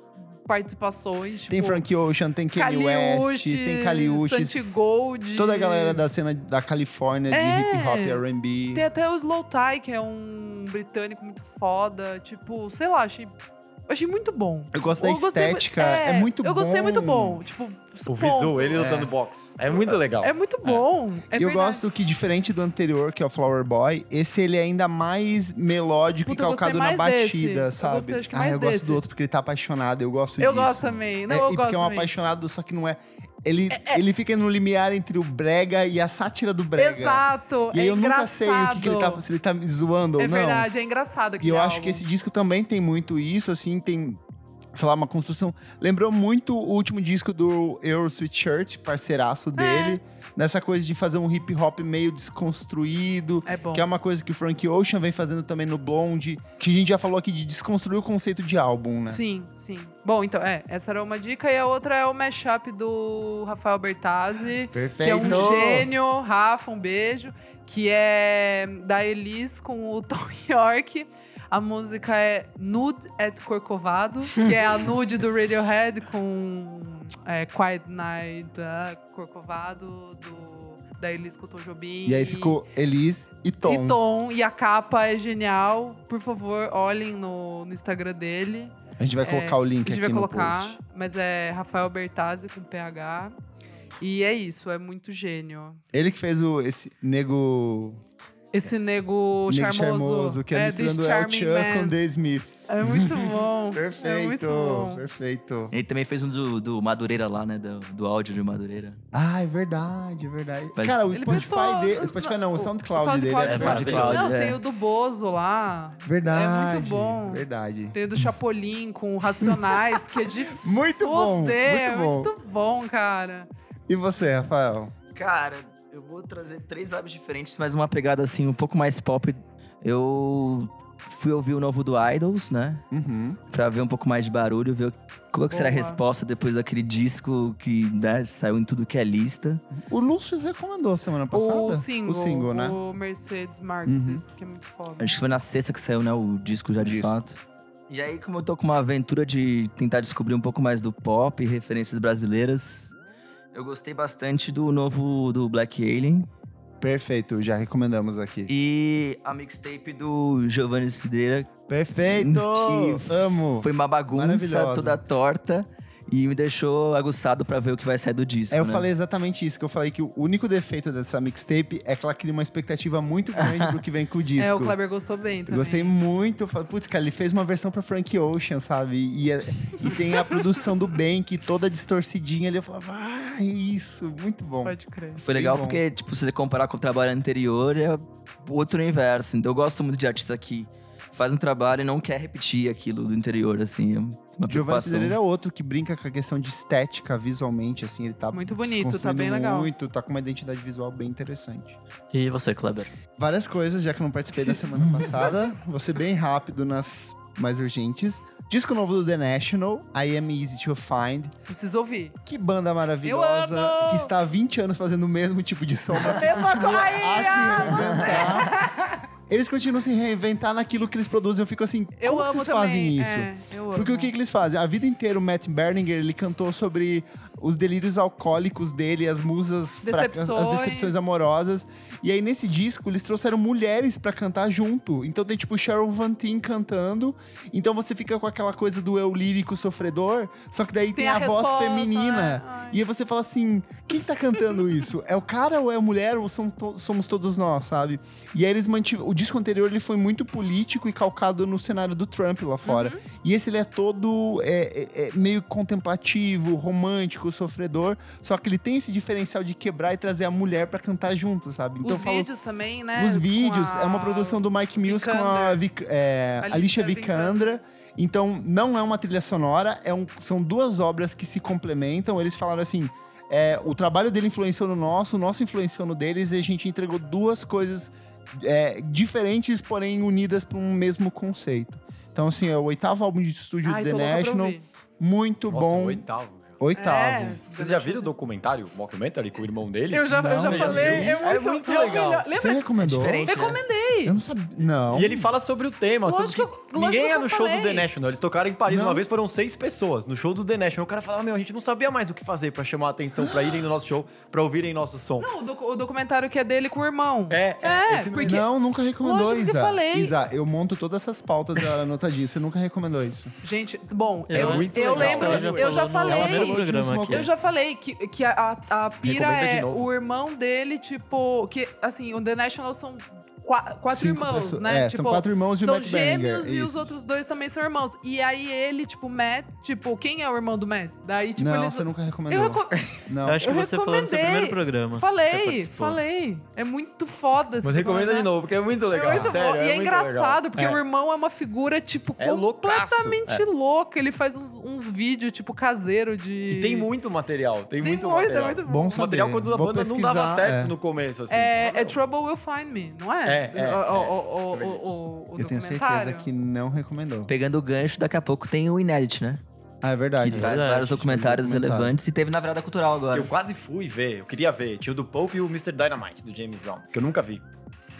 participações. Tipo, Tem Frank Ocean, tem Kanye West, tem Kaliush. Santi Gold. Toda a galera da cena da Califórnia de É. hip hop e R&B. Tem até o Slow Tie, que é um britânico muito foda. Tipo, sei lá, achei. Achei muito bom. Eu gosto da Eu gostei mu- estética, é, muito bom. Eu gostei muito bom. Tipo, O ponto. visual, ele lutando boxe. É muito legal. É muito bom. É E eu verdade. gosto que, diferente do anterior, que é o Flower Boy, esse ele é ainda mais melódico Puta, e eu gostei calcado na mais desse. batida, Eu sabe? gostei, acho que ah, mais eu gosto desse. do outro porque ele tá apaixonado, eu gosto Eu disso. gosto também. Não, É, eu e gosto porque é um também. apaixonado, só que não é. Ele, ele fica no limiar entre o brega e a sátira do brega. Exato. E aí é eu nunca sei o que, que ele tá, engraçado. se ele tá me zoando É ou não. verdade, é engraçado E eu acho álbum. que esse disco também tem muito isso, assim, tem, sei lá, uma construção. Lembrou muito o último disco do Earl Sweatshirt, parceiraço dele. Nessa coisa de fazer um hip hop meio desconstruído. É bom. Que é uma coisa que o Frank Ocean vem fazendo também no Blonde. Que a gente já falou aqui de desconstruir o conceito de álbum, né? Sim, sim. Bom, então, é, essa era uma dica. E a outra é o mashup do Rafael Bertazzi. Perfeito. Que é um gênio. Rafa, um beijo. Que é da Elis com o Tom York. A música é Nude at Corcovado, que é a nude do Radiohead com é, Quiet Night ah, Corcovado do, da Elis com o Tom Jobim. E aí ficou Elis e Tom. E Tom, e a capa é genial. Por favor, olhem no, no Instagram dele. A gente vai colocar o A link gente aqui vai no colocar, post. mas é Rafael Bertazzi com PH. E é isso, é muito gênio. Ele que fez o, esse nego, Esse nego, nego charmoso. charmoso, que é, This misturando El Chan Man. com The Smiths. É muito bom. Perfeito, É muito bom. perfeito. Ele também fez um do, do Madureira lá, né? Do, do áudio de Madureira. Ah, é verdade, é verdade. Mas- Cara, o Spotify todo- dele. O Spotify não, o SoundCloud, o dele SoundCloud é É maravilhoso. maravilhoso. Não, é. tem o do Bozo lá. Verdade. É muito bom. Verdade. Tem o do Chapolin com o Racionais, que é de Muito bom, foder. muito bom. muito bom, cara. E você, Rafael? Cara, eu vou trazer três vibes diferentes, mas uma pegada assim um pouco mais pop. Eu fui ouvir o novo do Idols, né? Uhum. Pra ver um pouco mais de barulho, ver qual que será a resposta depois daquele disco que né, saiu em tudo que é lista. O Lúcio recomendou semana passada. O single, O single, né? o Mercedes Marxist, que é muito foda. Acho que foi na sexta que saiu, né? O disco já de Disco. fato. E aí, como eu tô com uma aventura de tentar descobrir um pouco mais do pop e referências brasileiras, eu gostei bastante do novo do Black Alien Perfeito, já recomendamos aqui. e a mixtape do Giovanni Cidreira. Perfeito! Que Amo! Foi uma bagunça toda torta e me deixou aguçado pra ver o que vai sair do disco. É, eu né? falei exatamente isso, que eu falei que o único defeito dessa mixtape é que ela cria uma expectativa muito grande pro que vem com o disco. É, o Kleber gostou bem Eu também. gostei muito. Eu Falei, putz, cara, ele fez uma versão pra Frank Ocean, sabe? E, é- e tem a produção do Bank toda distorcidinha ali. Eu falava, ah, isso, muito bom. Pode crer. Foi legal bem bom. porque, tipo, se você comparar com o trabalho anterior, é outro universo. Então eu gosto muito de artista que faz um trabalho e não quer repetir aquilo do interior, assim. É uma Giovanni. Cidreira é outro que brinca com a questão de estética visualmente, assim, ele tá Muito bonito, tá bem legal. Muito, tá com uma identidade visual bem interessante. E você, Kleber? Várias coisas, já que eu não participei da semana passada. Vou ser bem rápido nas mais urgentes. Disco novo do The National, I Am Easy to Find. Preciso ouvir. Que banda maravilhosa, amo! que está há 20 anos fazendo o mesmo tipo de som, mas Mesma continua coisa! a se reinventar. Eles continuam se reinventar naquilo que eles produzem. Eu fico assim, Eu como vocês também. fazem isso? É. Porque o que, que eles fazem? A vida inteira o Matt Berninger, ele cantou sobre os delírios alcoólicos dele, as musas fracas, as Decepções. decepções amorosas. E aí nesse disco eles trouxeram mulheres pra cantar junto. Então tem tipo Cheryl Van Teen cantando. Então você fica com aquela coisa do eu lírico sofredor, só que daí tem, Tem a, a voz resposta, feminina. né? E aí você fala assim, quem tá cantando isso? É o cara ou é a mulher ou to- somos todos nós, sabe? E aí eles mantiveram... O disco anterior ele foi muito político e calcado no cenário do Trump lá fora. Uhum. E esse ele é todo é, é- é meio contemplativo, romântico, sofredor. Só que ele tem esse diferencial de quebrar e trazer a mulher pra cantar junto, sabe? Então Os vídeos também, né? Os vídeos, a- é uma produção do Mike Mills com a. Vic- é, Alicia Alicia Vikander. Então, não é uma trilha sonora, é um- são duas obras que se complementam. Eles falaram assim: é, o trabalho dele influenciou no nosso, o nosso influenciou no deles, e a gente entregou duas coisas é, diferentes, porém unidas para um mesmo conceito. Então, assim, é o oitavo álbum de estúdio Ai, do The National. Muito Nossa, bom. oitavo. já. Oitavo. É, Vocês já viram o documentário, o mockumentary, com o irmão dele? Eu já, eu Não, já eu falei. É É muito, muito é legal. melhor. Você recomendou? diferente. Recomendei. Eu não sabia. Não. E ele fala sobre o tema, Lógico sobre que eu- ninguém lógico é no eu show do. The National. Eles tocaram em Paris Não. uma vez, foram seis pessoas no show do The National. O cara falava, meu, a gente não sabia mais o que fazer pra chamar a atenção, pra irem no nosso show, pra ouvirem nosso som. Não, o, docu- o documentário que é dele com o irmão. É, é, É, porque- Não, nunca recomendou, Lógico que Isa. falei. Isa, eu monto todas essas pautas ela anotadinha. Você nunca recomendou isso. Gente, bom, É eu, muito eu legal. lembro, eu já falei. Programa aqui. Eu já falei que, que a, a pira é o irmão dele, tipo, que assim, o The National são qua- quatro Cinco irmãos, pessoas- né? é, tipo, são quatro irmãos e o são Matt gêmeos e isso. os outros dois também são irmãos. E aí ele, tipo, Matt, tipo, quem é o irmão do Matt? Daí, tipo, não, eles. você nunca recomendou. Eu, reco- Não. Eu acho que eu você falou no seu primeiro programa. Falei, falei. É muito foda esse Mas recomenda de documentário. novo, porque é muito legal. É muito sério, bom. E é, muito engraçado, legal. porque É. o irmão é uma figura, tipo, É completamente É. louca. Ele faz uns, uns vídeos, tipo, caseiro de. E tem muito material, tem, Tem muito, muito, é material. muito bom. Bom O material saber. quando a Vou banda não dava certo é. no começo, assim. É, é "Não, Trouble Will Find Me, não é? É, é, O, é. o, o, o, o, o Eu tenho certeza que não recomendou. Pegando o gancho, daqui a pouco tem o Inédit, né? Ah, é verdade. Que traz verdade, vários documentários documentário. relevantes e teve na virada cultural agora. Eu quase fui ver, eu queria ver. Tinha o do Pope e o Mr. Dynamite, do James Brown, que eu nunca vi.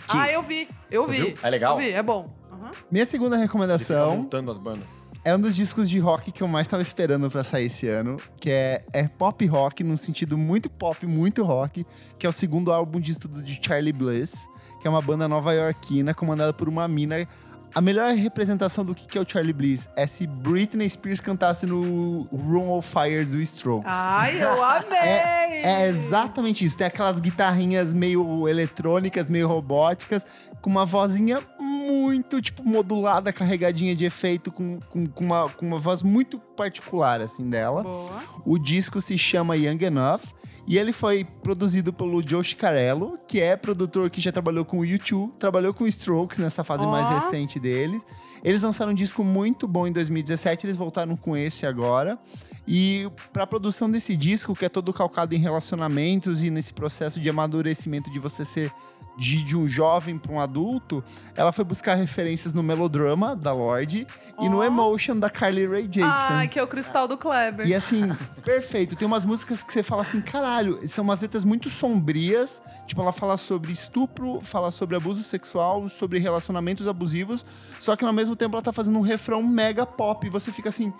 Ah, eu vi, eu vi. É legal? Eu vi, é bom. Uhum. Minha segunda recomendação montando as bandas. é um dos discos de rock que eu mais tava esperando pra sair esse ano, que é, é pop rock, num sentido muito pop, muito rock, que é o segundo álbum de estudo de Charlie Bliss, que é uma banda nova-iorquina comandada por uma mina. A melhor representação do que é o Charlie Bliss é se Britney Spears cantasse no Room of Fire do Strokes. Ai, eu amei! É exatamente isso. Tem aquelas guitarrinhas meio eletrônicas, meio robóticas, com uma vozinha muito, tipo, modulada, carregadinha de efeito, com, com, com uma, com uma voz muito particular, assim, dela. Boa. O disco se chama Young Enough. E ele foi produzido pelo Joe Chicarello, que é produtor que já trabalhou com o U2, trabalhou com Strokes nessa fase Ó. mais recente deles. Eles lançaram um disco muito bom em 2017, eles voltaram com esse agora. E para a produção desse disco, que é todo calcado em relacionamentos e nesse processo de amadurecimento de você ser de, de um jovem para um adulto, ela foi buscar referências no melodrama da Lorde e no. Emotion da Carly Rae Jepsen. Ai, que é o cristal do Kleber. E assim, perfeito. Tem umas músicas que você fala assim, caralho, são umas letras muito sombrias. Tipo, ela fala sobre estupro, fala sobre abuso sexual, sobre relacionamentos abusivos. Só que ao mesmo tempo ela tá fazendo um refrão mega pop. E você fica assim.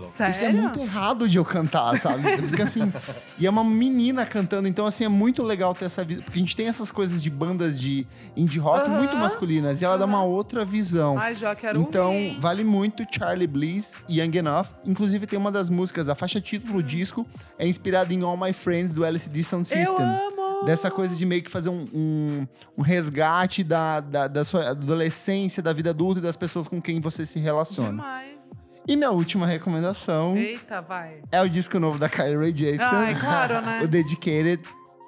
Sério? isso é muito errado de eu cantar, sabe? Você fica assim. E é uma menina cantando, então assim, é muito legal ter essa visão. Porque a gente tem essas coisas de bandas de indie rock muito masculinas. E ela dá uma outra visão. Ai, já quero Então, ouvir. vale muito Charlie Bliss e Young Enough. Inclusive, tem uma das músicas, a faixa título do disco, é inspirada em All My Friends, do LCD Sound Eu System. amo! Dessa coisa de meio que fazer um, um, um resgate da, da, da sua adolescência, da vida adulta e das pessoas com quem você se relaciona. Demais. E minha última recomendação Eita, vai. é o disco novo da Kylie Rae Jepsen. Ai, claro, né? o Dedicated.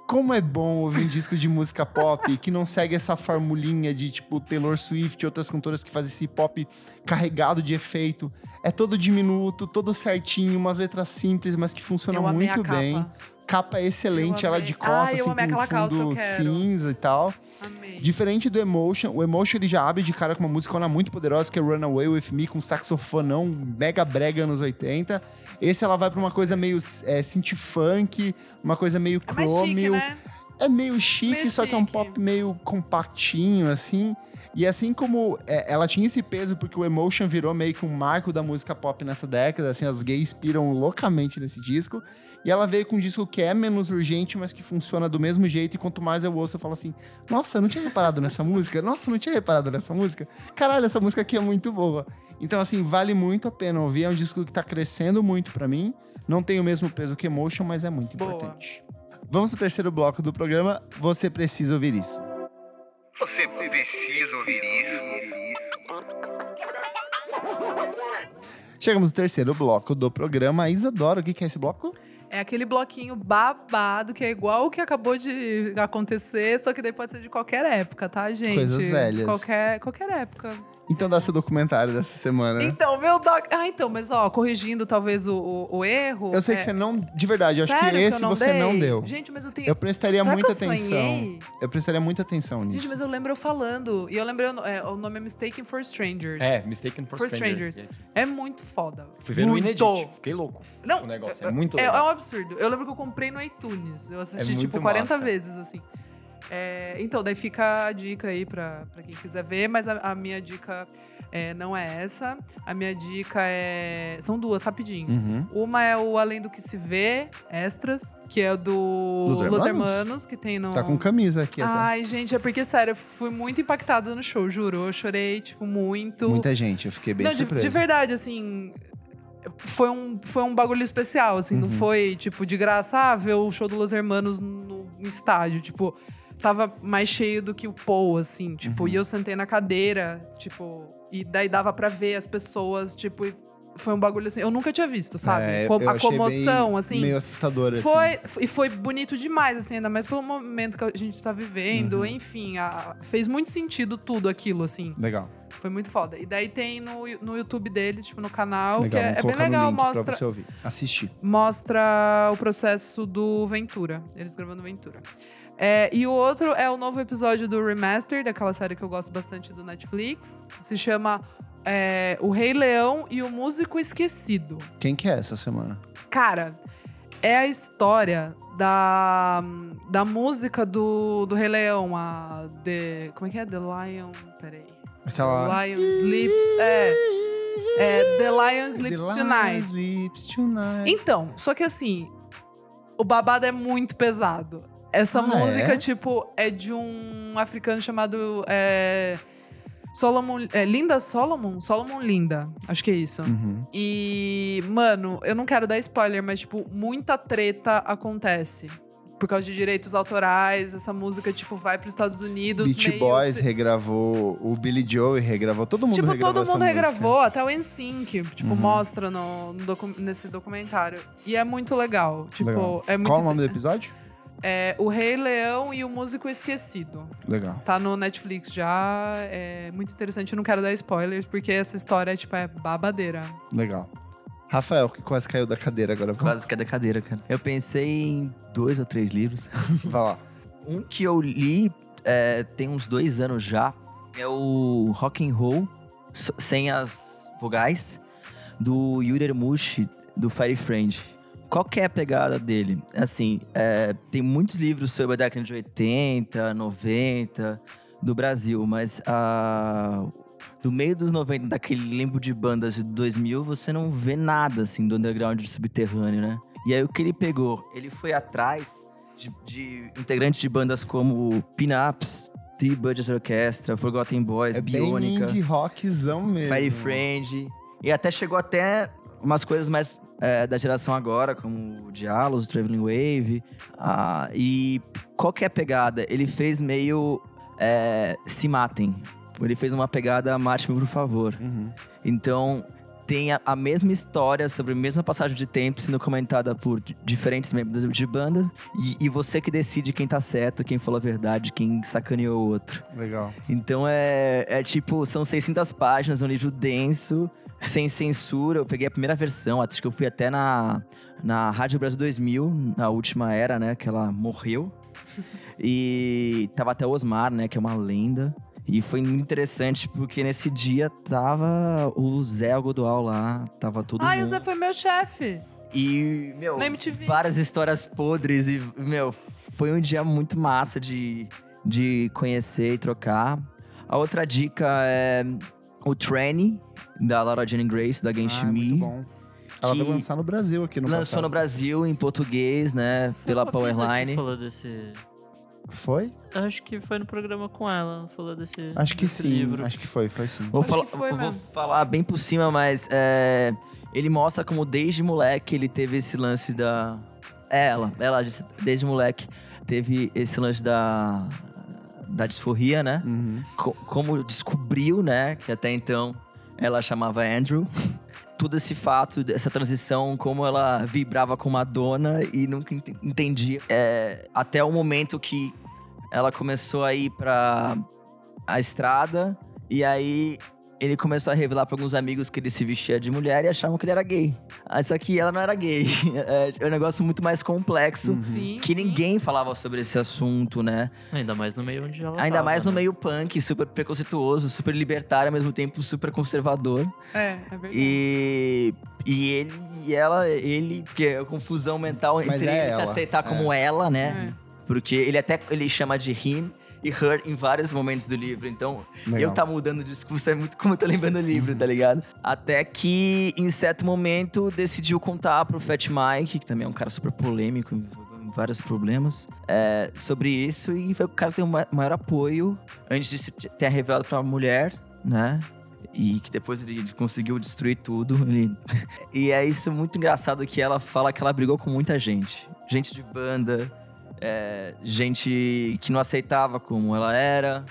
Como é bom ouvir um disco de música pop que não segue essa formulinha de tipo Taylor Swift e outras cantoras que fazem esse pop carregado de efeito. É todo diminuto, todo certinho, umas letras simples, mas que funcionam Eu amei a muito bem. Capa excelente, Eu ela amei. de costas, eu assim, amei com calça, fundo quero. cinza e tal. Amei. Diferente do Emotion, o Emotion ele já abre de cara com uma música muito poderosa que é Runaway With Me, com saxofonão mega brega anos 80. Esse ela vai pra uma coisa meio é, funk, uma coisa meio É chique, chromio. né? É meio chique, Meio só que é um chique. pop meio compactinho, assim. E assim como é, ela tinha esse peso, porque o Emotion virou meio que um marco da música pop nessa década, assim, as gays piram loucamente nesse disco. E ela veio com um disco que é menos urgente, mas que funciona do mesmo jeito. E quanto mais eu ouço, eu falo assim: Nossa, não tinha reparado nessa música? Nossa, não tinha reparado nessa música? Caralho, essa música aqui é muito boa. Então, assim, vale muito a pena ouvir. É um disco que tá crescendo muito pra mim. Não tem o mesmo peso que Emotion, mas é muito Boa. importante. Vamos pro terceiro bloco do programa. Você precisa ouvir isso. Você precisa ouvir isso. Chegamos no terceiro bloco do programa. Isadora, o que que é esse bloco? É aquele bloquinho babado que é igual o que acabou de acontecer, só que daí pode ser de qualquer época, tá, gente? Coisas velhas. Qualquer, qualquer época. Então dá seu documentário dessa semana. Então, meu doc. Ah, então, mas ó, corrigindo talvez o, o, o erro. eu sei é- que você não. De verdade, eu acho Sério que esse eu você dei? não deu. Gente, mas eu tenho. Eu prestaria Será muita que eu atenção. sonhei? Eu prestaria muita atenção Gente, nisso. mas eu lembro eu falando. E eu lembrei, o- é, o nome é Mistaken for Strangers. É, Mistaken for, For Strangers. Strangers. É muito foda. Fui ver no Muito. Inedit, fiquei louco. Não, O negócio é muito é, legal. é um absurdo. Eu lembro que eu comprei no iTunes. Eu assisti, É tipo, muito 40 massa. vezes, assim. É, então, daí fica a dica aí pra, pra quem quiser ver, mas a, a minha dica é, não é essa. A minha dica é. São duas, rapidinho. Uhum. Uma é o Além do que se vê, extras, que é do Los Los Hermanos? Hermanos, que tem no. Tá com camisa aqui até. Ai, gente, é porque, sério, eu fui muito impactada no show, juro. Eu chorei, tipo, muito. Muita gente, eu fiquei bem Não, de, surpreso. de verdade, assim. Foi um, foi um bagulho especial, assim. Não Uhum. foi, tipo, de graça, ah, ver o show do Los Hermanos no, no estádio. Tipo, tava mais cheio do que o Paul, assim. Tipo, Uhum. e eu sentei na cadeira, tipo... E daí dava pra ver as pessoas, tipo... e foi um bagulho assim... Eu nunca tinha visto, sabe? É, a comoção, bem- assim... Meio assustador, assim. Foi, e foi bonito demais, assim, ainda mais pelo momento que a gente tá vivendo. Uhum. Enfim, a- fez muito sentido tudo aquilo, assim. Legal. Foi muito foda. E daí tem no, no YouTube deles, tipo, no canal, legal. que é, é bem legal, link pra mostra, você ouvir. Assistir. mostra o processo do Ventura. Eles gravando Ventura. É, e o outro é o novo episódio do Remaster, daquela série que eu gosto bastante do Netflix. Se chama é, O Rei Leão e o Músico Esquecido. Quem que é essa semana? Cara, é a história da, da música do, do Rei Leão, a The. Como é que é? The Lion. Peraí. Aquela... The Lion Sleeps. É. É The Lion Sleeps The Lion Tonight. Sleeps Tonight. Então, só que assim, o babado é muito pesado. Essa Ah, música, é? tipo, é de um africano chamado é, Solomon. É, Linda Solomon? Solomon Linda. Acho que é isso. Uhum. E, mano, eu não quero dar spoiler, mas, tipo, muita treta acontece. Por causa de direitos autorais, essa música, tipo, vai para os Estados Unidos. Beach meio Boys regravou, o Billy Joe regravou, todo mundo Tipo, regravou todo essa mundo música. regravou, até o NSYNC, tipo, Uhum. mostra no, no docu- nesse documentário. E é muito legal. Tipo, Legal. é muito. Qual o nome do episódio? É O Rei Leão e o Músico Esquecido. Legal. Tá no Netflix já. É muito interessante. Eu não quero dar spoilers, porque essa história, tipo, é babadeira. Legal. Rafael, que quase caiu da cadeira agora. Vamos- Quase que é da cadeira, cara. Eu pensei em dois ou três livros. Vai lá. Um que eu li é, tem uns dois anos já. É o Rock and Roll, sem as vogais, do Yuri Ermushi, do Fire Friend. Qual que é a pegada dele? Assim, é, tem muitos livros sobre a década de 80, 90 do Brasil, mas a, do meio dos 90, daquele limbo de bandas de 2000, você não vê nada assim do underground subterrâneo, né? E aí o que ele pegou? Ele foi atrás de, de integrantes de bandas como Pin-Ups, Three Budgets Orchestra, Forgotten Boys, É bem Bionica, indie rockzão mesmo. Fire Friend. E até chegou até umas coisas mais é, da geração agora, como o Dialos, o Traveling Wave. Ah, e qual que é a pegada? Ele fez meio é, Se Matem. Ele fez uma pegada Mate-me, por favor. Uhum. Então, tem a, a mesma história sobre a mesma passagem de tempo sendo comentada por di- diferentes membros de bandas. E, e você que decide quem tá certo, quem falou a verdade, quem sacaneou o outro. Legal. Então é, é tipo, são 600 páginas, um livro denso, sem censura. Eu peguei a primeira versão, acho que eu fui até na, na Rádio Brasil 2000, na última era, né, que ela morreu. e tava até o Osmar, né, que é uma lenda. E foi muito interessante porque nesse dia tava o Zé Algodual lá, tava todo Ai, o mundo. Zé foi meu chefe. E, meu, várias histórias podres e, meu, foi um dia muito massa de, de conhecer e trocar. A outra dica é o Tranny, da Laura Jane Grace, da Ah, Genshin muito Me. bom. Ela vai que lançar no Brasil aqui no Lançou no passado. Brasil em português, né? Foi pela Powerline. falou desse... Foi? Acho que foi no programa com ela, falou desse, Acho que desse sim. livro. Acho que foi, foi sim. Vou, Acho falar, que foi eu vou falar bem por cima, mas é, ele mostra como desde moleque ele teve esse lance da. É ela, ela disse, desde moleque teve esse lance da. Da disforria, né? Uhum. Co- como descobriu, né? Que até então ela chamava Andrew. Todo esse fato, essa transição, como ela vibrava com Madonna e nunca ent- entendia. É, até o momento que ela começou a ir pra a estrada e aí ele começou a revelar pra alguns amigos que ele se vestia de mulher e achavam que ele era gay. Ah, Só que ela não era gay. É, é um negócio muito mais complexo. Sim, Que sim. ninguém falava sobre esse assunto, né? Ainda mais no meio onde ela Ainda tava, mais no né? meio punk, super preconceituoso, super libertário, ao mesmo tempo super conservador. É, é verdade. E, e ele e ela, ele, porque é a confusão mental Mas entre é ele se ela, aceitar como ela, né? É. Porque ele até ele chama de him e her em vários momentos do livro. Então, Legal. eu tá mudando o discurso, é muito como eu tô lembrando o livro, tá ligado? Até que, em certo momento, decidiu contar pro Fat Mike, que também é um cara super polêmico, vários problemas, é, sobre isso. E foi o cara que tem o ma- maior apoio antes de se ter revelado pra mulher, né? E que depois ele conseguiu destruir tudo. ele- E é isso muito engraçado que ela fala que ela brigou com muita gente. Gente de banda, é, gente que não aceitava como ela era.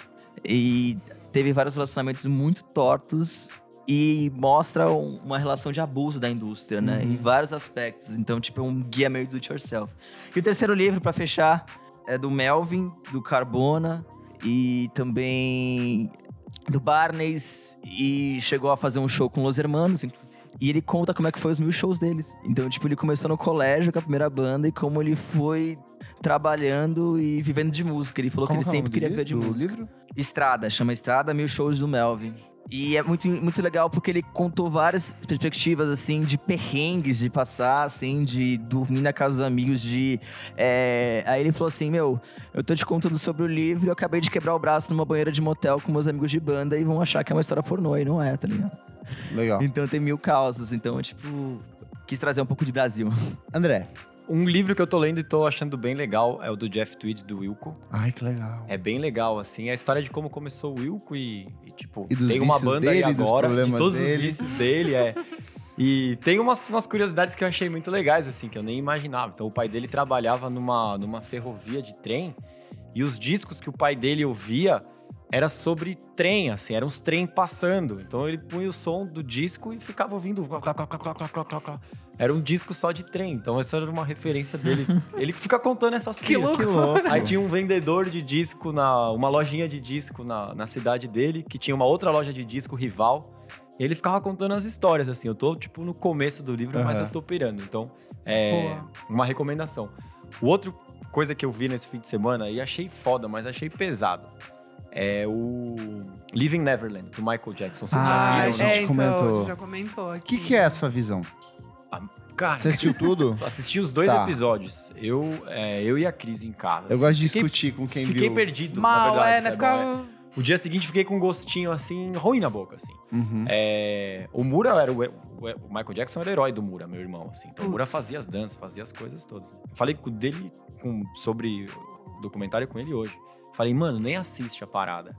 E teve vários relacionamentos muito tortos. E mostra um- uma relação de abuso da indústria, né? Uhum. Em vários aspectos. Então, tipo, é um guia meio do it yourself. E o terceiro livro, pra fechar, é do Melvin, do Carbona. E também do Barnes. E chegou a fazer um show com Los Hermanos, inclusive. E ele conta como é que foi os mil shows deles. Então, tipo, ele começou no colégio com a primeira banda e como ele foi trabalhando e vivendo de música. Ele falou Como que ele é sempre queria viver de música. livro? Estrada, chama Estrada, Mil Shows do Melvin. E é muito, muito legal porque ele contou várias perspectivas, assim, de perrengues, de passar, assim, de dormir na casa dos amigos, de... é, Aí ele falou assim, meu, eu tô te contando sobre o livro e eu acabei de quebrar o braço numa banheira de motel com meus amigos de banda e vão achar que é uma história pornô, e não é, tá ligado? Legal. Então tem mil causos, então, tipo... Quis trazer um pouco de Brasil. André. Um livro que eu tô lendo e tô achando bem legal é o do Jeff Tweed, do Wilco. Ai, que legal. É bem legal, assim. A história de como começou o Wilco e, e, tipo, E tem uma banda dele, aí agora, de todos dele. os vícios dele, é. E tem umas, umas curiosidades que eu achei muito legais, assim, que eu nem imaginava. Então, o pai dele trabalhava numa, numa ferrovia de trem e os discos que o pai dele ouvia era sobre trem, assim, eram os trem passando. Então, ele punha o som do disco e ficava ouvindo. Era um disco só de trem. Então, essa era uma referência dele. ele fica contando essas Que pias. Que louco. Aí tinha um vendedor de disco, na, uma lojinha de disco na, na cidade dele, que tinha uma outra loja de disco rival. E ele ficava contando as histórias, assim. Eu tô, tipo, no começo do livro, mas Aham. eu tô pirando. Então, é Boa. uma recomendação. O outro coisa que eu vi nesse fim de semana e achei foda, mas achei pesado. É o Living Neverland, do Michael Jackson. Vocês Ah, já a viram? gente é, então, comentou. a gente já comentou O aqui. que, que é a sua visão? Cara, Você assistiu tudo? assisti os dois Tá. episódios. Eu, é, eu e a Cris em casa. Eu gosto de Fiquei- discutir com quem Fiquei viu. perdido, na Mal, verdade. é, né? Ficar... bom, é. O dia seguinte fiquei com um gostinho assim, ruim na boca, assim. Uhum. É, o Mura era o, o- o Michael Jackson era o herói do Mura, meu irmão, assim. Então o Mura fazia as danças, fazia as coisas todas. Eu falei com dele com, sobre o documentário com ele hoje. Falei, mano, nem assiste a parada.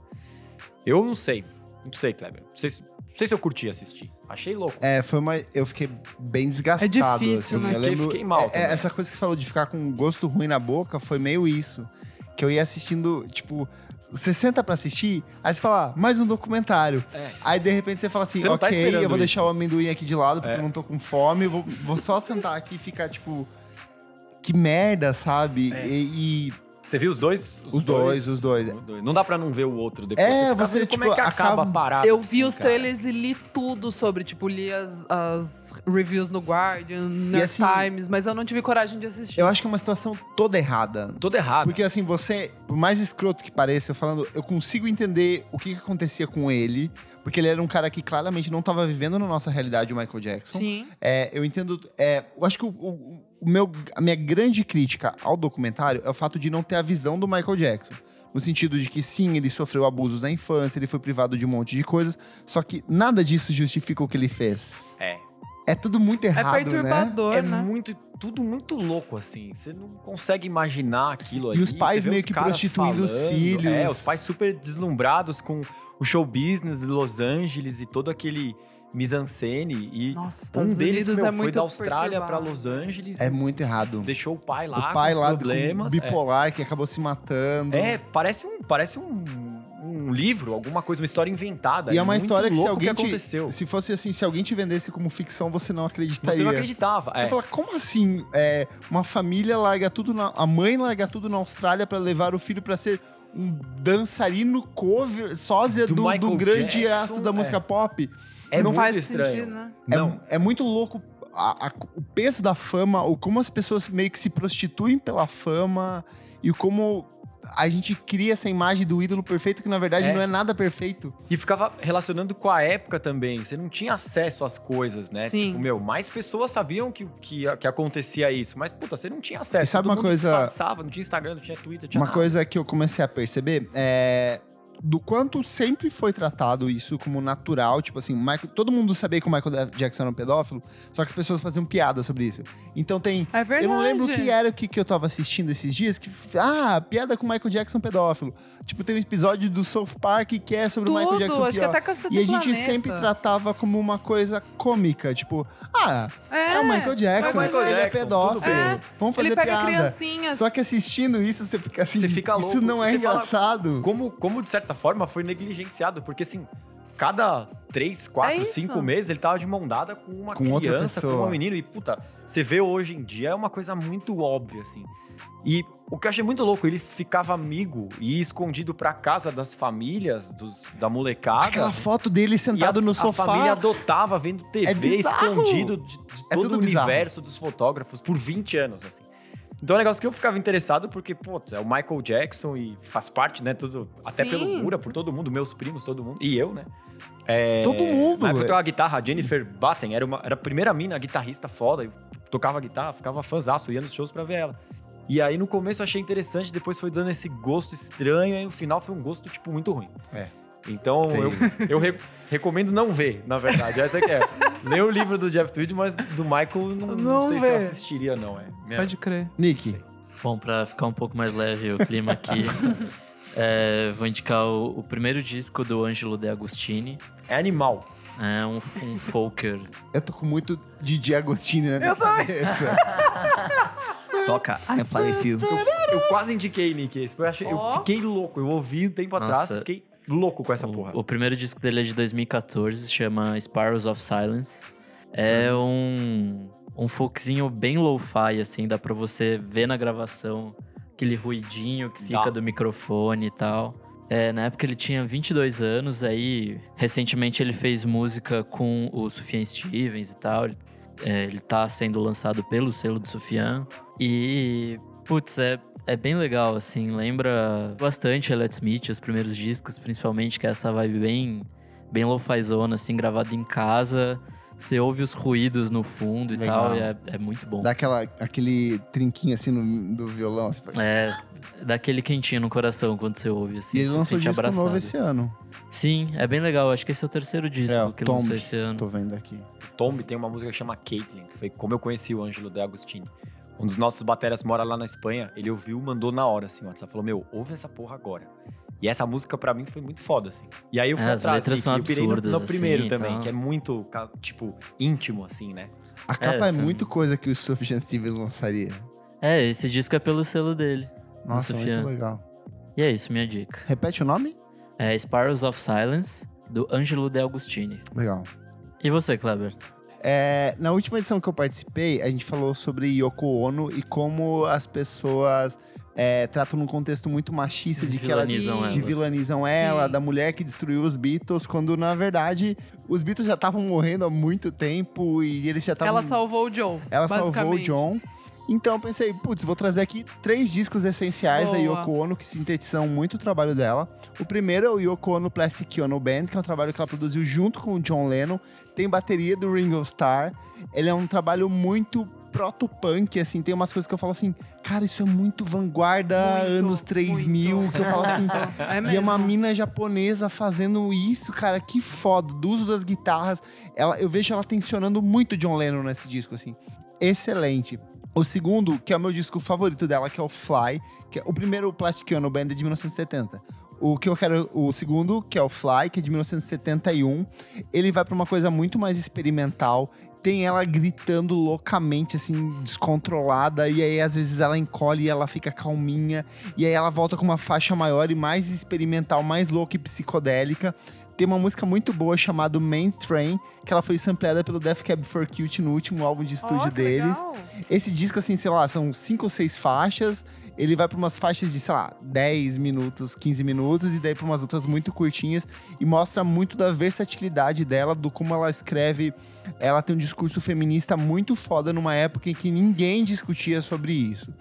Eu não sei, não sei, Kleber. Não sei, se- não sei se eu curti assistir. Achei louco. É, foi uma. Eu fiquei bem desgastado. É difícil, assim. né? Eu Fiquei- lembro, fiquei mal é- é, essa coisa que você falou de ficar com um gosto ruim na boca foi meio isso. Que eu ia assistindo, tipo, você senta pra assistir, aí você fala, ah, mais um documentário. É. Aí de repente você fala assim, Você tá ok, esperando eu vou isso. deixar o amendoim aqui de lado porque É. eu não tô com fome, vou, vou só sentar aqui e ficar, tipo. Que merda, sabe? É. E, e Você viu os dois? Os dois, os dois. Não dá pra não ver o outro depois. É, fica você, vendo como tipo, é que acaba acaba- a parada. Eu assim, vi os cara. trailers e li tudo sobre, tipo, li as, as reviews no Guardian, New York assim, Times, mas eu não tive coragem de assistir. eu acho que é uma situação toda errada. Todo errado. Porque assim, você, por mais escroto que pareça, eu falando, eu consigo entender o que, que acontecia com ele, porque ele era um cara que claramente não estava vivendo na nossa realidade, o Michael Jackson. Sim. É, eu entendo. É, eu acho que o, o- o meu, a minha grande crítica ao documentário é o fato de não ter a visão do Michael Jackson. No sentido de que, sim, ele sofreu abusos na infância, ele foi privado de um monte de coisas, só que nada disso justifica o que ele fez. É. É tudo muito É errado, né? perturbador, É né? muito, tudo muito louco, assim. Você não consegue imaginar aquilo ali. E os pais meio os que prostituindo os filhos. É, os pais super deslumbrados com o show business de Los Angeles e todo aquele mise-en-scène. E Nossa, um Estados deles, Unidos meu, é foi da Austrália pra perturbado. Los Angeles. É muito errado. Deixou o pai lá o pai com lá problemas. com é. bipolar que acabou se matando. É, parece um, parece um, um livro, alguma coisa, uma história inventada. E é uma muito história que se alguém que te, aconteceu. se fosse assim, se alguém te vendesse como ficção, você não acreditaria. Você não acreditava. Você É. fala, como assim? É, uma família larga tudo na, a mãe larga tudo na Austrália pra levar o filho pra ser um dançarino cover, sósia Do do, do, grande astro da é. música pop. É não muito faz estranho. sentido, né? É, Não. é muito louco a- a- o peso da fama, o como as pessoas meio que se prostituem pela fama e o como a gente cria essa imagem do ídolo perfeito que na verdade É. não é nada perfeito. E ficava relacionando com a época também. Você não tinha acesso às coisas, né? Sim. Tipo, meu, mais pessoas sabiam que, que, que acontecia isso. Mas, puta, você não tinha acesso. E sabe Todo uma mundo coisa- disfarçava, não tinha Instagram, não tinha Twitter, não tinha Uma nada. coisa que eu comecei a perceber é do quanto sempre foi tratado isso como natural, tipo assim, Michael, todo mundo sabia que o Michael Jackson era um pedófilo, só que as pessoas faziam piada sobre isso. Então tem É verdade. eu não lembro o que era o que, que eu tava assistindo esses dias, que ah, piada com o Michael Jackson pedófilo. Tipo, tem um episódio do South Park que é sobre o Michael Tudo, Jackson acho que até E a gente Planeta. sempre tratava como uma coisa cômica, tipo, ah, É, é, o Michael Jackson, é o Michael ele é Jackson, pedófilo. tudo bem. Vamos fazer Ele pega piada. criancinhas. Só que assistindo isso, você fica assim, Você fica isso louco. não é Você fala, engraçado. Como, como, de certa forma, foi negligenciado. Porque, assim, cada três, quatro, É cinco meses, ele tava de mão dada com uma Com criança, com um menino. E, puta, você vê hoje em dia, é uma coisa muito óbvia, assim. E o que eu achei muito louco, ele ficava amigo e escondido pra casa das famílias, dos, da molecada. Aquela foto dele E sentado a, no a sofá. família adotava vendo TV É escondido de, de É todo tudo o bizarro. universo dos fotógrafos por 20 anos, assim. Então é um negócio que eu ficava interessado porque, putz, é o Michael Jackson e faz parte, né, tudo, até Sim. pelo Mura, por todo mundo, meus primos, todo mundo, e eu, né. É, Todo mundo, Na época eu velho. tocava guitarra, a Jennifer Batten era, uma, era a primeira mina guitarrista foda, eu tocava guitarra, ficava fãzaço, ia nos shows pra ver ela. E aí no começo eu achei interessante, depois foi dando esse gosto estranho, e no final foi um gosto, tipo, muito ruim. É. Então Tem. eu, eu re- recomendo não ver, na verdade. Essa que é. Lê o livro do Jeff Tweed, mas do Michael não, não Não sei se eu vê. assistiria, não. É. Minha- Pode crer. Nick, Bom, pra ficar um pouco mais leve o clima aqui, é, vou indicar o, o primeiro disco do Ângelo De Agostini. É animal. É um, um folker. eu tô com muito Didi Agostini na minha cabeça. Toca I'm Fly With You. Eu quase indiquei, Nick, esse. Eu, achei, eu Ó. fiquei louco. Eu ouvi um tempo atrás Nossa. e fiquei louco com essa porra. O, o primeiro disco dele é de 2014, chama Spirals of Silence. É um, um folkzinho bem lo-fi, assim, dá pra você ver na gravação aquele ruidinho que fica Dá. do microfone e tal. É, na época ele tinha 22 anos, aí recentemente ele fez música com o Sufjan Stevens e tal. Ele, é, ele tá sendo lançado pelo selo do Sufjan. E, putz, é, É bem legal, assim, lembra bastante a Let's Meet, os primeiros discos, principalmente, que é essa vibe bem, bem lo-fi zona, assim, gravado em casa. Você ouve os ruídos no fundo e Legal. tal, e é, é muito bom. Dá aquela, aquele trinquinho assim no, do violão. Assim, É, dá aquele quentinho no coração quando você ouve, assim, E ele você se lançou sente disco abraçado. novo esse ano. Sim, é bem legal. Acho que esse é o terceiro disco É, que Tomb. lançou esse ano. Tô vendo aqui. Tomb tem uma música que chama Caitlyn, que foi como eu conheci o Ângelo De Agostini. Um dos nossos bateras mora lá na Espanha, ele ouviu, mandou na hora, assim, o WhatsApp falou, meu, ouve essa porra agora. E essa música pra mim foi muito foda, assim. E aí eu fui É, as atrás, letras são e eu pirei no- assim, primeiro também, então. que é muito, tipo, íntimo, assim, né? A capa é, são- muito coisa que o Sufjan Stevens lançaria. É, esse disco é pelo selo dele. Nossa, muito legal. E é isso, minha dica. Repete o nome? É Spirals of Silence, do Angelo De Agostini. Legal. E você, Kleber? É, na última edição que eu participei, a gente falou sobre Yoko Ono e como as pessoas é, tratam num contexto muito machista de que ela Vilanizam de ela. vilanizam ela, da mulher que destruiu os Beatles, quando na verdade os Beatles já estavam morrendo há muito tempo e eles já estavam. Ela salvou o Joe. Ela salvou o. John. Então eu pensei, putz, vou trazer aqui três discos essenciais da Boa. Yoko Ono que sintetizam muito o trabalho dela. O primeiro é o Yoko Ono Plastic Ono Band, que é um trabalho que ela produziu junto com o John Lennon. Tem bateria do Ringo Starr. Ele é um trabalho muito proto-punk, assim, tem umas coisas que eu falo assim, cara, isso é muito vanguarda, Muito, anos 3000, muito. que eu falo assim, É e é uma mina japonesa fazendo isso, cara, que foda. Do uso das guitarras, ela, eu vejo ela tensionando muito John Lennon nesse disco, assim. Excelente. O segundo, que é o meu disco favorito dela, que é o Fly, que é o primeiro Plastic Ono Band é de 1970. O que eu quero, o segundo, que é o Fly, que é de 1971, ele vai pra uma coisa muito mais experimental. Tem ela gritando loucamente, assim, descontrolada, e aí às vezes ela encolhe e ela fica calminha, e aí ela volta com uma faixa maior e mais experimental, mais louca e psicodélica. Tem uma música muito boa chamada Main Train, que ela foi sampleada pelo Death Cab for Cutie no último álbum de estúdio que deles. legal. Esse disco, assim, sei lá, são cinco ou seis faixas. Ele vai pra umas faixas de, sei lá, 10 minutos, 15 minutos, e daí pra umas outras muito curtinhas. E mostra muito da versatilidade dela, do como ela escreve. Ela tem um discurso feminista muito foda numa época em que ninguém discutia sobre isso.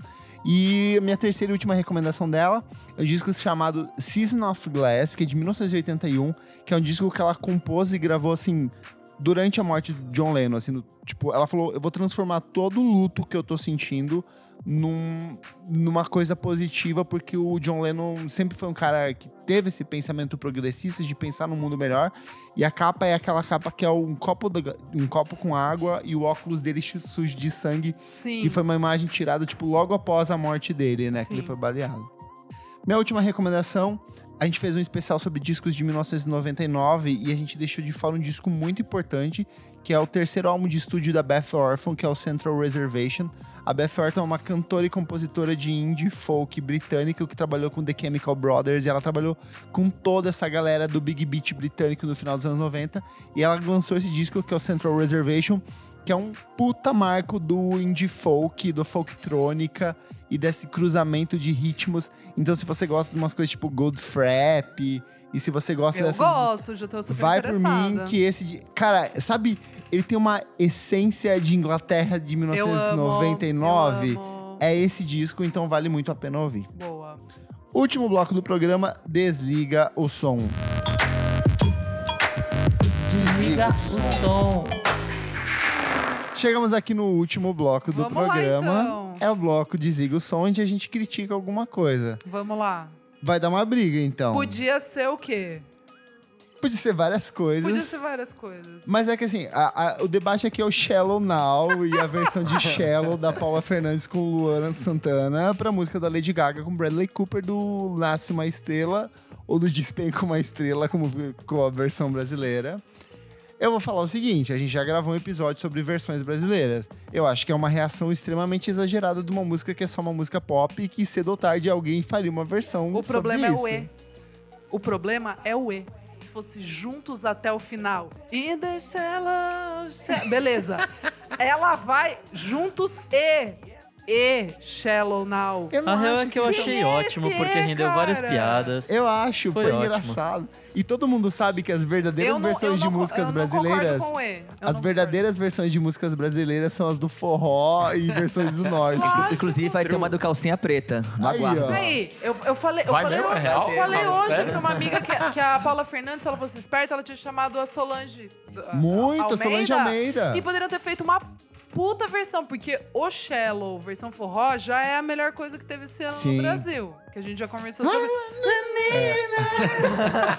E minha terceira e última recomendação dela é um disco chamado Season of Glass, que é de 1981, que é um disco que ela compôs e gravou assim durante a morte de John Lennon, assim, no- tipo, ela falou, eu vou transformar todo o luto que eu tô sentindo num- numa coisa positiva, porque o John Lennon sempre foi um cara que teve esse pensamento progressista de pensar num mundo melhor, e a capa é aquela capa que é um copo, um copo com água e o óculos dele sujo de sangue, Sim. que foi uma imagem tirada, tipo, logo após a morte dele, né, que Sim. ele foi baleado. Minha última recomendação a gente fez um especial sobre discos de 1999 e a gente deixou de fora um disco muito importante, que é o terceiro álbum de estúdio da Beth Orphan, que é o Central Reservation. A Beth Orphan é uma cantora e compositora de indie folk britânica que trabalhou com The Chemical Brothers e ela trabalhou com toda essa galera do Big Beat britânico no final dos anos 90 e ela lançou esse disco que é o Central Reservation, que é um puta marco do indie folk, do folktrônica e desse cruzamento de ritmos. Então, se você gosta de umas coisas tipo Gold Frap, e se você gosta Eu dessas. gosto, já tô super Vai por mim que esse. Cara, sabe, ele tem uma essência de Inglaterra de Eu amo, 1999. eu amo. É esse disco, então vale muito a pena ouvir. Boa. Último bloco do programa, desliga o som. Desliga o som. Chegamos aqui no último bloco do Vamos lá, programa. então. É o bloco Desliga o Som, onde a gente critica alguma coisa. Vamos lá. Vai dar uma briga, então. Podia ser o quê? Podia ser várias coisas. Podia ser várias coisas. Mas é que assim, a- a- o debate aqui é o Shallow Now e a versão de Shallow da Paula Fernandes com Luana Santana pra música da Lady Gaga com Bradley Cooper do Nasce Uma Estrela ou do Despenca Uma Estrela, como com a versão brasileira. Eu vou falar o seguinte, a gente já gravou um episódio sobre versões brasileiras. Eu acho que é uma reação extremamente exagerada de uma música que é só uma música pop e que cedo ou tarde alguém faria uma versão O problema é sobre o isso. E. O problema é o E. Se fosse juntos até o final. E deixa ela. Beleza. ela vai juntos e. E Shallow Now. Eu não A real é que eu achei Esse ótimo, porque rendeu várias cara. piadas. Eu acho, foi, Foi engraçado. E todo mundo sabe que as verdadeiras Eu não- versões eu de não co- músicas eu não concordo brasileiras. E. Eu As não verdadeiras versões de músicas brasileiras são as do forró e versões do norte. Lógico. Inclusive vai ter uma do calcinha preta. Aí, eu, eu falei, eu Vai falei, mesmo? É eu real? falei Sério? hoje Sério? pra uma amiga que, que a Paula Fernandes, se ela fosse esperta, ela tinha chamado a Solange. a- Muito, Solange Almeida. E poderiam ter feito uma puta versão, porque o Shallow, versão forró, já é a melhor coisa que teve esse ano Sim. no Brasil. Que a gente já conversou sobre.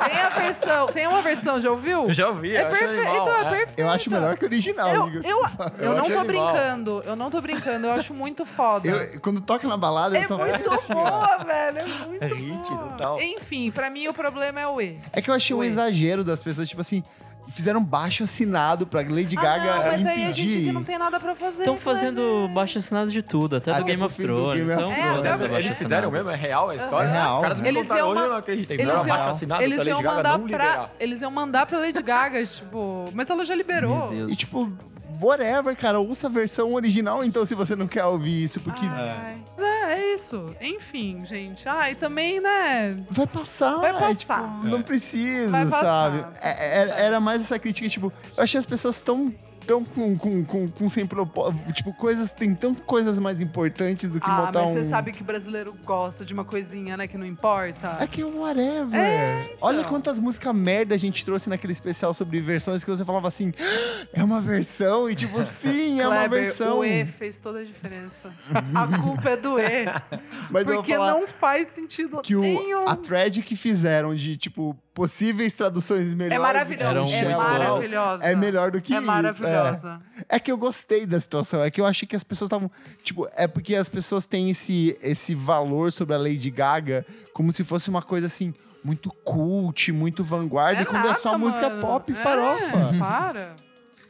tem a versão, tem uma versão, já ouviu? Eu já ouvi, É eu acho perfeito, animal, então, é é. perfeito. Eu acho melhor que o original, Eu, diga-se. eu, eu, não tô animal. brincando, eu não tô brincando, eu acho muito foda. Eu- quando toca na balada, eu É só muito assim, ó. boa, velho. É muito É hit, boa. total. Enfim, pra mim o problema é o E. É que eu achei um Oi. exagero das pessoas, tipo assim, fizeram baixo assinado pra Lady Gaga ah, não, mas impedir. aí a gente que não tem nada pra fazer. Estão né, fazendo velho? baixo assinado de tudo, até, Até do Game of Thrones. Game Então, É, Eles fizeram mesmo? É real a história? É real. Os caras me Eles contaram hoje, eu não acreditei. Eles iam, abaixo assinado eles pra iam Lady Gaga mandar não pra. liberar. Eles iam mandar pra Lady Gaga, tipo. Mas ela já liberou. E tipo, whatever, cara, ouça a versão original então se você não quer ouvir isso, porque Ai. Mas É, é isso. Enfim, gente. Ah, e também, né? vai passar. Vai é, passar. tipo, não precisa, Vai passar. sabe? É- é- era mais essa crítica, tipo, eu achei as pessoas tão tão com, com, com, com sem propósito, tipo, coisas, tem tão coisas mais importantes do que Ah, montar mas um... você sabe que brasileiro gosta de uma coisinha, né? Que não importa. É que é um whatever. É, Olha então. quantas músicas merda a gente trouxe naquele especial sobre versões que você falava assim, "Ah, é uma versão, e tipo, sim, é uma versão. O E fez toda a diferença. a culpa é do E. Mas porque não faz sentido que o, nenhum. a thread que fizeram de, tipo, possíveis traduções melhores. É maravilhosa. Eram É maravilhosa. É melhor do que É isso. maravilhosa. É. É que eu gostei da situação. É que eu achei que as pessoas estavam. Tipo, é porque as pessoas têm esse, esse valor sobre a Lady Gaga como se fosse uma coisa assim. Muito cult, muito vanguarda, e quando é só nada, música mano. pop e É, farofa. Para.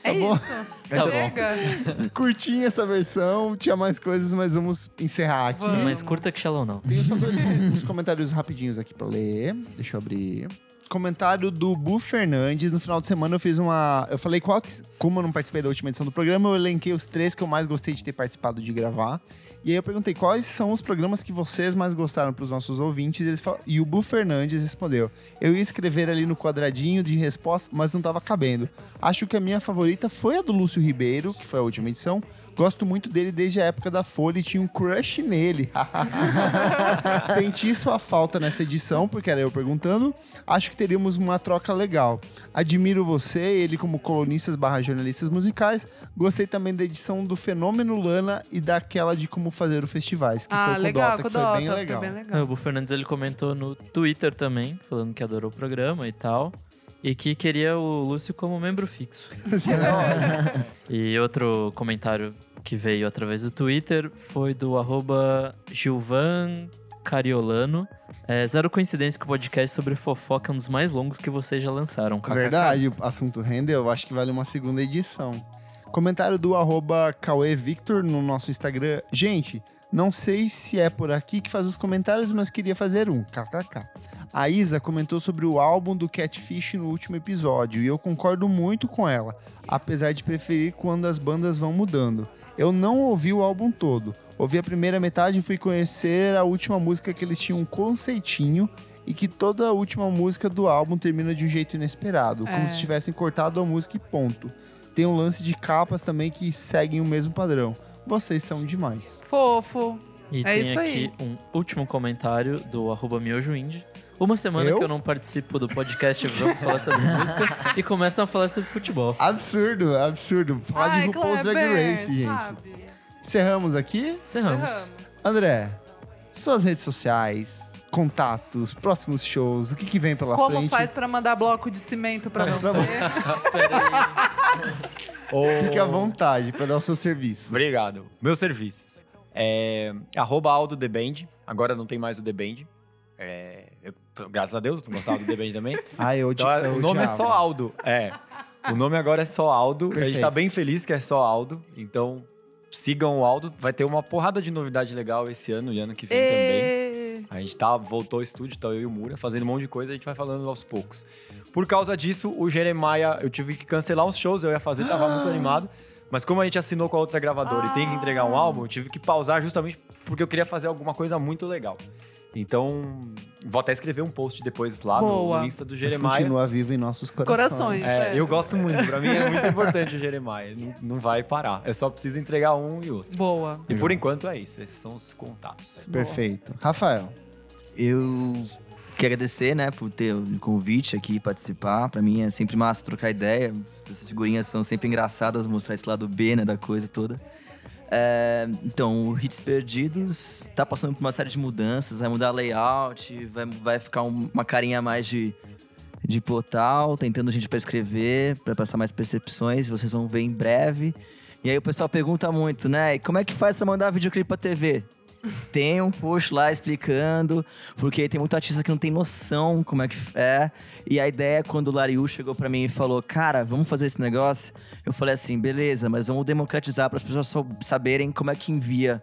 É bom. isso. Tá bom. Chega. Curtinha essa versão, tinha mais coisas, mas vamos encerrar aqui. Vamos. Mais curta que Shallow não. Tenho só dois, uns comentários rapidinhos aqui pra ler. Deixa eu abrir. Comentário do Bu Fernandes. No final de semana eu fiz uma. Eu falei qual que. Como eu não participei da última edição do programa, eu elenquei os três que eu mais gostei de ter participado de gravar. E aí eu perguntei quais são os programas que vocês mais gostaram pros nossos ouvintes. E, eles fal- e o Bu Fernandes respondeu: Eu ia escrever ali no quadradinho de resposta, mas não tava cabendo. Acho que a minha favorita foi a do Lúcio Ribeiro, que foi a última edição. Gosto muito dele desde a época da Folha e tinha um crush nele. Senti sua falta nessa edição, porque era eu perguntando. Acho que teríamos uma troca legal. Admiro você, ele como colunistas barra jornalistas musicais. Gostei também da edição do Fenômeno Lana e daquela de como fazer o festivais, que Ah, foi com legal, o Dota, com que o foi Dota. bem legal. Foi bem legal. O Bu Fernandes ele comentou no Twitter também, falando que adorou o programa e tal. E que queria o Lúcio como membro fixo. E outro comentário que veio através do Twitter foi do arroba Gilvan Cariolano. É, zero coincidência que o podcast sobre fofoca é um dos mais longos que vocês já lançaram. KKK. Verdade, o assunto rendeu. Eu acho que vale uma segunda edição. Comentário do arroba Cauê Victor no nosso Instagram. Gente, não sei se é por aqui que faz os comentários, mas queria fazer um. KKK. A Isa comentou sobre o álbum do Catfish no último episódio e eu concordo muito com ela, apesar de preferir quando as bandas vão mudando. Eu não ouvi o álbum todo. Ouvi a primeira metade e fui conhecer a última música que eles tinham um conceitinho e que toda a última música do álbum termina de um jeito inesperado, É. como se tivessem cortado a música e ponto. Tem um lance de capas também que seguem o mesmo padrão. Vocês são demais. Fofo. E É tem isso aqui um último comentário do arroba miojoindie. Uma semana Eu? que eu não participo do podcast Vamos Falar sobre Música e começam a falar sobre futebol. Absurdo, absurdo. Falar de Ai, RuPaul's Drag Race, gente. sabe? Encerramos aqui. Encerramos. Encerramos. André, suas redes sociais, contatos, próximos shows, o que, que vem pela Como frente? faz pra mandar bloco de cimento pra Pra você? Fique à vontade para dar o seu serviço. Obrigado. Meus serviços. É, arroba Aldo The Band. Agora não tem mais o The Band. É, graças a Deus, não gostava do The Band também. Ah, eu, Então, eu o nome é só Aldo. É. O nome agora é só Aldo. A gente Perfeito. tá bem feliz que é só Aldo. Então, sigam o Aldo. Vai ter uma porrada de novidade legal esse ano e ano que vem também. E... A gente tá, voltou ao estúdio, tá eu e o Mura, fazendo um monte de coisa, a gente vai falando aos poucos. Por causa disso, o Jeremiah, eu tive que cancelar uns shows, eu ia fazer, tava muito animado. Mas como a gente assinou com a outra gravadora e tem que entregar um Ah. álbum, eu tive que pausar justamente porque eu queria fazer alguma coisa muito legal. Então, vou até escrever um post depois lá no, Boa. no Insta do Mas Jeremiah. continua vivo em nossos corações. Corações. É, É. eu gosto muito, pra mim é muito importante o Jeremiah. Não, não vai parar. Eu só preciso entregar um e outro. Boa. E por enquanto é isso. Esses são os contatos. Perfeito. Rafael, Eu quero agradecer, né, por ter o convite aqui participar. Pra mim é sempre massa trocar ideia. Essas figurinhas são sempre engraçadas, mostrar esse lado B, né, da coisa toda. É, então, o Hits Perdidos tá passando por uma série de mudanças, vai mudar layout, vai, vai ficar um- uma carinha mais de, de portal, tentando gente pra escrever, pra passar mais percepções, vocês vão ver em breve. E aí o pessoal pergunta muito, né, e como é que faz pra mandar videoclipe pra TV? Tem um post lá explicando, porque tem muito artista que não tem noção como é que é. E a ideia, quando o Lariu chegou pra mim e falou, cara, vamos fazer esse negócio, eu falei assim, beleza, mas vamos democratizar para as pessoas saberem como é que envia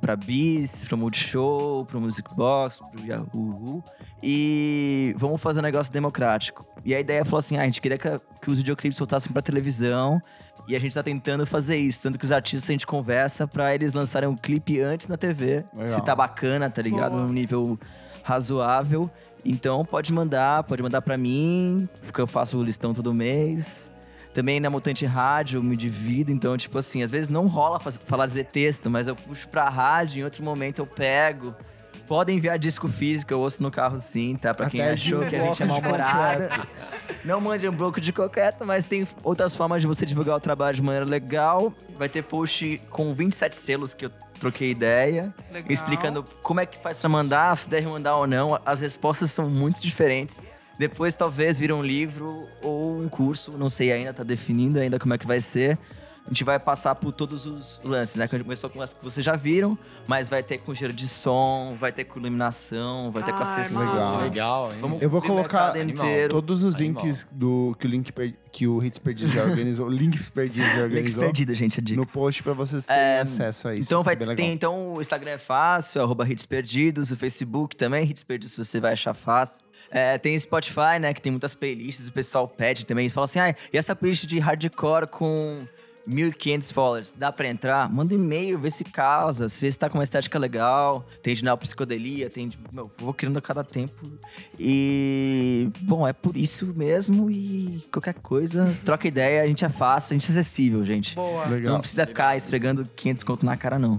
pra Bis, pro Multishow, pro Music Box, pro Yahoo. E vamos fazer um negócio democrático. E a ideia falou assim: ah, a gente queria que, que os videoclipes voltassem pra televisão. E a gente tá tentando fazer isso. Tanto que os artistas a gente conversa pra eles lançarem um clipe antes na TV. Legal. Se tá bacana, tá ligado? Boa. Num nível razoável. Então pode mandar, pode mandar pra mim, porque eu faço o listão todo mês. Também na Mutante Rádio eu me divido, então, tipo assim, às vezes não rola falar dizer texto, mas eu puxo pra rádio, em outro momento eu pego. Podem enviar disco físico, eu ouço no carro sim, tá? Pra quem Até achou de um que a gente é de mal-humorado. Não mande um bloco de coqueta, mas tem outras formas de você divulgar o trabalho de maneira legal. Vai ter post com 27 selos que eu troquei ideia. Legal. Explicando como é que faz pra mandar, se deve mandar ou não. As respostas são muito diferentes. Depois talvez vira um livro ou um curso, não sei ainda, tá definindo ainda como é que vai ser. A gente vai passar por todos os lances, né? Que a gente começou com as que vocês já viram, mas vai ter com giro de som, vai ter com iluminação, vai ter com Ai, acessórios. Legal. Legal, hein? Vamos Eu vou colocar inteiro. todos os Animal. links do que o link per- que o Hits Perdidos já organizou, links perdidos já Links organizou perdidos, gente, a dica. no post pra vocês terem É, acesso a isso. Então, vai, tem, legal. então o Instagram é fácil, arroba Hits Perdidos, o Facebook também, Hits Perdidos, você vai achar fácil. É, tem Spotify, né, que tem muitas playlists, o pessoal pede também, eles falam assim, ah, e essa playlist de hardcore com 1.500 followers, dá pra entrar? Manda um e-mail, vê se causa, se você tá com uma estética legal, tem de neopsicodelia, tem de... Meu, vou criando a cada tempo. E, bom, é por isso mesmo e qualquer coisa, troca ideia, a gente é fácil, a gente é acessível, gente. Boa. Legal. Não precisa ficar esfregando 500 conto na cara, não.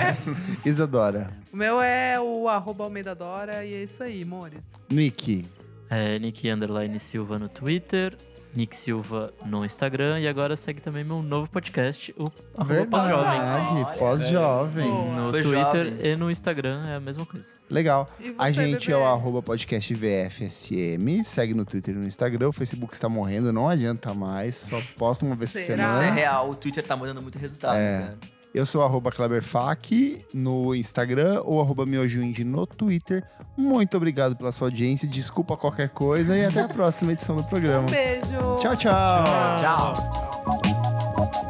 Isadora, O meu é o arroba Almeida Dora e é isso aí, amores. Nick, É Nick Underline Silva no Twitter, Nick Silva no Instagram e agora segue também meu novo podcast, o Pós-Jovem. Verdade, pós-jovem. No Foi Twitter jovem. e no Instagram é a mesma coisa. Legal. E A você, gente bebê? é o arroba podcast VFSM, segue no Twitter e no Instagram. O Facebook está morrendo, não adianta mais, só posta uma vez por Será? Isso é semana. real, o Twitter tá mudando muito resultado. É. cara. Eu sou o arroba KleberFac no Instagram ou arroba no Twitter. Muito obrigado pela sua audiência, desculpa qualquer coisa e até a próxima edição do programa. Um beijo. Tchau, tchau. Tchau.